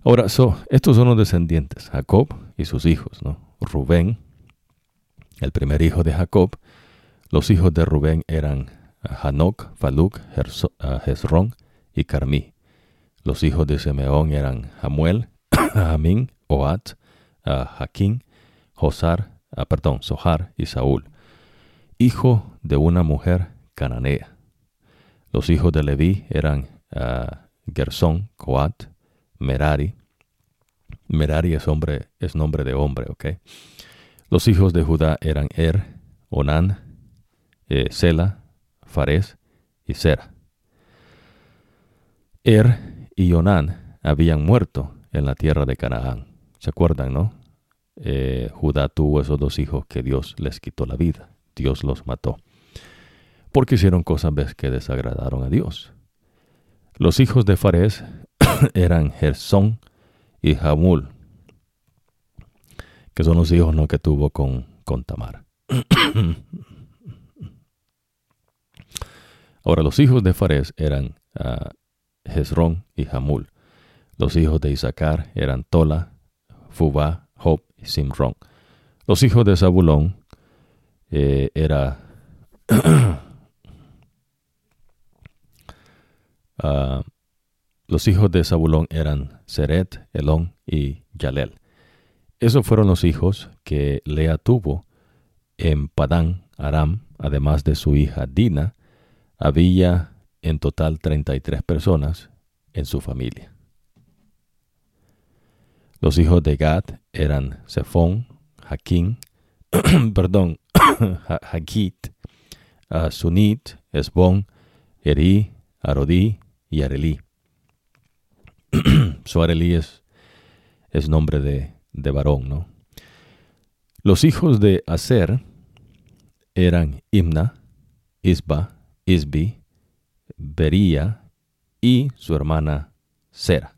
Ahora, so, estos son los descendientes, Jacob y sus hijos, ¿no? Rubén, el primer hijo de Jacob. Los hijos de Rubén eran Hanok, Faluk, Hezrón y Carmí. Los hijos de Simeón eran Hamuel, Amín, Oat, Jaquín, Josar, perdón, Sohar y Saúl, hijo de una mujer cananea. Los hijos de Leví eran Gersón, Coat, Merari. Merari es, hombre, es nombre de hombre, ¿ok? Los hijos de Judá eran Er, Onán, eh, Sela, Fares y Sera. Er y Onán habían muerto en la tierra de Canaán. ¿Se acuerdan, no? Eh, Judá tuvo esos dos hijos que Dios les quitó la vida. Dios los mató. Porque hicieron cosas que desagradaron a Dios. Los hijos de Fares eran Gersón y Jamul, que son los hijos ¿no? que tuvo con, con Tamar. Ahora, los hijos de Fares eran uh, y Jamul. Los hijos de Isaacar eran Tola, Fubá, Job y Simrón. Los hijos de Zabulón eh, era Ah, los hijos de Zabulón eran Seret, Elón y Yalel. Esos fueron los hijos que Lea tuvo en Padán, Aram, además de su hija Dina. Había en total 33 personas en su familia. Los hijos de Gad eran Zephón, Jaquín, perdón, Hagit, Sunit, Esbón, Eri, Arodí y Arelí. Su Arelí es, es nombre de, de varón, ¿no? Los hijos de Aser eran Imna, Isba, Isbi, Bería y su hermana Sera.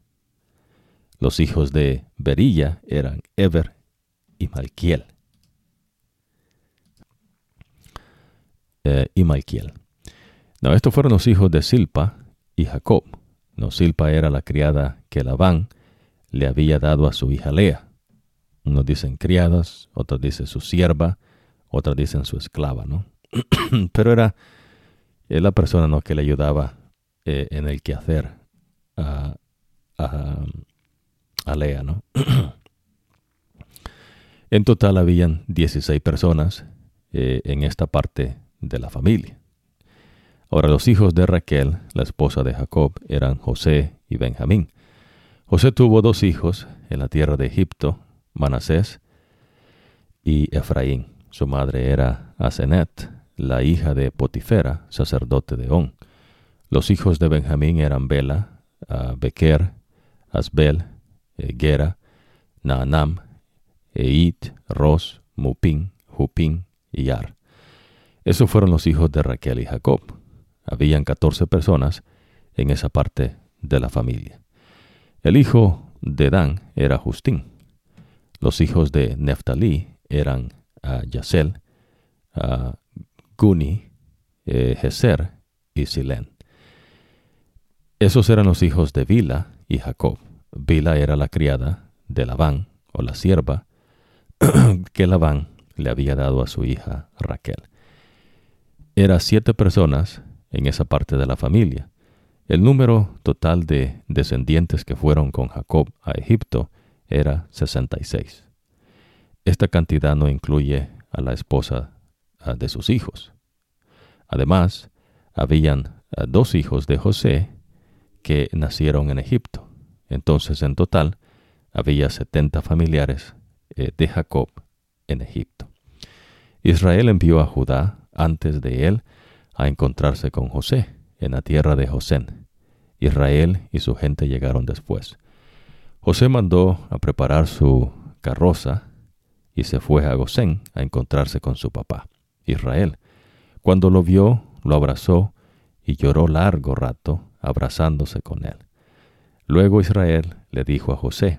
Los hijos de Berilla eran Eber y Malquiel. Eh, y Malquiel. No, estos fueron los hijos de Silpa y Jacob. No, Silpa era la criada que Labán le había dado a su hija Lea. Unos dicen criadas, otros dicen su sierva, otros dicen su esclava, ¿no? Pero era la persona ¿no? que le ayudaba eh, en el quehacer a, a, a Lea, ¿no? en total habían 16 personas eh, en esta parte de la familia. Ahora los hijos de Raquel, la esposa de Jacob, eran José y Benjamín. José tuvo dos hijos en la tierra de Egipto, Manasés y Efraín. Su madre era Asenet, la hija de Potifera, sacerdote de On. Los hijos de Benjamín eran Bela, uh, Bequer, Asbel, eh, Gera, Naanam, Eit, Ros, Mupin, Jupin y Ar. Esos fueron los hijos de Raquel y Jacob. Habían catorce personas en esa parte de la familia. El hijo de Dan era Justín. Los hijos de Neftalí eran uh, Yasel, uh, Guni, eh, y Silén. Esos eran los hijos de Bila y Jacob. Bila era la criada de Labán, o la sierva, que Labán le había dado a su hija Raquel. Era siete personas en esa parte de la familia. El número total de descendientes que fueron con Jacob a Egipto era 66. Esta cantidad no incluye a la esposa de sus hijos. Además, habían dos hijos de José que nacieron en Egipto. Entonces, en total, había setenta familiares eh, de Jacob en Egipto. Israel envió a Judá antes de él a encontrarse con José en la tierra de Josén. Israel y su gente llegaron después. José mandó a preparar su carroza y se fue a Gosén a encontrarse con su papá, Israel. Cuando lo vio, lo abrazó y lloró largo rato abrazándose con él. Luego Israel le dijo a José,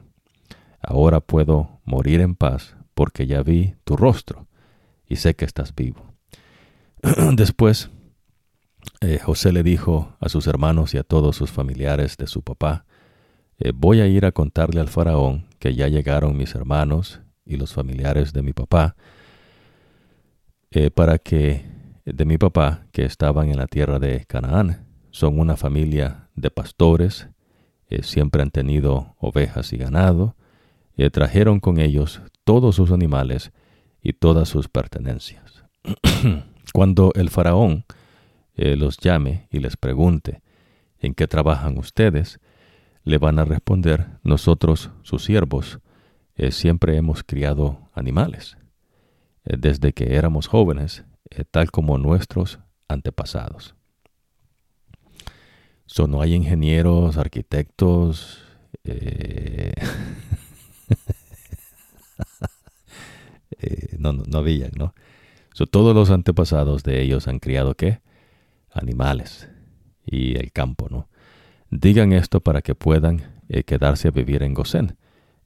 Ahora puedo morir en paz porque ya vi tu rostro y sé que estás vivo. Después eh, José le dijo a sus hermanos y a todos sus familiares de su papá, eh, voy a ir a contarle al faraón que ya llegaron mis hermanos y los familiares de mi papá, eh, para que de mi papá que estaban en la tierra de Canaán son una familia de pastores, siempre han tenido ovejas y ganado, trajeron con ellos todos sus animales y todas sus pertenencias. Cuando el faraón eh, los llame y les pregunte, ¿en qué trabajan ustedes? Le van a responder, nosotros, sus siervos, eh, siempre hemos criado animales, desde que éramos jóvenes, tal como nuestros antepasados. So, no hay ingenieros, arquitectos. Eh, eh, no, no, habían, ¿no? So, todos los antepasados de ellos han criado qué? Animales y el campo, ¿no? Digan esto para que puedan eh, quedarse a vivir en Gosén,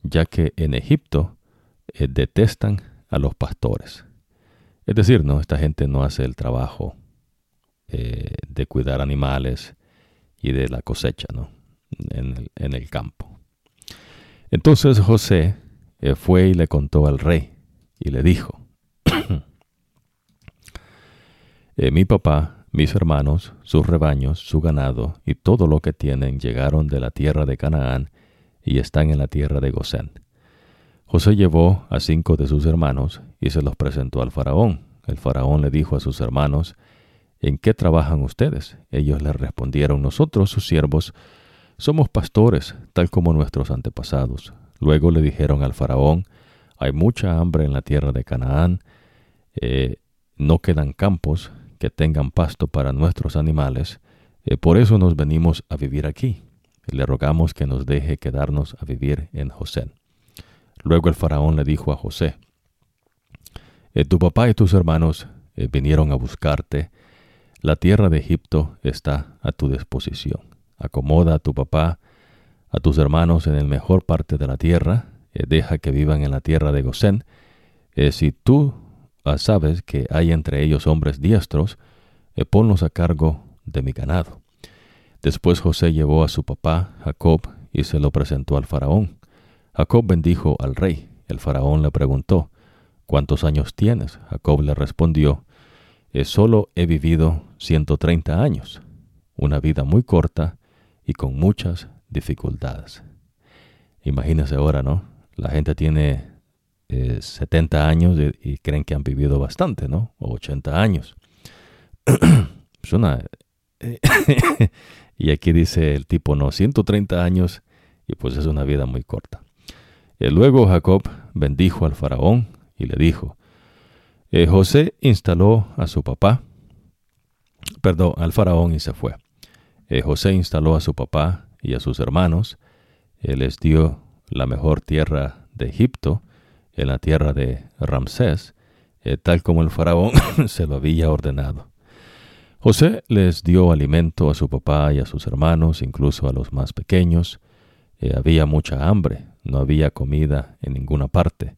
ya que en Egipto detestan a los pastores. Es decir, no, esta gente no hace el trabajo de cuidar animales, y de la cosecha ¿no? en, el, campo. Entonces José eh, fue y le contó al rey y le dijo, eh, mi papá mis hermanos, sus rebaños, su ganado y todo lo que tienen llegaron de la tierra de Canaán y están en la tierra de Gosén. José llevó a cinco de sus hermanos y se los presentó al faraón. El faraón le dijo a sus hermanos, ¿En qué trabajan ustedes? Ellos le respondieron, nosotros, sus siervos, somos pastores, tal como nuestros antepasados. Luego le dijeron al faraón, hay mucha hambre en la tierra de Canaán, eh, no quedan campos, que tengan pasto para nuestros animales, eh, por eso nos venimos a vivir aquí. Le rogamos que nos deje quedarnos a vivir en José. Luego el faraón le dijo a José, eh, Tu papá y tus hermanos eh, vinieron a buscarte, la tierra de Egipto está a tu disposición. Acomoda a tu papá, a tus hermanos en el mejor parte de la tierra, deja que vivan en la tierra de Gosén. si tú sabes que hay entre ellos hombres diestros, eh, ponlos a cargo de mi ganado. Después José llevó a su papá, Jacob, y se lo presentó al faraón. Jacob bendijo al rey. El faraón le preguntó, ¿Cuántos años tienes? Jacob le respondió, eh, Solo he vivido ciento treinta años, una vida muy corta y con muchas dificultades. Imagínese ahora, ¿no? La gente tiene 70 eh, años y, creen que han vivido bastante, ¿no? O 80 años. Eh, y aquí dice el tipo, no, 130 años y pues es una vida muy corta. Y luego Jacob bendijo al faraón y le dijo, eh, José instaló a su papá, perdón, al faraón y se fue. José instaló a su papá y a sus hermanos, él les dio la mejor tierra de Egipto, en la tierra de Ramsés, eh, tal como el faraón se lo había ordenado. José les dio alimento a su papá y a sus hermanos, incluso a los más pequeños. Eh, había mucha hambre, no había comida en ninguna parte.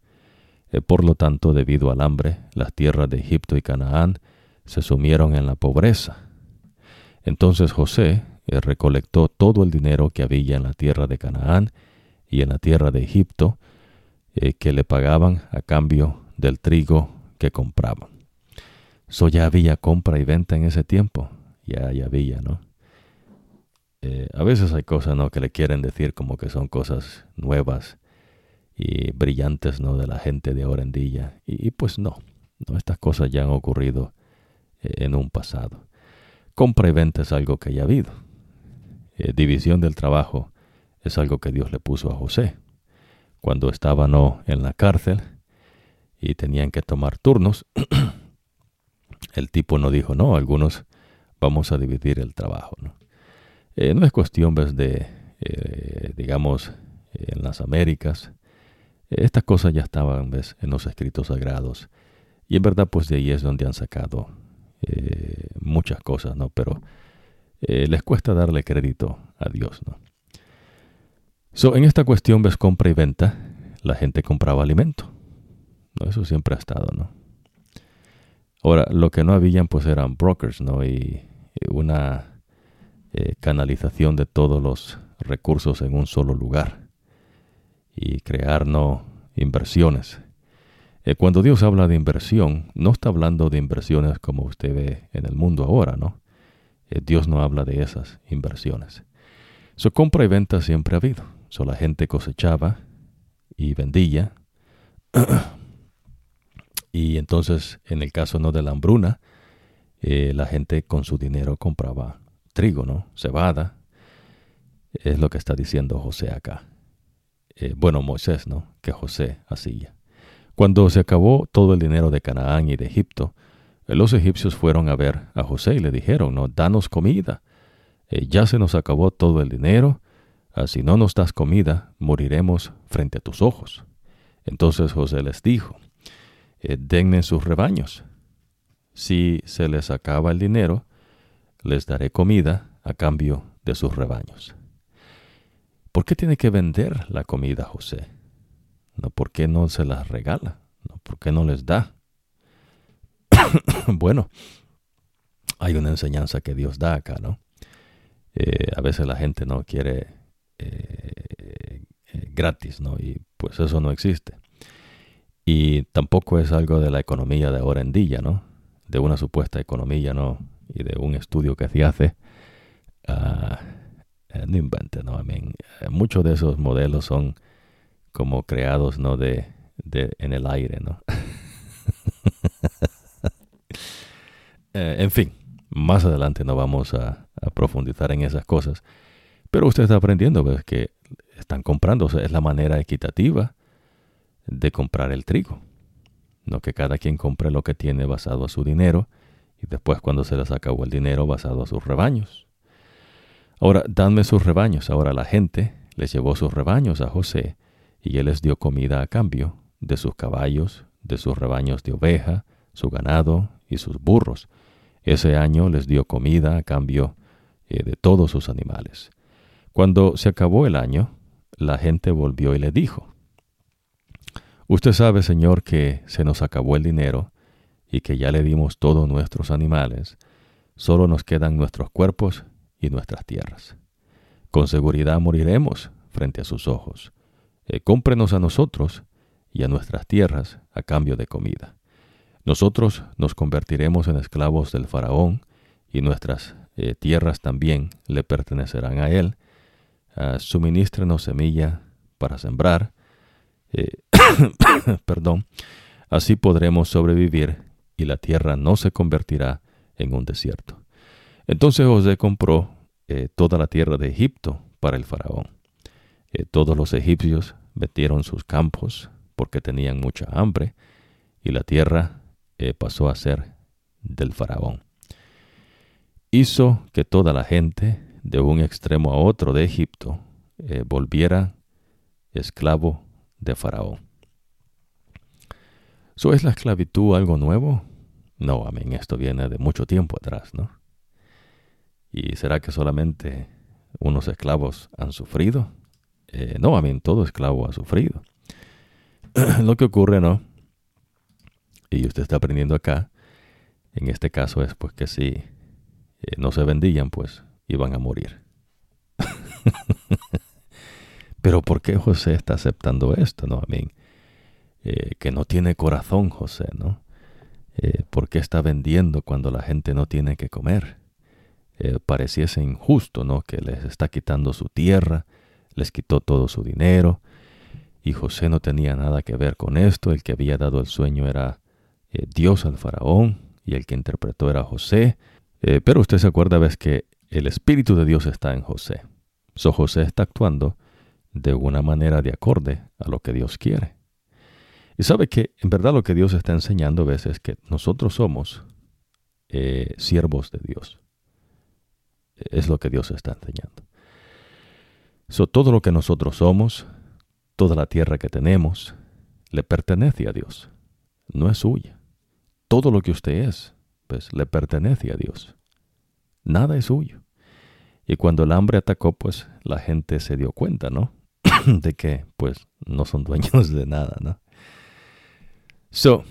Eh, por lo tanto, debido al hambre, las tierras de Egipto y Canaán se sumieron en la pobreza. Entonces José recolectó todo el dinero que había en la tierra de Canaán y en la tierra de Egipto, eh, que le pagaban a cambio del trigo que compraban. Eso ya había compra y venta en ese tiempo, ya, había, ¿no? Eh, a veces hay cosas, ¿no? Que le quieren decir como que son cosas nuevas y brillantes, ¿no? De la gente de ahora en día. Y, pues no, no, estas cosas ya han ocurrido eh, en un pasado. Compra y venta es algo que ya ha habido. división del trabajo es algo que Dios le puso a José cuando estaban en la cárcel y tenían que tomar turnos, el tipo no dijo, no, algunos vamos a dividir el trabajo. No, eh, es cuestión ¿ves? de, eh, digamos, en las Américas. Estas cosas ya estaban ¿ves? en los escritos sagrados. Y en verdad, pues de ahí es donde han sacado eh, muchas cosas, ¿no? Pero les cuesta darle crédito a Dios, ¿no? So, en esta cuestión ves compra y venta, la gente compraba alimento. Eso siempre ha estado, ¿no? Ahora, lo que no habían pues eran brokers, ¿no? Y, una eh, canalización de todos los recursos en un solo lugar. Y crear, ¿no? Inversiones. Eh, cuando Dios habla de inversión, no está hablando de inversiones como usted ve en el mundo ahora, ¿no? Eh, Dios no habla de esas inversiones. Su compra y venta siempre ha habido. So, la gente cosechaba y vendía. y entonces, en el caso no de la hambruna, eh, la gente con su dinero compraba trigo, ¿no? Cebada. Es lo que está diciendo José acá. Eh, bueno, Moisés, ¿no? Que José hacía. Cuando se acabó todo el dinero de Canaán y de Egipto, eh, los egipcios fueron a ver a José y le dijeron, no, danos comida. ya se nos acabó todo el dinero si no nos das comida, moriremos frente a tus ojos. Entonces José les dijo, eh, denme sus rebaños. Si se les acaba el dinero, les daré comida a cambio de sus rebaños. ¿Por qué tiene que vender la comida José? ¿No? ¿Por qué no se las regala? ¿No? ¿Por qué no les da? bueno, hay una enseñanza que Dios da acá, ¿no? Eh, a veces la gente no quiere eh, eh, gratis, ¿no? Y pues eso no existe. Y tampoco es algo de la economía de ahora en día, ¿no? De una supuesta economía, ¿no? y de un estudio que se hace, uh, no invente, ¿no? I muchos de esos modelos son como creados, ¿no? De, de en el aire, ¿no? en fin, más adelante no vamos a, a, profundizar en esas cosas, pero usted está aprendiendo pues, que están comprando, o sea, es la manera equitativa de comprar el trigo. No que cada quien compre lo que tiene basado a su dinero y después cuando se les acabó el dinero basado a sus rebaños. Ahora, danme sus rebaños. Ahora la gente les llevó sus rebaños a José y él les dio comida a cambio de sus caballos, de sus rebaños de oveja, su ganado y sus burros. Ese año les dio comida a cambio eh, de todos sus animales. Cuando se acabó el año, la gente volvió y le dijo, Usted sabe, Señor, que se nos acabó el dinero y que ya le dimos todos nuestros animales, solo nos quedan nuestros cuerpos y nuestras tierras. Con seguridad moriremos frente a sus ojos. Eh, cómprenos a nosotros y a nuestras tierras a cambio de comida. Nosotros nos convertiremos en esclavos del faraón y nuestras eh, tierras también le pertenecerán a él. Uh, suministrenos semilla para sembrar eh, perdón, así podremos sobrevivir y la tierra no se convertirá en un desierto. Entonces José compró eh, toda la tierra de Egipto para el faraón. Eh, todos los egipcios metieron sus campos porque tenían mucha hambre y la tierra pasó a ser del faraón. Hizo que toda la gente de un extremo a otro de Egipto volviera esclavo de Faraón. ¿So es la esclavitud algo nuevo? No, amén, esto viene de mucho tiempo atrás, ¿no? ¿Y será que solamente unos esclavos han sufrido? Eh, no, amén, todo esclavo ha sufrido. Lo que ocurre, ¿no? Y usted está aprendiendo acá, en este caso es pues que si eh, no se vendían, pues iban a morir. Pero ¿por qué José está aceptando esto? No, eh, que no tiene corazón José, ¿no? Eh, ¿Por qué está vendiendo cuando la gente no tiene que comer? Eh, pareciese injusto, ¿no? Que les está quitando su tierra, les quitó todo su dinero, y José no tenía nada que ver con esto, el que había dado el sueño era Dios al faraón, y el que interpretó era José, pero usted se acuerda, ves que el Espíritu de Dios está en José. So José está actuando de una manera de acorde a lo que Dios quiere. Y sabe que en verdad lo que Dios está enseñando a veces es que nosotros somos eh, siervos de Dios. Es lo que Dios está enseñando. So, todo lo que nosotros somos, toda la tierra que tenemos, le pertenece a Dios. No es suya. Todo lo que usted es, pues le pertenece a Dios. Nada es suyo. Y cuando el hambre atacó, pues la gente se dio cuenta, ¿no? de que pues no son dueños de nada, ¿no? So,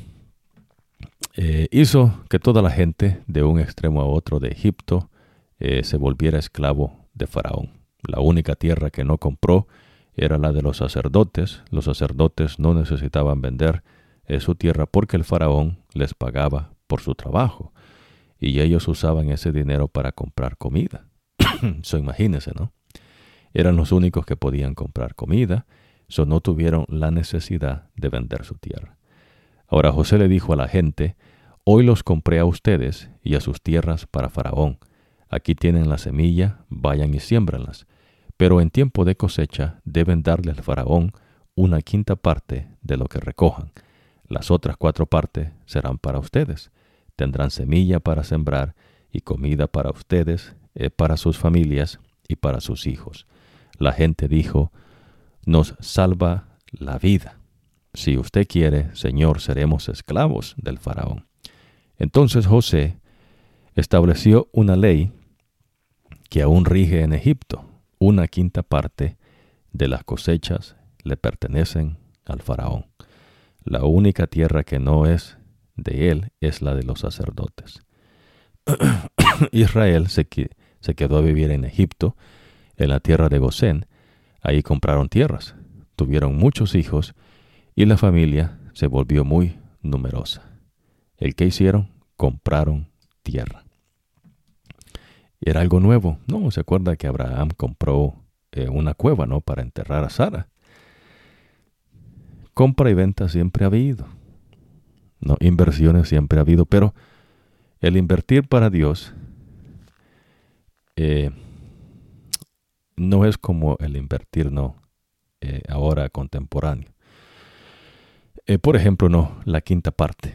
eh, hizo que toda la gente de un extremo a otro de Egipto eh, se volviera esclavo de Faraón. La única tierra que no compró era la de los sacerdotes. Los sacerdotes no necesitaban vender eh, su tierra porque el faraón les pagaba por su trabajo y ellos usaban ese dinero para comprar comida. so, imagínense, ¿no? eran los únicos que podían comprar comida, so no tuvieron la necesidad de vender su tierra. Ahora José le dijo a la gente, Hoy los compré a ustedes y a sus tierras para Faraón. Aquí tienen la semilla, vayan y siémbranlas. Pero en tiempo de cosecha deben darle al Faraón una quinta parte de lo que recojan. Las otras cuatro partes serán para ustedes. Tendrán semilla para sembrar y comida para ustedes, eh, para sus familias y para sus hijos la gente dijo, nos salva la vida. Si usted quiere, Señor, seremos esclavos del faraón. Entonces José estableció una ley que aún rige en Egipto. Una quinta parte de las cosechas le pertenecen al faraón. La única tierra que no es de él es la de los sacerdotes. Israel se, quedó a vivir en Egipto en la tierra de Gosén. Ahí compraron tierras, tuvieron muchos hijos y la familia se volvió muy numerosa. ¿El que hicieron? Compraron tierra. era algo nuevo. No, se acuerda que Abraham compró eh, una cueva, ¿no? Para enterrar a Sara. Compra y venta siempre ha habido. No, inversiones siempre ha habido, pero el invertir para Dios eh, no es como el invertir, no, eh, ahora contemporáneo. por ejemplo, no, la quinta parte.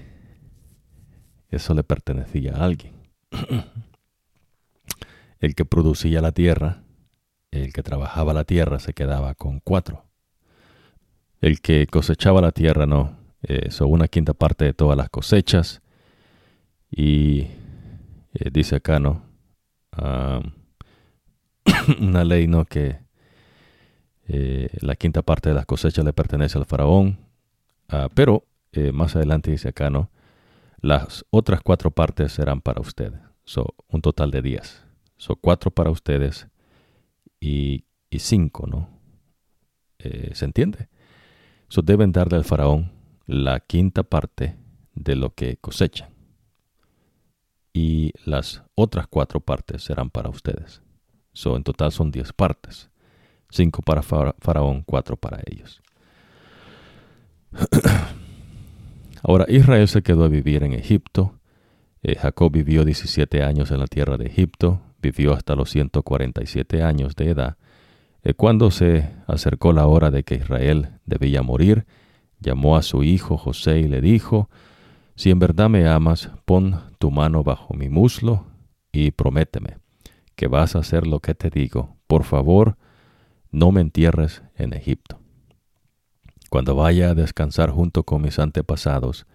Eso le pertenecía a alguien. el que producía la tierra, el que trabajaba la tierra se quedaba con cuatro. El que cosechaba la tierra no, eso una quinta parte de todas las cosechas. Y eh, dice acá, ¿no? una ley, ¿no? Que eh, la quinta parte de las cosechas le pertenece al faraón. Ah, pero eh, más adelante dice acá, ¿no? Las otras cuatro partes serán para ustedes. So, un total de diez. Son cuatro para ustedes y, cinco, ¿no? Eh, ¿Se entiende? So deben darle al faraón la quinta parte de lo que cosechan. Y las otras cuatro partes serán para ustedes. So, en total son diez partes. Cinco para faraón, cuatro para ellos. Ahora Israel se quedó a vivir en Egipto. Eh, Jacob vivió 17 años en la tierra de Egipto vivió hasta los 147 años de edad. Eh, cuando se acercó la hora de que Israel debía morir, llamó a su hijo José y le dijo, Si en verdad me amas, pon tu mano bajo mi muslo y prométeme que vas a hacer lo que te digo. Por favor, no me entierres en Egipto. Cuando vaya a descansar junto con mis antepasados,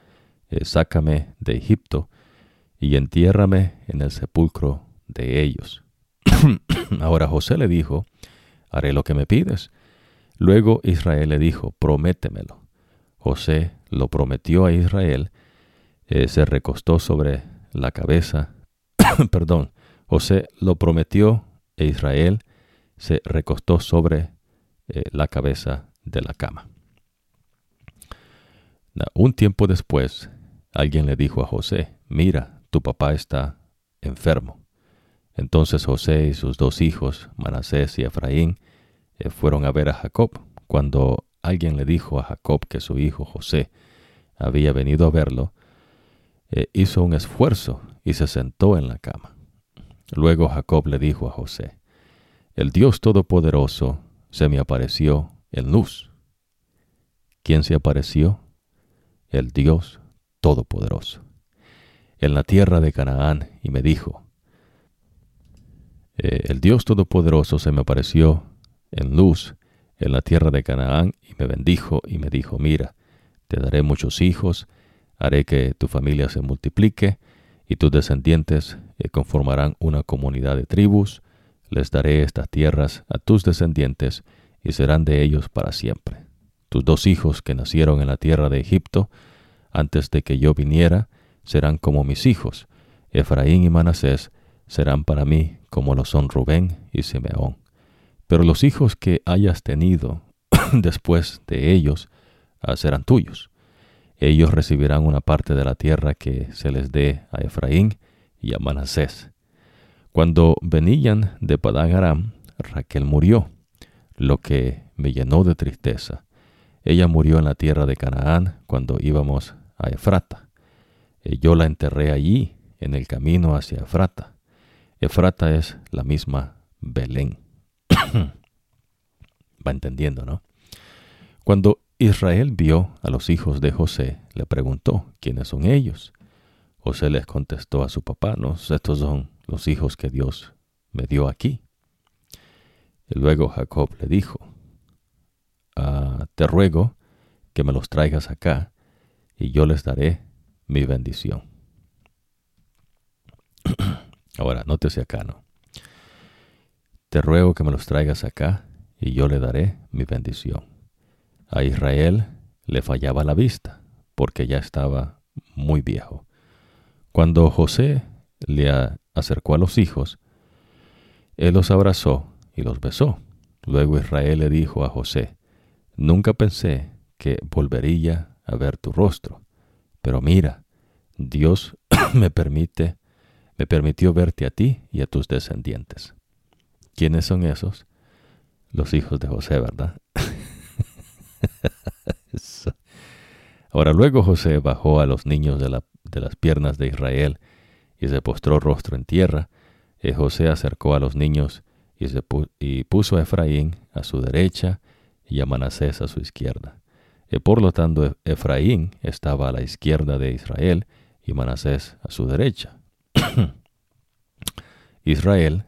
eh, sácame de Egipto y entiérrame en el sepulcro de ellos. Ahora José le dijo, haré lo que me pides. Luego Israel le dijo, prométemelo. José lo prometió a Israel, eh, se recostó sobre la cabeza, perdón, José lo prometió e Israel se recostó sobre eh, la cabeza de la cama. Un tiempo después, alguien le dijo a José, mira, tu papá está enfermo. Entonces José y sus dos hijos, Manasés y Efraín, eh, fueron a ver a Jacob. Cuando alguien le dijo a Jacob que su hijo José había venido a verlo, eh, hizo un esfuerzo y se sentó en la cama. Luego Jacob le dijo a José, El Dios Todopoderoso se me apareció en luz. ¿Quién se apareció? El Dios Todopoderoso. En la tierra de Canaán y me dijo, eh, el Dios Todopoderoso se me apareció en luz en la tierra de Canaán y me bendijo y me dijo, mira, te daré muchos hijos, haré que tu familia se multiplique y tus descendientes eh, conformarán una comunidad de tribus, les daré estas tierras a tus descendientes y serán de ellos para siempre. Tus dos hijos que nacieron en la tierra de Egipto, antes de que yo viniera, serán como mis hijos, Efraín y Manasés serán para mí como lo son Rubén y Simeón. Pero los hijos que hayas tenido después de ellos ah, serán tuyos. Ellos recibirán una parte de la tierra que se les dé a Efraín y a Manasés. Cuando venían de Padán Aram, Raquel murió, lo que me llenó de tristeza. Ella murió en la tierra de Canaán cuando íbamos a Efrata. Eh, yo la enterré allí, en el camino hacia Efrata. Efrata es la misma Belén. Va entendiendo, ¿no? Cuando Israel vio a los hijos de José, le preguntó, ¿quiénes son ellos? José les contestó a su papá, ¿no? Estos son los hijos que Dios me dio aquí. Y luego Jacob le dijo, ah, te ruego que me los traigas acá y yo les daré mi bendición. Ahora, nótese acá, ¿no? Te ruego que me los traigas acá y yo le daré mi bendición. A Israel le fallaba la vista porque ya estaba muy viejo. Cuando José le acercó a los hijos, él los abrazó y los besó. Luego Israel le dijo a José, Nunca pensé que volvería a ver tu rostro, pero mira, Dios me permite me permitió verte a ti y a tus descendientes. ¿Quiénes son esos? Los hijos de José, ¿verdad? Ahora luego José bajó a los niños de, las piernas de Israel y se postró rostro en tierra. Y José acercó a los niños y, y puso a Efraín a su derecha y a Manasés a su izquierda. Y por lo tanto Efraín estaba a la izquierda de Israel y Manasés a su derecha. Israel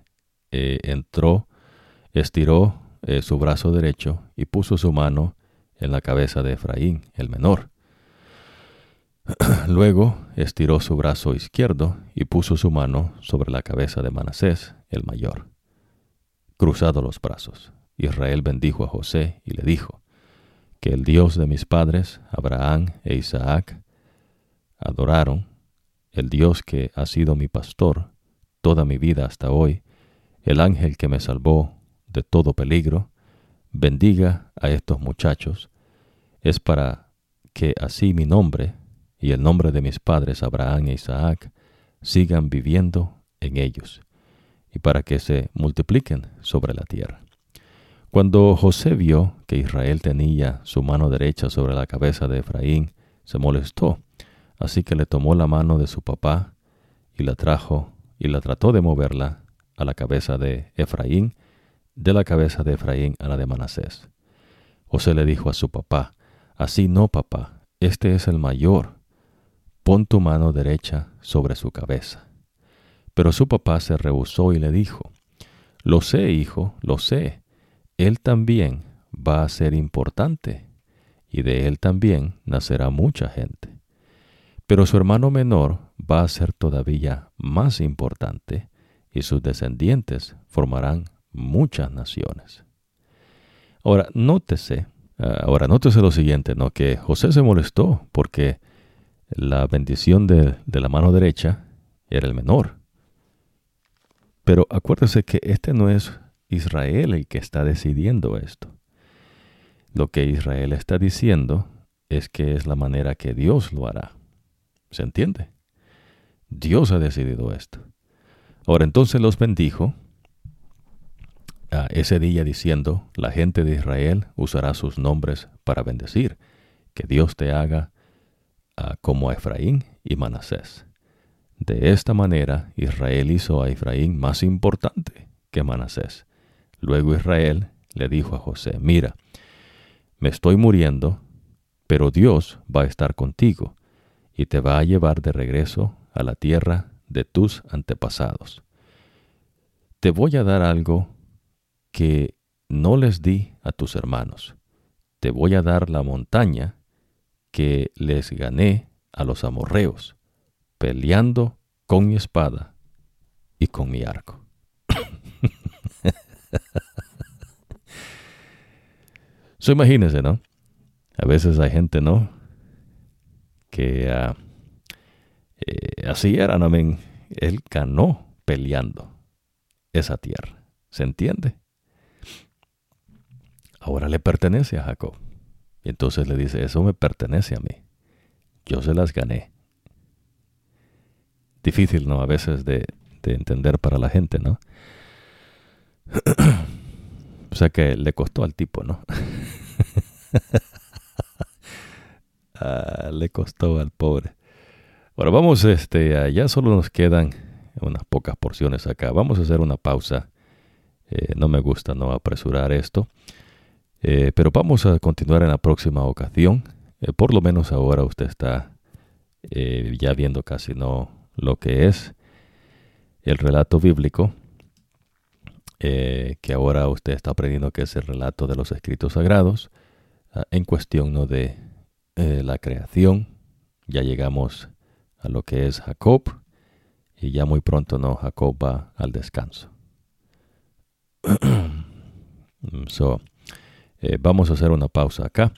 eh, entró, estiró eh, su brazo derecho y puso su mano en la cabeza de Efraín, el menor. Luego estiró su brazo izquierdo y puso su mano sobre la cabeza de Manasés, el mayor. Cruzado los brazos, Israel bendijo a José y le dijo, que el Dios de mis padres, Abraham e Isaac, adoraron, el Dios que ha sido mi pastor toda mi vida hasta hoy, el ángel que me salvó de todo peligro, bendiga a estos muchachos, es para que así mi nombre y el nombre de mis padres Abraham e Isaac sigan viviendo en ellos, y para que se multipliquen sobre la tierra. Cuando José vio que Israel tenía su mano derecha sobre la cabeza de Efraín, se molestó, así que le tomó la mano de su papá y la trajo y la trató de moverla a la cabeza de Efraín, de la cabeza de Efraín a la de Manasés. José le dijo a su papá, Así no, papá, este es el mayor, pon tu mano derecha sobre su cabeza. Pero su papá se rehusó y le dijo, Lo sé, hijo, lo sé, él también va a ser importante, y de él también nacerá mucha gente. Pero su hermano menor va a ser todavía más importante, y sus descendientes formarán muchas naciones. Ahora, nótese, ah, ahora nótese lo siguiente, ¿no? Que José se molestó porque la bendición de, de la mano derecha era el menor. Pero acuérdese que este no es Israel el que está decidiendo esto. Lo que Israel está diciendo es que es la manera que Dios lo hará. ¿Se entiende? Dios ha decidido esto. Ahora entonces los bendijo a ese día diciendo, la gente de Israel usará sus nombres para bendecir, que Dios te haga como a Efraín y Manasés. De esta manera Israel hizo a Efraín más importante que Manasés. Luego Israel le dijo a José, mira, me estoy muriendo, pero Dios va a estar contigo y te va a llevar de regreso a la tierra de tus antepasados. Te voy a dar algo que no les di a tus hermanos. Te voy a dar la montaña que les gané a los amorreos, peleando con mi espada y con mi arco. so imagínense, ¿no? A veces hay gente, ¿no? Que ah, eh, así era, ¿no? Él ganó peleando esa tierra. ¿Se entiende? Ahora le pertenece a Jacob. Y entonces le dice, eso me pertenece a mí. Yo se las gané. Difícil, ¿no? A veces de, de entender para la gente, ¿no? o sea que le costó al tipo, ¿no? Ah, le costó al pobre. Bueno, vamos, este, ya solo nos quedan unas pocas porciones acá. Vamos a hacer una pausa. Eh, no me gusta no apresurar esto. Eh, pero vamos a continuar en la próxima ocasión. Eh, por lo menos ahora usted está ya viendo casi no lo que es el relato bíblico. que ahora usted está aprendiendo que es el relato de los escritos sagrados. Ah, en cuestión no de la creación. Ya llegamos a lo que es Jacob y ya muy pronto no Jacob va al descanso. so, eh, vamos a hacer una pausa acá.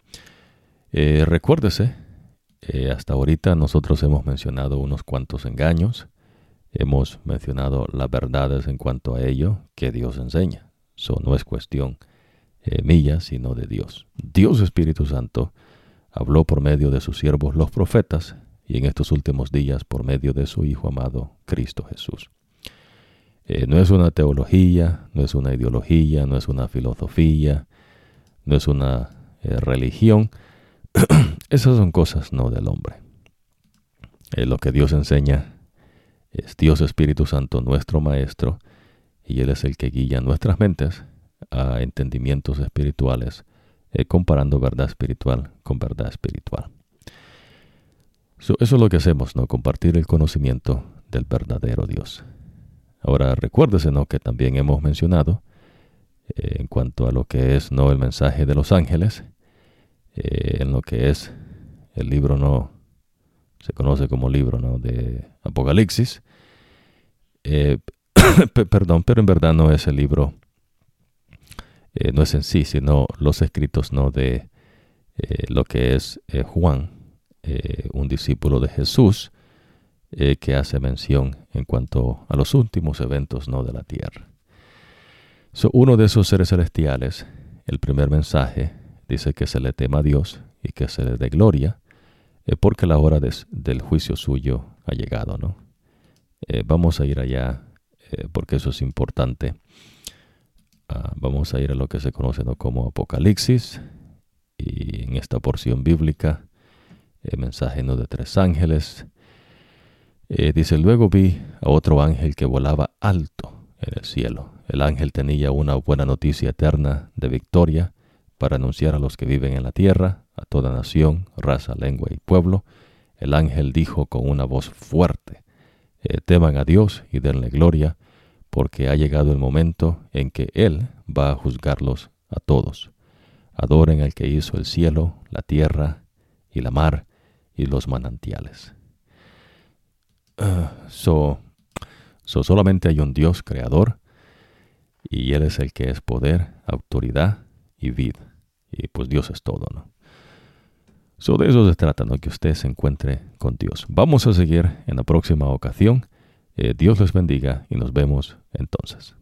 Eh, recuérdese, eh, hasta ahorita nosotros hemos mencionado unos cuantos engaños, hemos mencionado las verdades en cuanto a ello que Dios enseña. So, no es cuestión mía, sino de Dios. Dios Espíritu Santo habló por medio de sus siervos los profetas y en estos últimos días por medio de su Hijo amado, Cristo Jesús. Eh, no es una teología, no es una ideología, no es una filosofía, no es una eh, religión. Esas son cosas no del hombre. Eh, lo que Dios enseña es Dios Espíritu Santo, nuestro Maestro, y Él es el que guía nuestras mentes a entendimientos espirituales, comparando verdad espiritual con verdad espiritual. Eso es lo que hacemos, ¿no? Compartir el conocimiento del verdadero Dios. Ahora recuérdese ¿no? que también hemos mencionado eh, en cuanto a lo que es no el mensaje de los ángeles, eh, en lo que es el libro no se conoce como libro ¿no? de Apocalipsis. Eh, perdón, pero en verdad no es el libro, no es en sí, sino los escritos no de lo que es Juan, un discípulo de Jesús, eh, que hace mención en cuanto a los últimos eventos ¿no? de la tierra. uno de esos seres celestiales, el primer mensaje, dice que se le tema a Dios y que se le dé gloria, eh, porque la hora del juicio suyo ha llegado. ¿no? Eh, vamos a ir allá, porque eso es importante. Ah, vamos a ir a lo que se conoce como Apocalipsis, y en esta porción bíblica, el mensaje ¿no? de tres ángeles, eh, dice, luego vi a otro ángel que volaba alto en el cielo. El ángel tenía una buena noticia eterna de victoria para anunciar a los que viven en la tierra, a toda nación, raza, lengua y pueblo. El ángel dijo con una voz fuerte, eh, teman a Dios y denle gloria, porque ha llegado el momento en que Él va a juzgarlos a todos. Adoren al que hizo el cielo, la tierra y la mar y los manantiales. so, so solamente hay un Dios creador y Él es el que es poder, autoridad y vida. Y pues Dios es todo, ¿no? So de eso se trata, ¿no? Que usted se encuentre con Dios. Vamos a seguir en la próxima ocasión. Eh, Dios les bendiga y nos vemos entonces.